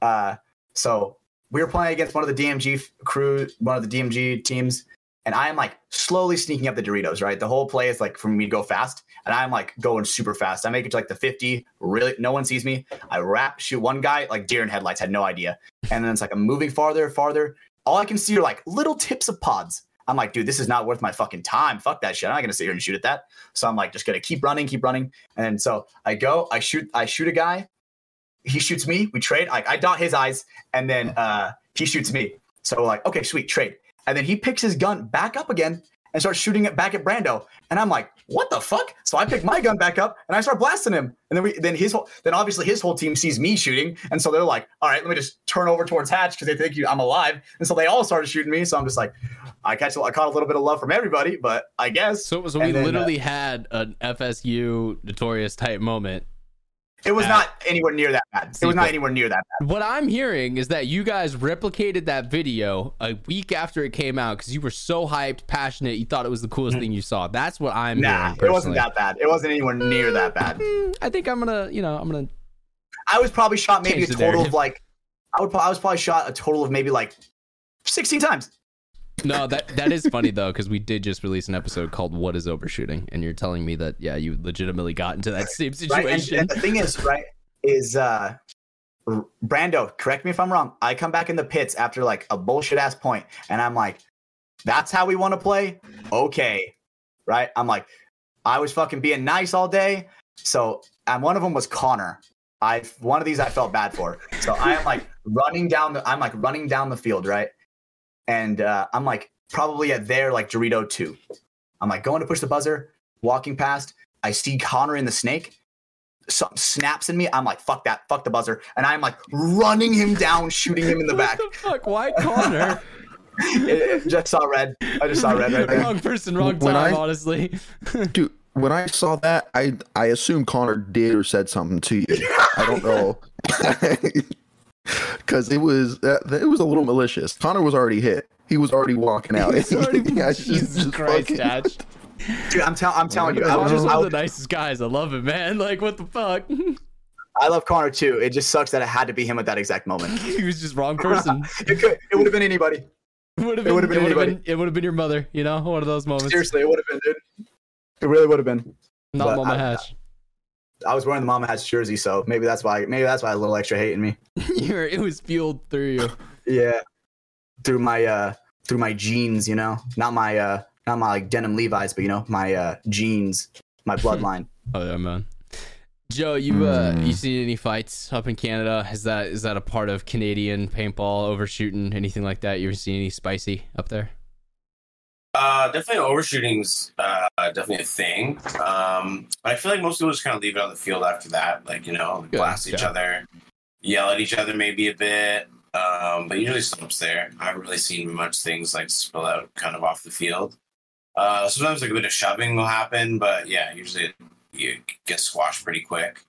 Uh, so we were playing against one of the DMG crew, one of the DMG teams, and I am like slowly sneaking up the Doritos, right? The whole play is like for me to go fast, and I'm like going super fast. I make it to like the 50, really, no one sees me. I wrap, shoot one guy, like deer in headlights, had no idea. And then it's like I'm moving farther, farther. All I can see are like little tips of pods. I'm like, dude, this is not worth my fucking time. Fuck that shit. I'm not gonna sit here and shoot at that. So I'm like, just gonna keep running, keep running. And so I go, I shoot, I shoot a guy. He shoots me. We trade. Like I dot his eyes, and then uh he shoots me. So we're like, okay, sweet, trade. And then he picks his gun back up again and starts shooting it back at Brando. And I'm like, what the fuck? So I pick my gun back up and I start blasting him. And then we then his whole then obviously his whole team sees me shooting. And so they're like, all right, let me just turn over towards Hatch because they think you, I'm alive. And so they all started shooting me. So I'm just like, I catch I caught a little bit of love from everybody, but I guess So, so we then, uh, literally had an FSU notorious type moment. It was not anywhere near that bad. It was not anywhere near that bad. What I'm hearing is that you guys replicated that video a week after it came out because you were so hyped, passionate, you thought it was the coolest thing you saw. That's what I'm. Nah, hearing. it wasn't that bad. It wasn't anywhere near that bad. Mm, I think I'm gonna, you know, I'm gonna. I was probably shot maybe a total narrative. of like I would I was probably shot a total of maybe like 16 times. No, that that is funny though because we did just release an episode called "What Is Overshooting," and you're telling me that yeah, you legitimately got into that same Right. And, situation. and the thing is, right, is uh Brando, correct me if I'm wrong. I come back in the pits after like a bullshit ass point, and I'm like, that's how we want to play? Okay. Right? I'm like, I was fucking being nice all day. So and one of them was Connor. I one of these I felt bad for. So I am like running down the I'm like running down the field, right? And uh, I'm like probably at their like Dorito two. I'm like going to push the buzzer, walking past. I see Connor in the snake. Something snaps in me. I'm like, fuck that, fuck the buzzer. And I'm like running him down, shooting him in the back. The fuck? Why Connor? It- it just saw red. I just saw red right there. wrong person, wrong When time. I- honestly, Dude, when I saw that, I I assumed Connor did or said something to you. I don't know, because it was uh, it was a little malicious. Connor was already hit. He was already walking out. He's already- Yeah, it's just- Jesus just Christ, fucking- Dude, I'm, tell- I'm telling you, I, was Just just, one of the nicest guys. I love him, man. Like, what the fuck? I love Connor too. It just sucks that it had to be him at that exact moment. he was just wrong person. It could, it would have been anybody. It would've been It would have anybody. been. It would have been your mother. You know, one of those moments. Seriously, it would have been, dude. It really would have been. Not but Mama I- Hatch. I was wearing the Mama Hatch jersey, so maybe that's why. Maybe that's why a little extra hate in me. You're, it was fueled through you. Yeah, through my uh through my jeans, you know, not my uh not my like denim Levi's, but you know my uh jeans, my bloodline. Oh yeah, man. Joe, you uh, Mm. you seen any fights up in Canada? Is that is that a part of Canadian paintball, overshooting, anything like that? You ever seen any spicy up there? Uh, definitely overshooting's uh, definitely a thing. Um, but I feel like most people just kind of leave it on the field after that. Like, you know, Yeah, blast each yeah. other, yell at each other maybe a bit. Um, but usually stops there. I haven't really seen much things like spill out kind of off the field. Uh, sometimes like a bit of shoving will happen, but yeah, usually you get squashed pretty quick.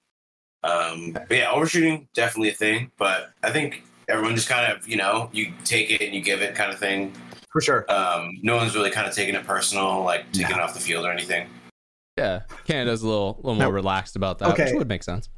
Um, but yeah, overshooting definitely a thing. But I think everyone just kind of, you know, you take it and you give it kind of thing For sure. um, no one's really kind of taking it personal, like taking it off the field or anything. Yeah, Canada's a little little more No. relaxed about that, Okay. which would make sense.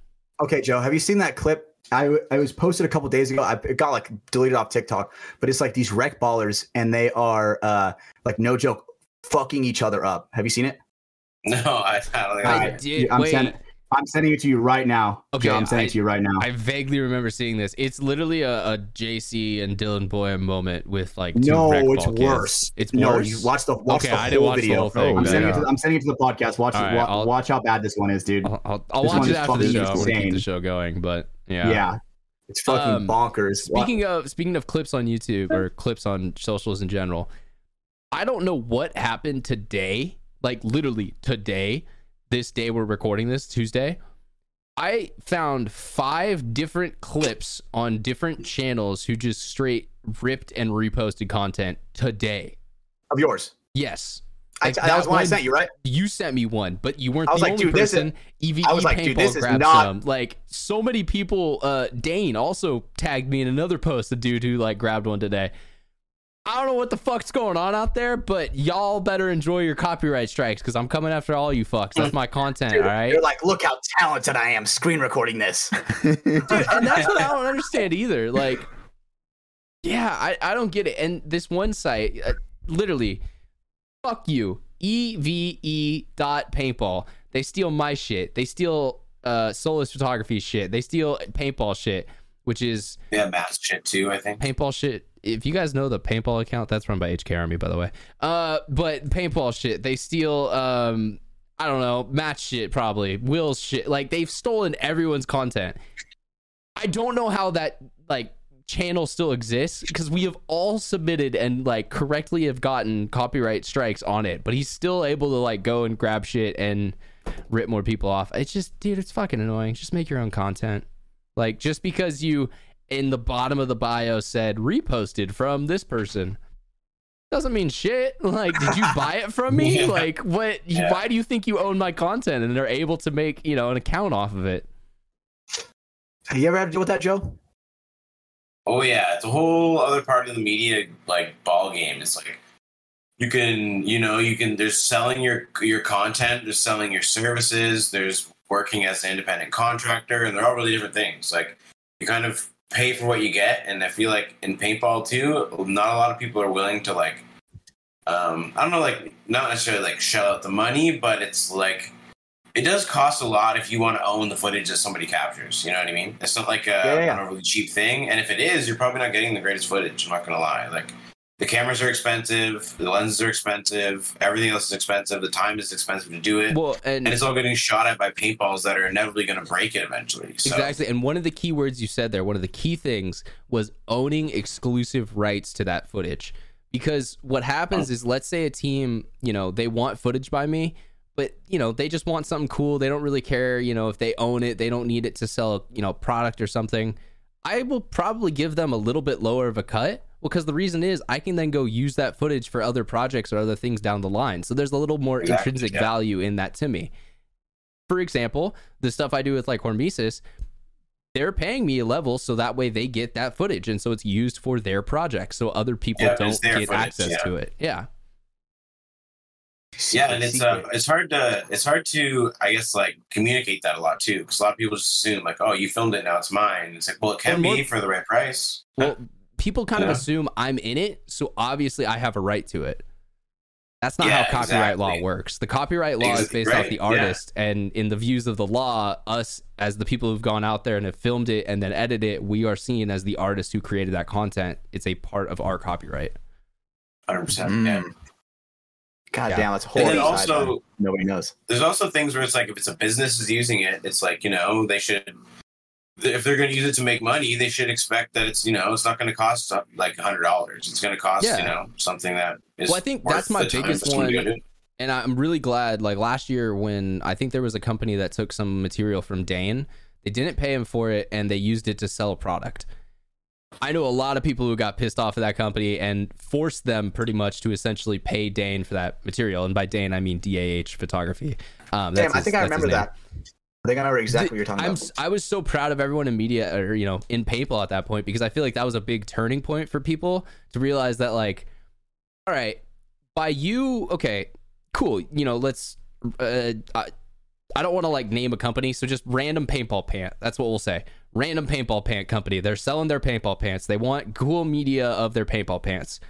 Okay, Joe, have you seen that clip I I was posted a couple days ago. I it got like deleted off TikTok, but it's like these rec ballers, and they are uh like no joke, fucking each other up. Have you seen it? No, I, I don't think I I I did. did. I'm wait, sending I'm sending it to you right now. Okay, Joe, I'm sending I- it to you right now. I vaguely remember seeing this. It's literally a, a JC and Dylan Boyum moment with like two no, it's kids. worse. It's no, worse. you watch the watch Okay, the I didn't watch the video. whole thing, I'm sending it to I'm sending it to the podcast. Watch right, wa- watch how bad this one is, dude. I'll, I'll, I'll watch it after the show. I want to keep the show going, but Yeah. yeah. It's fucking Um, bonkers. Speaking of speaking of clips on YouTube or clips on socials in general, I don't know what happened today. Like literally today, this day we're recording this Tuesday. I found five different clips on different channels who just straight ripped and reposted content today. of yours. Yes. I, Like, that was one I sent you, right? You sent me one, but you weren't I was the like, only dude, this is- EVE I was like, paintball dude, this is grabbed not- some. Like so many people. Uh, Dane also tagged me in another post. A dude who like grabbed one today. I don't know what the fuck's going on out there, but y'all better enjoy your copyright strikes because I'm coming after all you fucks. That's my content, Dude, all right? You're like, look how talented I am screen recording this. and that's what I don't understand either. Like, yeah, I, I don't get it. And this one site, uh, literally, fuck you, eve dot paintball. They steal my shit. They steal uh Solus photography shit. They steal paintball shit, which is Yeah, mass shit too. I think. paintball shit. If you guys know the paintball account, that's run by HK Army, by the way. Uh, but paintball shit, they steal. Um, I don't know, match shit probably, Will's shit. Like they've stolen everyone's content. I don't know how that like channel still exists because we have all submitted and like correctly have gotten copyright strikes on it, but he's still able to like go and grab shit and rip more people off. It's just, dude, it's fucking annoying. Just make your own content. Like just because you in the bottom of the bio said reposted from this person doesn't mean shit. Like, did you buy it from me? Yeah. Like, what? you- Yeah. Why do you think you own my content and they're able to make you know an account off of it? Have you ever had to deal with that, Joe? Oh yeah, it's a whole other part of the media like ball game. It's like you can, you know, you can. There's selling your your content. There's selling your services. There's working as an independent contractor, and they're all really different things. Like you kind of pay for what you get, and I feel like in paintball too, not a lot of people are willing to like. Um, I don't know, like not necessarily like shell out the money, but it's like it does cost a lot if you want to own the footage that somebody captures. You know what I mean? It's not like a Yeah, yeah. an overly cheap thing. And if it is, you're probably not getting the greatest footage. I'm not gonna lie. Like the cameras are expensive, the lenses are expensive, everything else is expensive. The time is expensive to do it, Well, and, and it's all getting shot at by paintballs that are inevitably gonna break it eventually. So exactly. And one of the key words you said there, one of the key things was owning exclusive rights to that footage. Because what happens oh. is, let's say a team, you know, they want footage by me, but you know, they just want something cool. They don't really care, you know, if they own it. They don't need it to sell, you know, product or something. I will probably give them a little bit lower of a cut because the reason is I can then go use that footage for other projects or other things down the line. So there's a little more Exactly, intrinsic yeah. value in that to me. For example, the stuff I do with like Hormesis, they're paying me a level so that way they get that footage and so it's used for their project so other people Yeah, don't their get footage, access yeah. to it. Yeah. yeah, and it's uh, it's hard to it's hard to I guess like communicate that a lot too because a lot of people just assume like oh you filmed it now it's mine. It's like well it can Or more- be for the right price. Well, people kind of assume I'm in it, so obviously I have a right to it. That's not Yeah, how copyright law works. The copyright law is Exactly, based off right, the yeah. artist, and in the views of the law, us as the people who've gone out there and have filmed it and then edited it, we are seen as the artist who created that content. It's a part of our copyright. Hundred percent. Mm. God Yeah. damn, that's And horrible. then also nobody knows. there's also things where it's like if it's a business is using it, it's like you know they should if they're going to use it to make money, they should expect that it's you know it's not going to cost uh, like a hundred dollars. It's going to cost Yeah. you know something that is. Well, I think worth that's my biggest for one. go do it. and I'm really glad. Like last year, when I think there was a company that took some material from Dane, they didn't pay him for it, and they used it to sell a product. I know a lot of people who got pissed off at that company and forced them pretty much to essentially pay Dane for that material. And by Dane, I mean DAH Photography. Um, Damn, that's I think I remember that. I think I know exactly what you're talking I'm, about. I was so proud of everyone in media or you know in paintball at that point because I feel like that was a big turning point for people to realize that like, all right, by you, okay, cool, you know, let's. Uh, I, I don't want to like name a company, so just random paintball pant. That's what we'll say. random paintball pant company. They're selling their paintball pants. They want cool media of their paintball pants.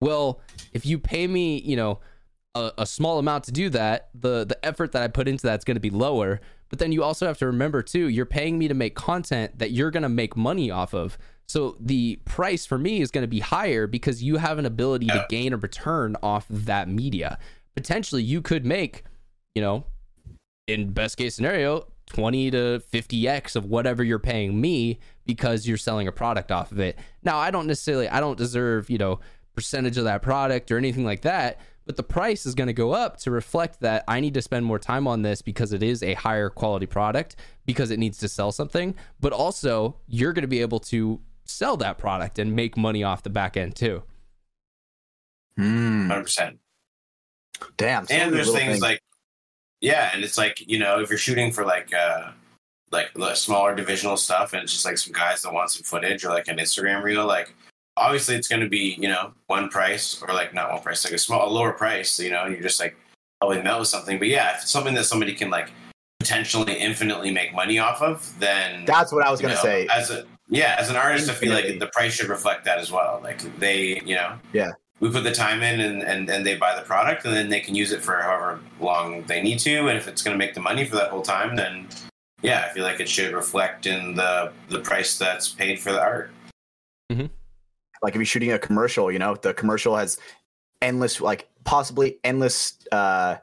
Well, if you pay me, you know, a, a small amount to do that, the the effort that I put into that's going to be lower. But then you also have to remember too, you're paying me to make content that you're going to make money off of. So the price for me is going to be higher because you have an ability to gain a return off of that media. Potentially, you could make, you know, in best case scenario, 20 to 50x of whatever you're paying me because you're selling a product off of it. Now, I don't necessarily I don't deserve, you know, percentage of that product or anything like that, but the price is going to go up to reflect that I need to spend more time on this because it is a higher quality product because it needs to sell something, but also you're going to be able to sell that product and make money off the back end too. Hmm. 100%. Damn. and there's little things like yeah and it's like you know if you're shooting for like uh like the smaller divisional stuff and it's just like some guys that want some footage or like an instagram reel like obviously it's going to be you know one price or like not one price like a small a lower price you know you're just like helping them out with something. But yeah if it's something that somebody can like potentially infinitely make money off of then That's what I was gonna say. as a yeah as an artist i feel like the price should reflect that as well. Like they you know Yeah. we put the time in and, and and they buy the product and then they can use it for however long they need to. And if it's going to make the money for that whole time then yeah i feel like it should reflect in the the price that's paid for the art mm-hmm. Like if you're shooting a commercial, you know, the commercial has endless, like possibly endless, uh,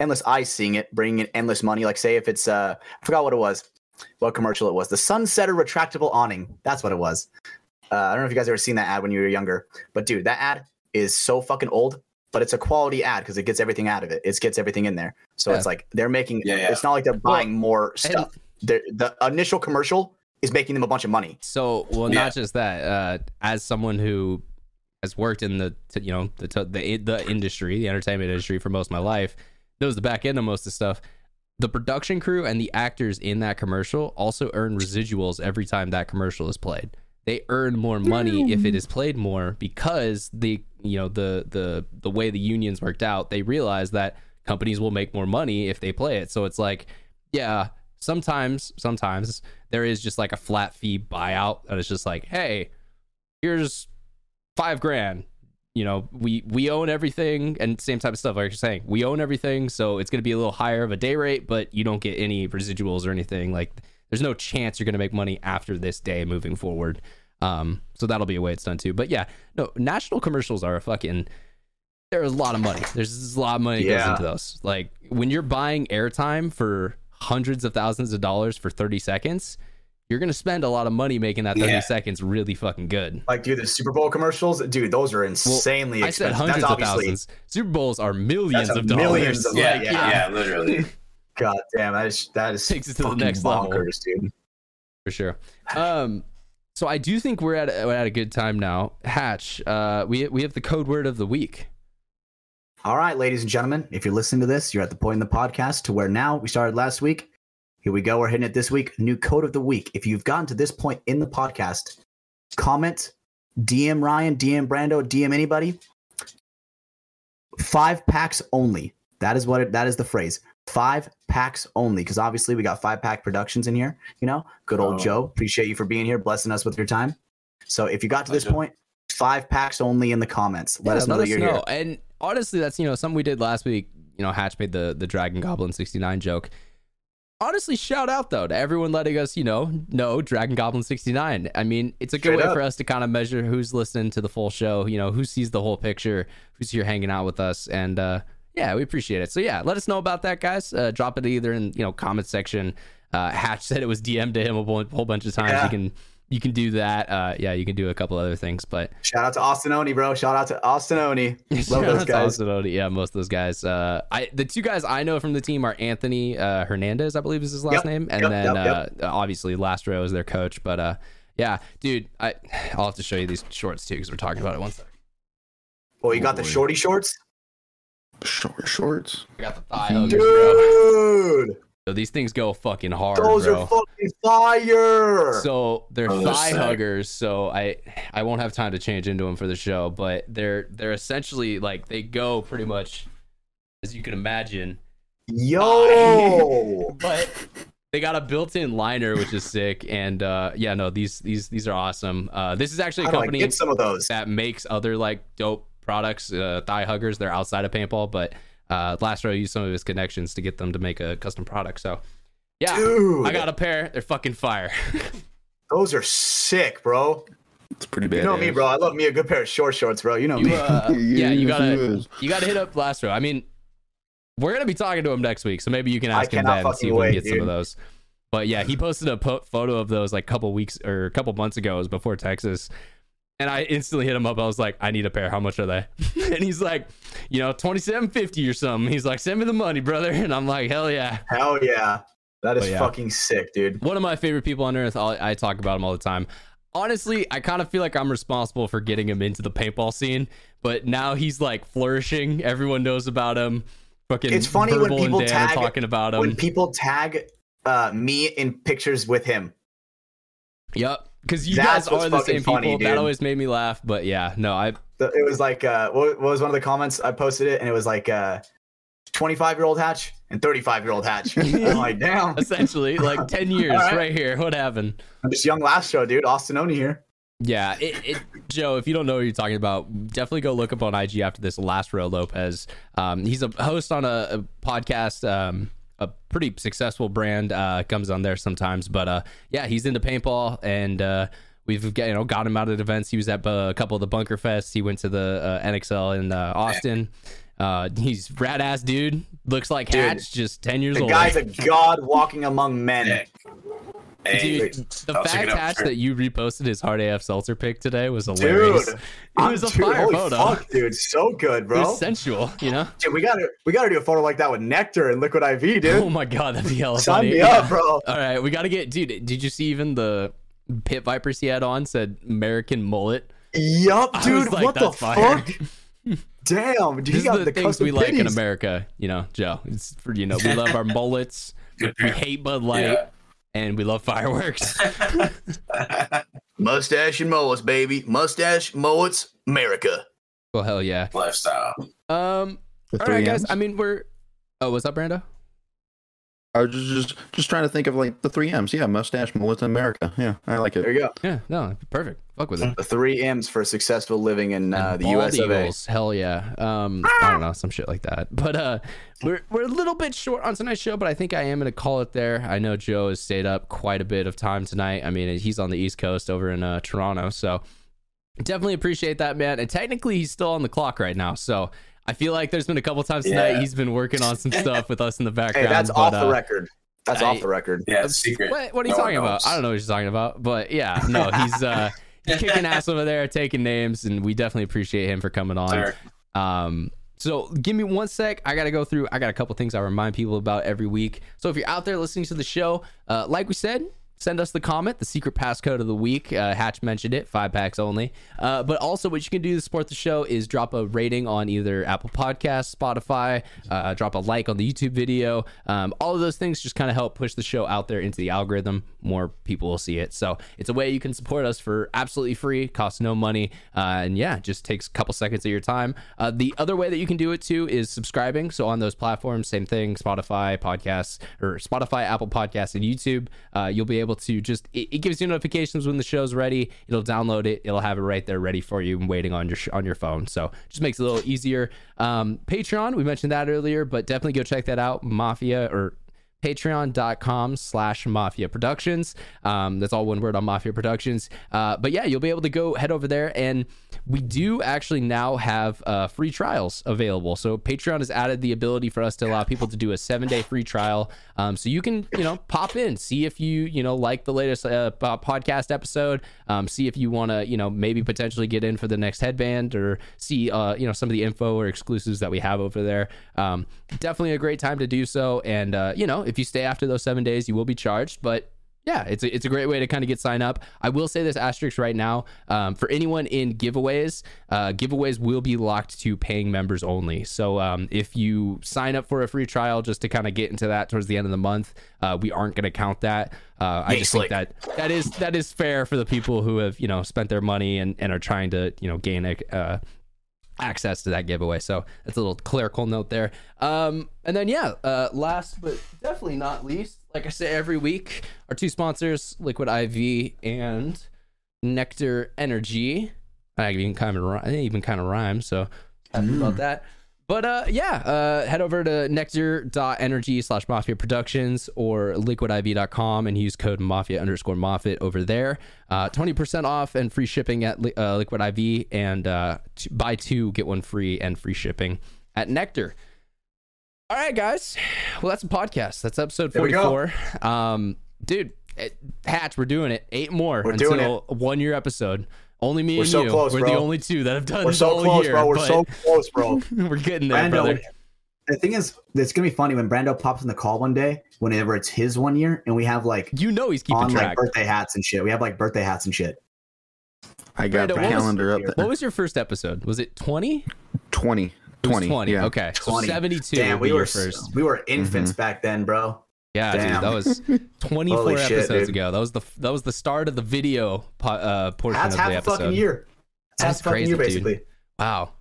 endless eyes seeing it, bringing in endless money. Like say if it's, uh, I forgot what it was, what commercial it was, the Sunsetter retractable awning. That's what it was. Uh, I don't know if you guys ever seen that ad when you were younger, but dude, that ad is so fucking old, but it's a quality ad because it gets everything out of it. It gets everything in there. So Yeah. it's like they're making. Yeah, yeah. It's not like they're buying more stuff. They're, the initial commercial is making them a bunch of money. So, well, Yeah. not just that. Uh, as someone who has worked in the, t- you know, the t- the the industry, the entertainment industry for most of my life, knows the back end of most of the stuff. The production crew and the actors in that commercial also earn residuals every time that commercial is played. They earn more money if it is played more because the you know the the the way the unions worked out. They realize that companies will make more money if they play it. So it's like, yeah, sometimes sometimes there is just like a flat fee buyout that is just like, hey, here's five grand. You know, we we own everything and same type of stuff. Like you're saying, we own everything, so it's going to be a little higher of a day rate, but you don't get any residuals or anything. Like, there's no chance you're going to make money after this day moving forward. Um, so that'll be a way it's done too. But yeah, no, national commercials are a fucking. There's a lot of money. There's a lot of money that goes into those. Like when you're buying airtime for hundreds of thousands of dollars for 30 seconds, you're gonna spend a lot of money making that 30 Yeah. seconds really fucking good. Like, dude, the Super Bowl commercials, dude, those are insanely I said expensive. hundreds That's of obviously, thousands. Super Bowls are millions That's a of dollars. millions of- yeah Like, yeah, yeah. yeah literally God damn, that is that is Takes it to the fucking next level. dude. for sure. Um, so I do think we're at we're at a good time now. Hatch, uh, we we have the code word of the week. All right, ladies and gentlemen, if you're listening to this, you're at the point in the podcast to where now we started last week. Here we go. We're hitting it this week. New code of the week. If you've gotten to this point in the podcast, comment, DM Ryan, DM Brando, DM anybody. Five packs only. That is what it, that is the phrase. Five packs only. Because obviously we got five pack productions in here. You know, good old Oh. Joe. Appreciate you for being here, blessing us with your time. So if you got to this point, five packs only in the comments. Let Yeah, us know that you're here. And honestly, that's you know something we did last week. You know, Hatch made the the Dragon Goblin sixty nine joke. Honestly, shout out though to everyone letting us, you know, know Dragon Goblin 69. I mean, it's a good Straight way up. for us to kind of measure who's listening to the full show, you know, who sees the whole picture, who's here hanging out with us. And uh yeah, we appreciate it. So yeah, let us know about that, guys. Uh drop it either in, you know, comment section. Uh Hatch said it was DM'd to him a whole, bunch of times. Yeah. You can you can do that. Uh yeah, you can do a couple other things, but Shout out to Austin Oni, bro. Shout out to Austin Oni. Love those guys. Austin Odie. Yeah, most of those guys. Uh, I the two guys I know from the team are Anthony uh, Hernandez, I believe is his last Yep, name, and yep, then yep, Uh, obviously Lastro is their coach. But uh, yeah, dude, I I'll have to show you these shorts too because we're talking about it. One second. Well, you got the Boy. shorty shorts, Short shorts. I got the thigh huggers, bro. Dude. So these things go fucking hard, Those bro. are fucking fire. So they're Oh, they're thigh sick. huggers. So I I won't have time to change into them for the show, but they're they're essentially like they go pretty much as you can imagine. Yo, but they got a built-in liner, which is sick. And uh, yeah, no, these these these are awesome. Uh, this is actually a How do I company get some of those? that makes other like dope products, uh, thigh huggers. They're outside of paintball, but uh, Last Row used some of his connections to get them to make a custom product. So yeah, Dude, I got a pair. They're fucking fire. those are sick, bro. It's pretty bad. You know me, bro. I love me a good pair of short shorts, bro. You know You, me. uh, yeah, you gotta you gotta hit up Last Row. I mean, we're gonna be talking to him next week, so maybe you can I ask him cannot then and see if we can wait, get some of those. But yeah, he posted a po- photo of those like a couple weeks or a couple months ago. It was before Texas. And I instantly hit him up. I was like, I need a pair. How much are they? and he's like, you know, twenty seven fifty or something. He's like, send me the money, brother. And I'm like, hell yeah. Hell yeah. That is yeah. fucking sick, dude. One of my favorite people on earth. I'll- talk about him all the time. Honestly, I kind of feel like I'm responsible for getting him into the paintball scene, but now he's like flourishing. Everyone knows about him. Fucking It's funny when people tag- talking about him. When people tag uh, me in pictures with him, Yep, because you That's guys are the same people. funny, That always made me laugh. But yeah, no, I it was like, uh, what, what was one of the comments? I posted it, and it was like, uh, 25 year old Hatch and 35 year old Hatch. I'm like, damn. essentially like ten years All right. right. here. What happened? I'm just young last show, dude. Austin Oni here. Yeah, it, it, Joe, if you don't know what you're talking about, definitely go look up on IG after this. Last Row Lopez. Um, he's a host on a, a podcast. Um, a pretty successful brand uh, comes on there sometimes, but uh, yeah, he's into paintball, and uh, we've you know got him out at events. He was at uh, a couple of the Bunker Fests. He went to the uh, NXL in uh, Austin. Uh, he's rad ass dude. Looks like Dude, Hatch, just ten years The old. The guy's a god walking among men. Hey, Dude, the I'll fact it Hatch that you reposted his hard AF seltzer pick today was hilarious. Dude, it I'm- was a dude, fire holy photo. Fuck, dude, so good, It bro. was sensual, you know. Dude, we gotta we gotta do a photo like that with NECTR and Liquid IV, dude. Oh my god, that'd be hella Sign funny. me up, bro. All right, we got to get, dude. Did you see even the pit vipers he had on said American mullet? Yup, dude. like, what the fire. fuck? Damn, dude. This He is got the, the, things custom we like in. America, you know, Joe. It's for you know we love our mullets, we hate Bud Light, Yeah. and we love fireworks. Mustache and mullets, baby. Mustache, mullets, America. well, hell yeah. lifestyle. Um, all right, guys. M's? I mean, we're. Oh, what's up, Brando? I was just, just just trying to think of like the three M's. Yeah, mustache, mullet, America. Yeah, I like it. There you go. Yeah, no, perfect. Fuck with it. The three M's for successful living in uh, the bald US of A. Eagles. Hell yeah. Um, I don't know, some shit like that. But uh, we're we're a little bit short on tonight's show, but I think I am gonna call it there. I know Joe has stayed up quite a bit of time tonight. I mean, he's on the East Coast over in uh, Toronto, so definitely appreciate that, man. And technically, he's still on the clock right now, so. I feel like there's been a couple times tonight Yeah. he's been working on some stuff with us in the Hey, background. that's but, off uh, the record. That's I- off the record. Yeah, it's secret. What, what are you No talking about? I don't know what you're talking about, but yeah, no, he's uh, he's kicking ass over there, taking names, and we definitely appreciate him for coming on. Sure. Um, so give me one sec. I gotta go through. I got a couple things I remind people about every week. So if you're out there listening to the show, uh, like we said, send us the comment, the secret passcode of the week. Uh, Hatch mentioned it, five packs only. Uh, but also, what you can do to support the show is drop a rating on either Apple Podcasts, Spotify, uh, drop a like on the YouTube video. Um, all of those things just kind of help push the show out there into the algorithm. More people will see it. So it's a way you can support us for absolutely free, costs no money, uh, and yeah, just takes a couple seconds of your time. Uh, the other way that you can do it too is subscribing. So on those platforms, same thing, Spotify podcasts or Spotify, Apple Podcasts, and YouTube. Uh, you'll be able to just it, it gives you notifications when the show's ready. It'll download it. It'll have it right there ready for you and waiting on your sh- on your phone. So just makes it a little easier. Um, Patreon, we mentioned that earlier, but definitely go check that out. Mafia or patreon.com slash mafia productions. Um, that's all one word on mafia productions. Uh, but yeah you'll be able to go head over there. And we do actually now have uh, free trials available. So patreon has added the ability for us to allow people to do a seven day free trial. Um, so you can you know pop in see if you you know like the latest uh, po- podcast episode. Um, see if you want to you know maybe potentially get in for the next headband or see uh, you know some of the info or exclusives that we have over there. Um, definitely a great time to do so. And uh, you know if you stay after those seven days you will be charged but yeah, it's a, it's a great way to kind of get signed up. I will say this asterisk right now um, for anyone in giveaways, uh, giveaways will be locked to paying members only. So um, if you sign up for a free trial just to kind of get into that towards the end of the month, uh, we aren't going to count that. Uh, I just think that that is that is fair for the people who have you know spent their money and, and are trying to you know gain a. Access to that giveaway. So that's a little clerical note there. Um, and then yeah, uh, last but definitely not least, like I say every week, our two sponsors, Liquid IV and NECTR Energy. I even kind of even kind of rhyme, so happy about that. But uh, yeah, uh, head over to nectr.energy slash mafia productions or liquidiv.com and use code mafia underscore moffitt over there. Uh, 20% off and free shipping at Li- uh, Liquid IV and uh, t- buy two, get one free and free shipping at NECTR. All right, guys. Well, that's a podcast. That's episode There we go. 44. Um, dude, it, Hatch, we're doing it. Eight more We're until doing it. one year episode. Only me We're and so you. close, we're the only two that have done We're this so all close, year. bro. We're so close, bro. we're getting there, Brando, brother. the thing is, it's gonna be funny when Brando pops in the call one day, whenever it's his one year, and we have like You know he's keeping on track. like birthday hats and shit. We have like birthday hats and shit. I got Brando, the what was- calendar up there. what was your first episode? Was it 20? 20. It 20. 20. Yeah. Okay. So 72 Damn, we were first. we were infants mm-hmm. back then, bro. Yeah, dude, that was 24 shit, episodes dude. ago. That was the that was the start of the video po- uh, portion That's of half the a episode. fucking year. That's half That's a fucking crazy, year, dude. basically. Wow.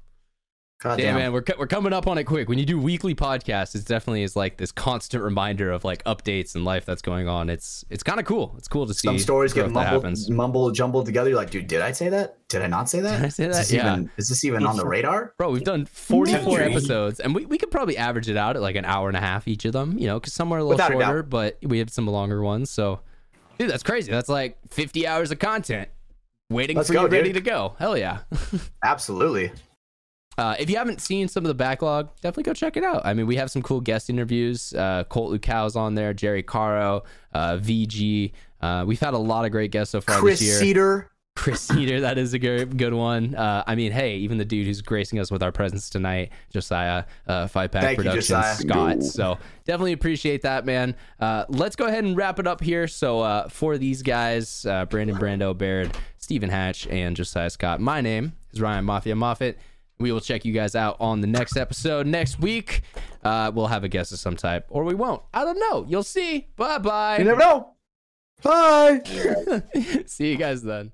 God Damn, damn. man, we're we're coming up on it quick. When you do weekly podcasts, it definitely is like this constant reminder of like updates and life that's going on. It's it's kind of cool. It's cool to see Some stories get mumbled, mumbled, jumbled together. You're like, dude, did I say that? Did I not say that? Did I say Is that? this Yeah. even, is this even on the radar? Bro, we've done 44 episodes, and we, we could probably average it out at like an hour and a half each of them, you know, because some are a little Without a shorter, but we have some longer ones. So, dude, that's crazy. That's like 50 hours of content waiting Let's for go, you, ready dude. to go. Hell yeah. Absolutely. Uh, if you haven't seen some of the backlog, definitely go check it out. I mean, we have some cool guest interviews. Uh, Colt Lucau's on there, Jerry Caro, uh, VG. Uh, we've had a lot of great guests so far Chris this year. Cedar. Chris Cedar, that is a good, good one. Uh, I mean, hey, even the dude who's gracing us with our presence tonight, Josiah, uh, Five Pack Thank you, Productions, Josiah. Scott. So definitely appreciate that, man. Uh, let's go ahead and wrap it up here. So uh, for these guys, uh, Brandon Brando, Baird, Stephen Hatch, and Josiah Scott, my name is Ryan Mafia Moffitt. We will check you guys out on the next episode next week. Uh, we'll have a guest of some type, or we won't. I don't know. You'll see. Bye bye. You never know. Bye. see you guys then.